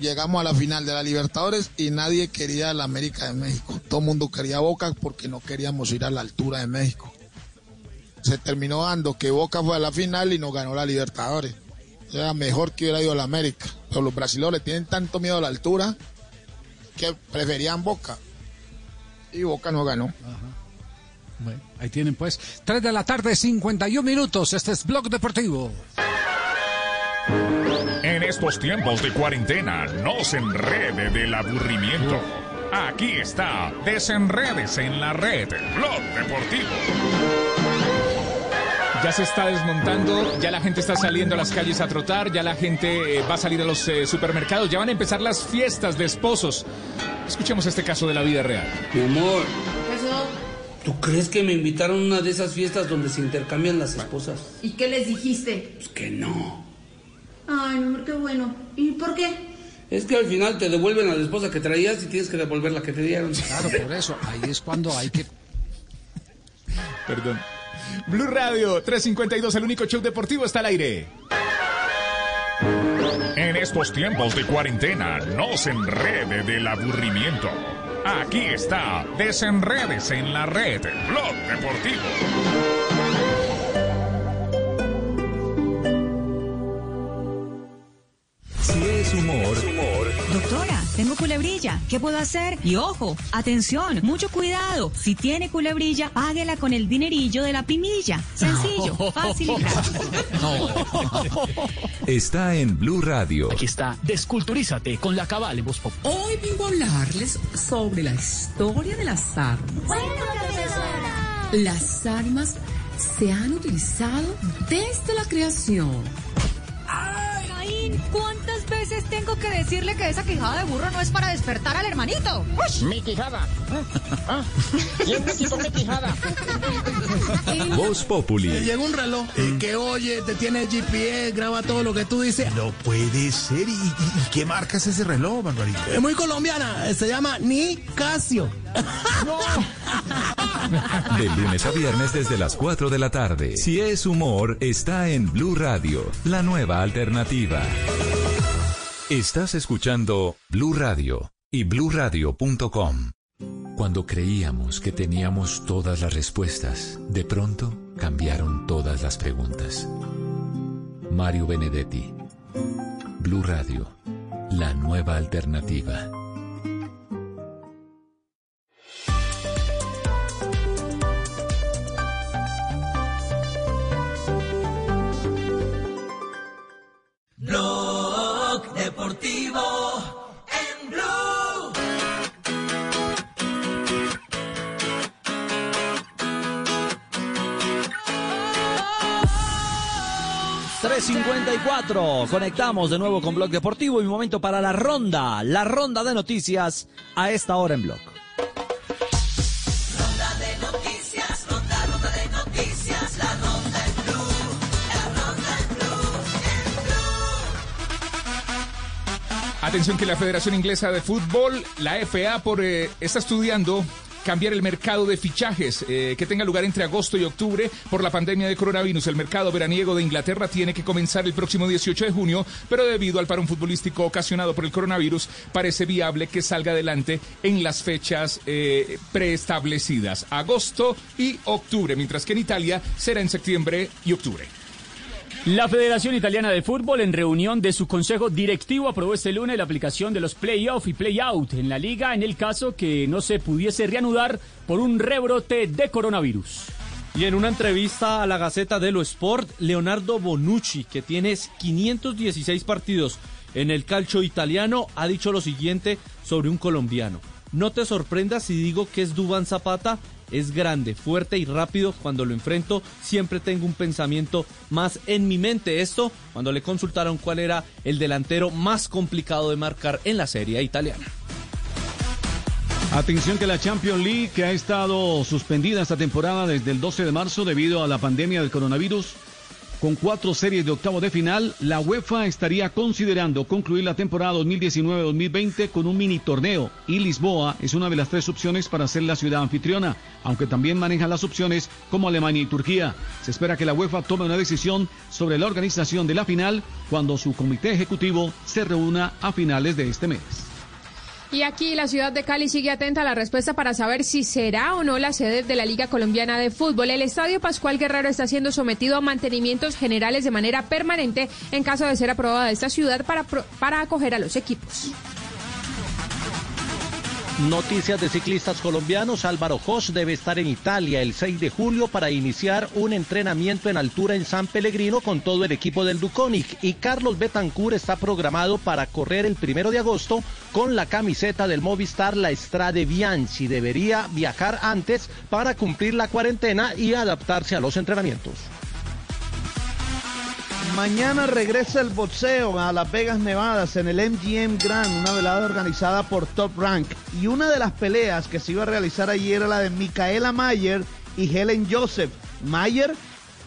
llegamos a la final de la Libertadores y nadie quería la América de México. Todo el mundo quería Boca porque no queríamos ir a la altura de México. Se terminó dando que Boca fue a la final y nos ganó la Libertadores. Era mejor que hubiera ido a la América. Pero los brasileños tienen tanto miedo a la altura que preferían Boca. Y Boca no ganó. Bueno, ahí tienen pues 3 de la tarde, 51 minutos. Este es Blog Deportivo. En estos tiempos de cuarentena, no se enrede del aburrimiento. Aquí está, desenredes en la red, Blog Deportivo. Ya se está desmontando, ya la gente está saliendo a las calles a trotar, ya la gente eh, va a salir a los eh, supermercados, ya van a empezar las fiestas de esposos. Escuchemos este caso de la vida real. Mi amor, ¿Tú crees que me invitaron a una de esas fiestas donde se intercambian las esposas? ¿Y qué les dijiste? Pues que no. Ay, mi amor, qué bueno. ¿Y por qué? Es que al final te devuelven a la esposa que traías y tienes que devolver la que te dieron. Claro, por eso. Ahí es cuando hay que. Perdón. Blue Radio 352, el único show deportivo está al aire. En estos tiempos de cuarentena, no se enrede del aburrimiento. Aquí está, desenredes en la red, Blog Deportivo. Es humor. Doctora, tengo culebrilla. ¿Qué puedo hacer? Y ojo, atención, mucho cuidado. Si tiene culebrilla, páguela con el dinerillo de la primilla. Sencillo, fácil Está en Blue Radio. Aquí está, desculturízate con la cabal en voz pop. Hoy vengo a hablarles sobre la historia de las armas. Bueno, profesora. Las armas se han utilizado desde la creación. Caín, ¿cuántas tengo que decirle que esa quijada de burro no es para despertar al hermanito? Mi quijada. ¿Ah? ¿Quién me quitó mi quijada? Voz Populi. Llega un reloj eh, que oye, te tiene GPS, graba todo lo que tú dices. No puede ser. ¿Y, y- y qué marca es ese reloj, Barbarita? Es muy colombiana, se llama Ni Casio. De lunes a viernes desde las 4 de la tarde. Si es humor, está en Blue Radio, la nueva alternativa. Estás escuchando Blue Radio y bluradio.com. Cuando creíamos que teníamos todas las respuestas, de pronto cambiaron todas las preguntas. Mario Benedetti. Blue Radio, la nueva alternativa. Deportivo en Blue. 354. Conectamos de nuevo con Blog Deportivo y momento para la ronda, la ronda de noticias a esta hora en Blog. Atención que la Federación Inglesa de Fútbol, la FA, por, eh, está estudiando cambiar el mercado de fichajes eh, que tenga lugar entre agosto y octubre por la pandemia de coronavirus. El mercado veraniego de Inglaterra tiene que comenzar el próximo 18 de junio, pero debido al parón futbolístico ocasionado por el coronavirus, parece viable que salga adelante en las fechas eh, preestablecidas, agosto y octubre, mientras que en Italia será en septiembre y octubre. La Federación Italiana de Fútbol, en reunión de su consejo directivo, aprobó este lunes la aplicación de los play-off y play-out en la liga en el caso que no se pudiese reanudar por un rebrote de coronavirus. Y en una entrevista a la Gaceta dello Sport, Leonardo Bonucci, que tiene 516 partidos en el calcio italiano, ha dicho lo siguiente sobre un colombiano. No te sorprendas si digo que es Dubán Zapata, es grande, fuerte y rápido. Cuando lo enfrento, siempre tengo un pensamiento más en mi mente. Esto cuando le consultaron cuál era el delantero más complicado de marcar en la serie italiana. Atención que la Champions League, que ha estado suspendida esta temporada desde el 12 de marzo debido a la pandemia del coronavirus, con cuatro series de octavo de final, la UEFA estaría considerando concluir la temporada 2019-2020 con un mini torneo y Lisboa es una de las tres opciones para ser la ciudad anfitriona, aunque también maneja las opciones como Alemania y Turquía. Se espera que la UEFA tome una decisión sobre la organización de la final cuando su comité ejecutivo se reúna a finales de este mes. Y aquí la ciudad de Cali sigue atenta a la respuesta para saber si será o no la sede de la Liga Colombiana de Fútbol. El Estadio Pascual Guerrero está siendo sometido a mantenimientos generales de manera permanente en caso de ser aprobada esta ciudad para, para acoger a los equipos. Noticias de ciclistas colombianos. Álvaro Jos debe estar en Italia el 6 de julio para iniciar un entrenamiento en altura en San Pellegrino con todo el equipo del Duconic. Y Carlos Betancourt está programado para correr el primero de agosto con la camiseta del Movistar La Estrade Bianchi. Debería viajar antes para cumplir la cuarentena y adaptarse a los entrenamientos. Mañana regresa el boxeo a Las Vegas, Nevadas, en el MGM Grand, una velada organizada por Top Rank. Y una de las peleas que se iba a realizar ayer era la de Micaela Mayer y Helen Joseph. Mayer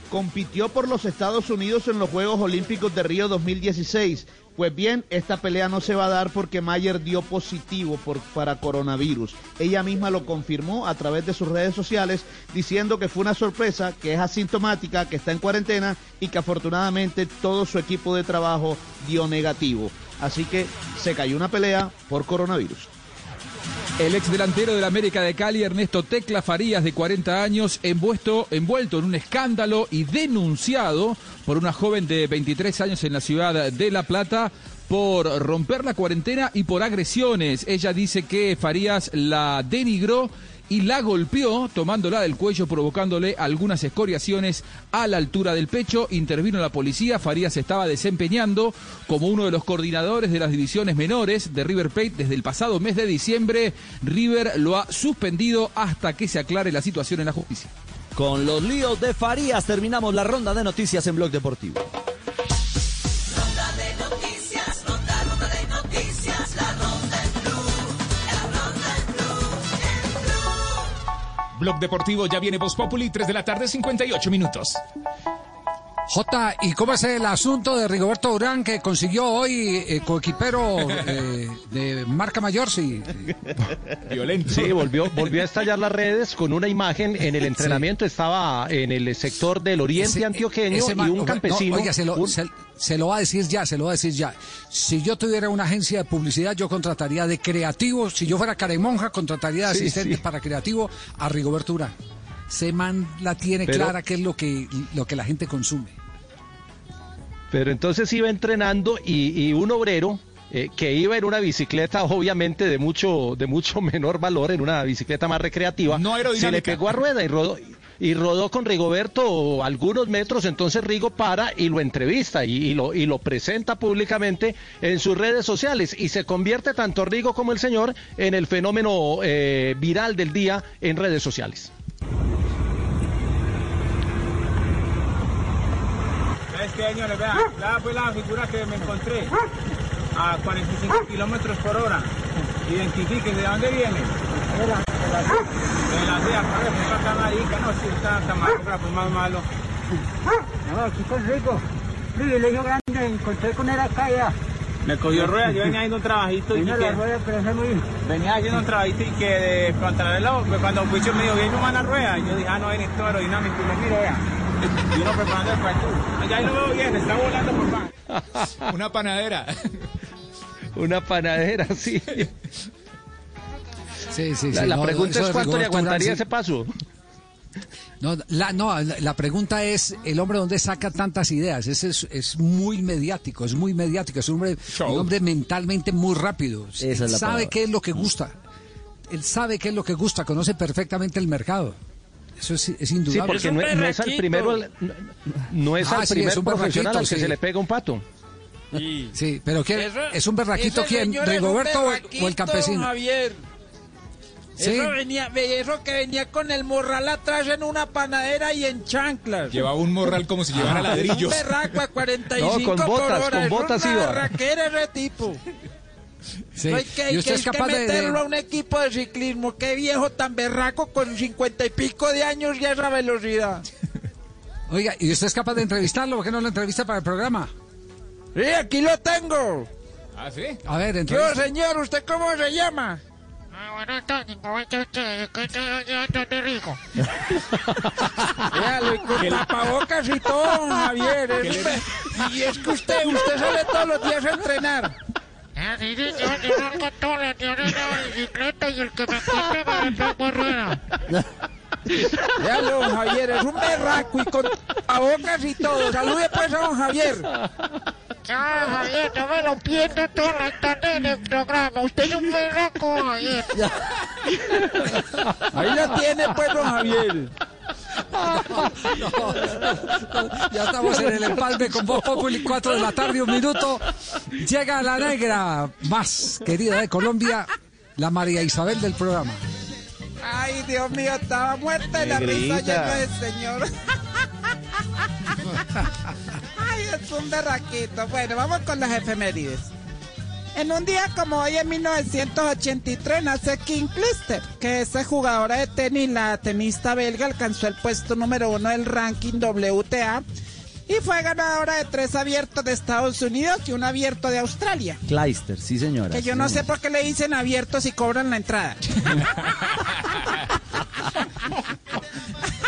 compitió por los Estados Unidos en los Juegos Olímpicos de Río 2016. Pues bien, esta pelea no se va a dar porque Mayer dio positivo por, para coronavirus. Ella misma lo confirmó a través de sus redes sociales diciendo que fue una sorpresa, que es asintomática, que está en cuarentena y que afortunadamente todo su equipo de trabajo dio negativo. Así que se cayó una pelea por coronavirus. El ex delantero del América de Cali, Ernesto Tecla Farías, de 40 años, envuelto, envuelto en un escándalo y denunciado por una joven de 23 años en la ciudad de La Plata por romper la cuarentena y por agresiones. Ella dice que Farías la denigró y la golpeó tomándola del cuello provocándole algunas escoriaciones a la altura del pecho. Intervino la policía, Farías estaba desempeñando como uno de los coordinadores de las divisiones menores de River Plate desde el pasado mes de diciembre. River lo ha suspendido hasta que se aclare la situación en la justicia. Con los líos de Farías terminamos la ronda de noticias en Blog Deportivo. Blog Deportivo ya viene Voz Populi, 3 de la tarde, 58 minutos. Jota, ¿y cómo es el asunto de Rigoberto Urán que consiguió hoy eh, coequipero eh, de marca mayor? Sí. Violento. Sí, volvió, volvió a estallar las redes con una imagen en el entrenamiento. Estaba en el sector del oriente Ese- antioqueño ese y un no, campesino. oiga, se lo, un- se, se lo va a decir ya, se lo va a decir ya. Si yo tuviera una agencia de publicidad, yo contrataría de creativo. Si yo fuera Caremonja, contrataría de Sí, asistente sí. para creativo a Rigoberto Urán. Se man la tiene Pero- clara qué es lo que, lo que la gente consume. Pero entonces iba entrenando y, y un obrero eh, que iba en una bicicleta, obviamente de mucho, de mucho menor valor, en una bicicleta más recreativa, No se le pegó a rueda y rodó. Y rodó con Rigoberto algunos metros, entonces Rigo para y lo entrevista y, y lo, y lo presenta públicamente en sus redes sociales y se convierte tanto Rigo como el señor en el fenómeno eh, viral del día en redes sociales. ¿Sabes qué, señores? Vean, la fue la figura que me encontré a 45 kilómetros por hora. Identifiquen de dónde viene. De la CIA, padre, fue para Camarica, no, si está camarógrafo más malo. No, aquí con Rico. Privilegio grande, encontré con él acá ya. Me cogió ruedas, yo venía haciendo un trabajito y que la rueda, pero muy... venía haciendo un trabajito y que de contrarreloj, pues cuando Puicho me dijo, viene una mala rueda, yo dije, ah, no, viene todo aerodinámico, y le miro, vea. Y uno preparando el cuarto. Ya ahí lo veo bien, está volando por más. Una panadera. Una panadera, sí. Sí, sí, La, sí. la no, pregunta es cuánto le aguantaría ese paso. No, la, no, la, pregunta es, ¿el hombre dónde saca tantas ideas? Ese es, es muy mediático, es muy mediático, es un hombre, un hombre mentalmente muy rápido. Esa Él es sabe palabra. qué es lo que gusta. Él sabe qué es lo que gusta, conoce perfectamente el mercado. Eso es, es Sí, indudable. porque no, no es al primero, no, no es Ah, al sí, primer es un profesional al berraquito, que sí. se le pega un pato. Sí, pero ¿quién, Eso- ¿es un berraquito quién? es ¿Rigoberto o el- campesino? Javier. Sí. Eso, venía, eso que venía con el morral atrás en una panadera y en chanclas. Llevaba un morral como si llevara Un ladrillos. berraco a 45 No, con por botas, hora. con es botas una ese tipo. Sí. No hay que, hay ¿Y usted que- es que capaz de- de- meterlo a un equipo de ciclismo. Qué viejo tan berraco con cincuenta y pico de años y esa velocidad. Oiga, ¿y usted es capaz de entrevistarlo? ¿Por qué no lo entrevista para el programa? Sí, aquí lo tengo. Ah, sí. A ver, ¿Qué entrevista. señor? ¿Usted cómo se llama? Ah, buenas tardes, ¿cómo está usted? ¿Qué está de rico? Véalo, y con tapabocas y todo, don Javier. es y es que usted, usted sale todos los días a entrenar. Ah, sí, sí, yo, yo salgo todos los días en la bicicleta y el que me encuentre me le pego a rueda. Véalo, don Javier, es un berraco y con tapabocas y todo. Salude pues a don Javier. Chao, Javier, no me lo pierdo toda la tarde en el programa. Usted es un berraco, Javier. Ahí lo tiene pues don Javier. Ya estamos en el empalme con Voz Populi, 4 de la tarde, un minuto. Llega la negra más querida de Colombia, la María Isabel del programa. Ay, Dios mío, estaba muerta de la risa Negrita. lleno de señor. Es un berraquito. Bueno, vamos con las efemérides. En un día como hoy, en 1983, nace Kim Clijsters, que es jugadora de tenis, la tenista belga, alcanzó el puesto número uno del ranking WTA y fue ganadora de tres abiertos de Estados Unidos y un abierto de Australia. Clijster, sí señora. Que yo sí, no sé por qué le dicen abiertos y cobran la entrada.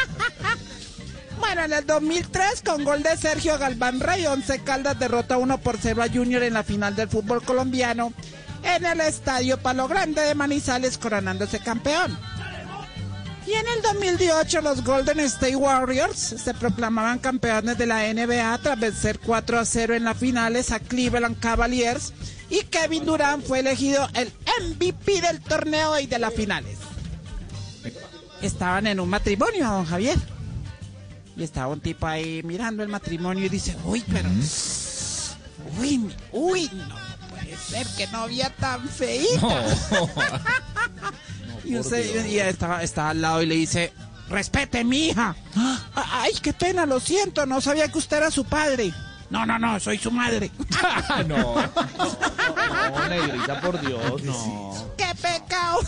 Bueno, en el 2003, con gol de Sergio Galván Rey, 11 Caldas derrota 1 por 0 a Junior en la final del fútbol colombiano en el Estadio Palo Grande de Manizales, coronándose campeón. Y en el 2018 los Golden State Warriors se proclamaban campeones de la NBA tras vencer 4 a 0 en las finales a Cleveland Cavaliers y Kevin Durant fue elegido el MVP del torneo y de las finales. Estaban en un matrimonio, don Javier. Y estaba un tipo ahí mirando el matrimonio y dice, uy, pero... Uy, uy, no puede ser que novia tan feita. Y, usted, y estaba, estaba al lado y le dice, Respete, mi hija. Ay, qué pena, lo siento, no sabía que usted era su padre. No, no, no, soy su madre. no. No, negrita, por Dios, no. ¡Qué pecado!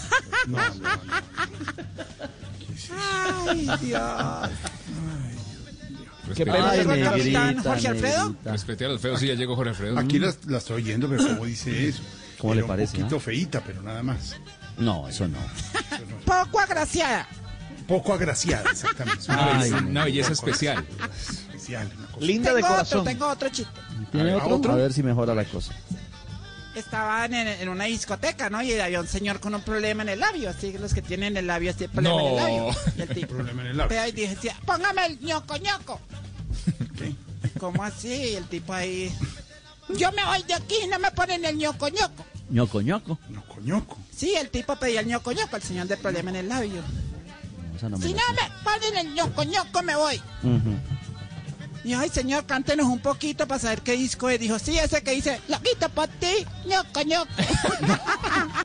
Ay, Dios. Respete- pena Ay, de negrita, capitán Jorge Alfredo. Respete a los feos, sí, ya llegó Jorge Alfredo. Aquí la, la estoy oyendo, pero ¿cómo dice eso? ¿Cómo le parece, Un poquito ah? feíta, pero nada más. No, eso no. Poco agraciada. Poco agraciada, exactamente. Una, Ay, belleza, no. una belleza especial. Especial, una cosa. Linda de Tengo otro, corazón. tengo otro chiste. ¿Tiene A ver, otro? ¿otro? A ver si mejora la cosa. Estaban en, en una discoteca, ¿no? Y había un señor con un problema en el labio, así que los que tienen el labio, así, problema en el labio. Y el tipo, Problema en el labio. Pero y decía, póngame el ñoco ñoco. ¿Cómo así? Y el tipo ahí, yo me voy de aquí y no me ponen el ñoco ñoco. ñoco ñoco. Ñoco, ñoco. Sí, el tipo pedía el ñoco ñoco, el señor del problema en el labio. Esa no me Si no me ponen el ñoco ñoco, me voy. Ujú. Y yo, ay, señor, cántenos un poquito para saber qué disco es. Dijo, sí, ese que dice, lo quito por ti, ñoco ñoco.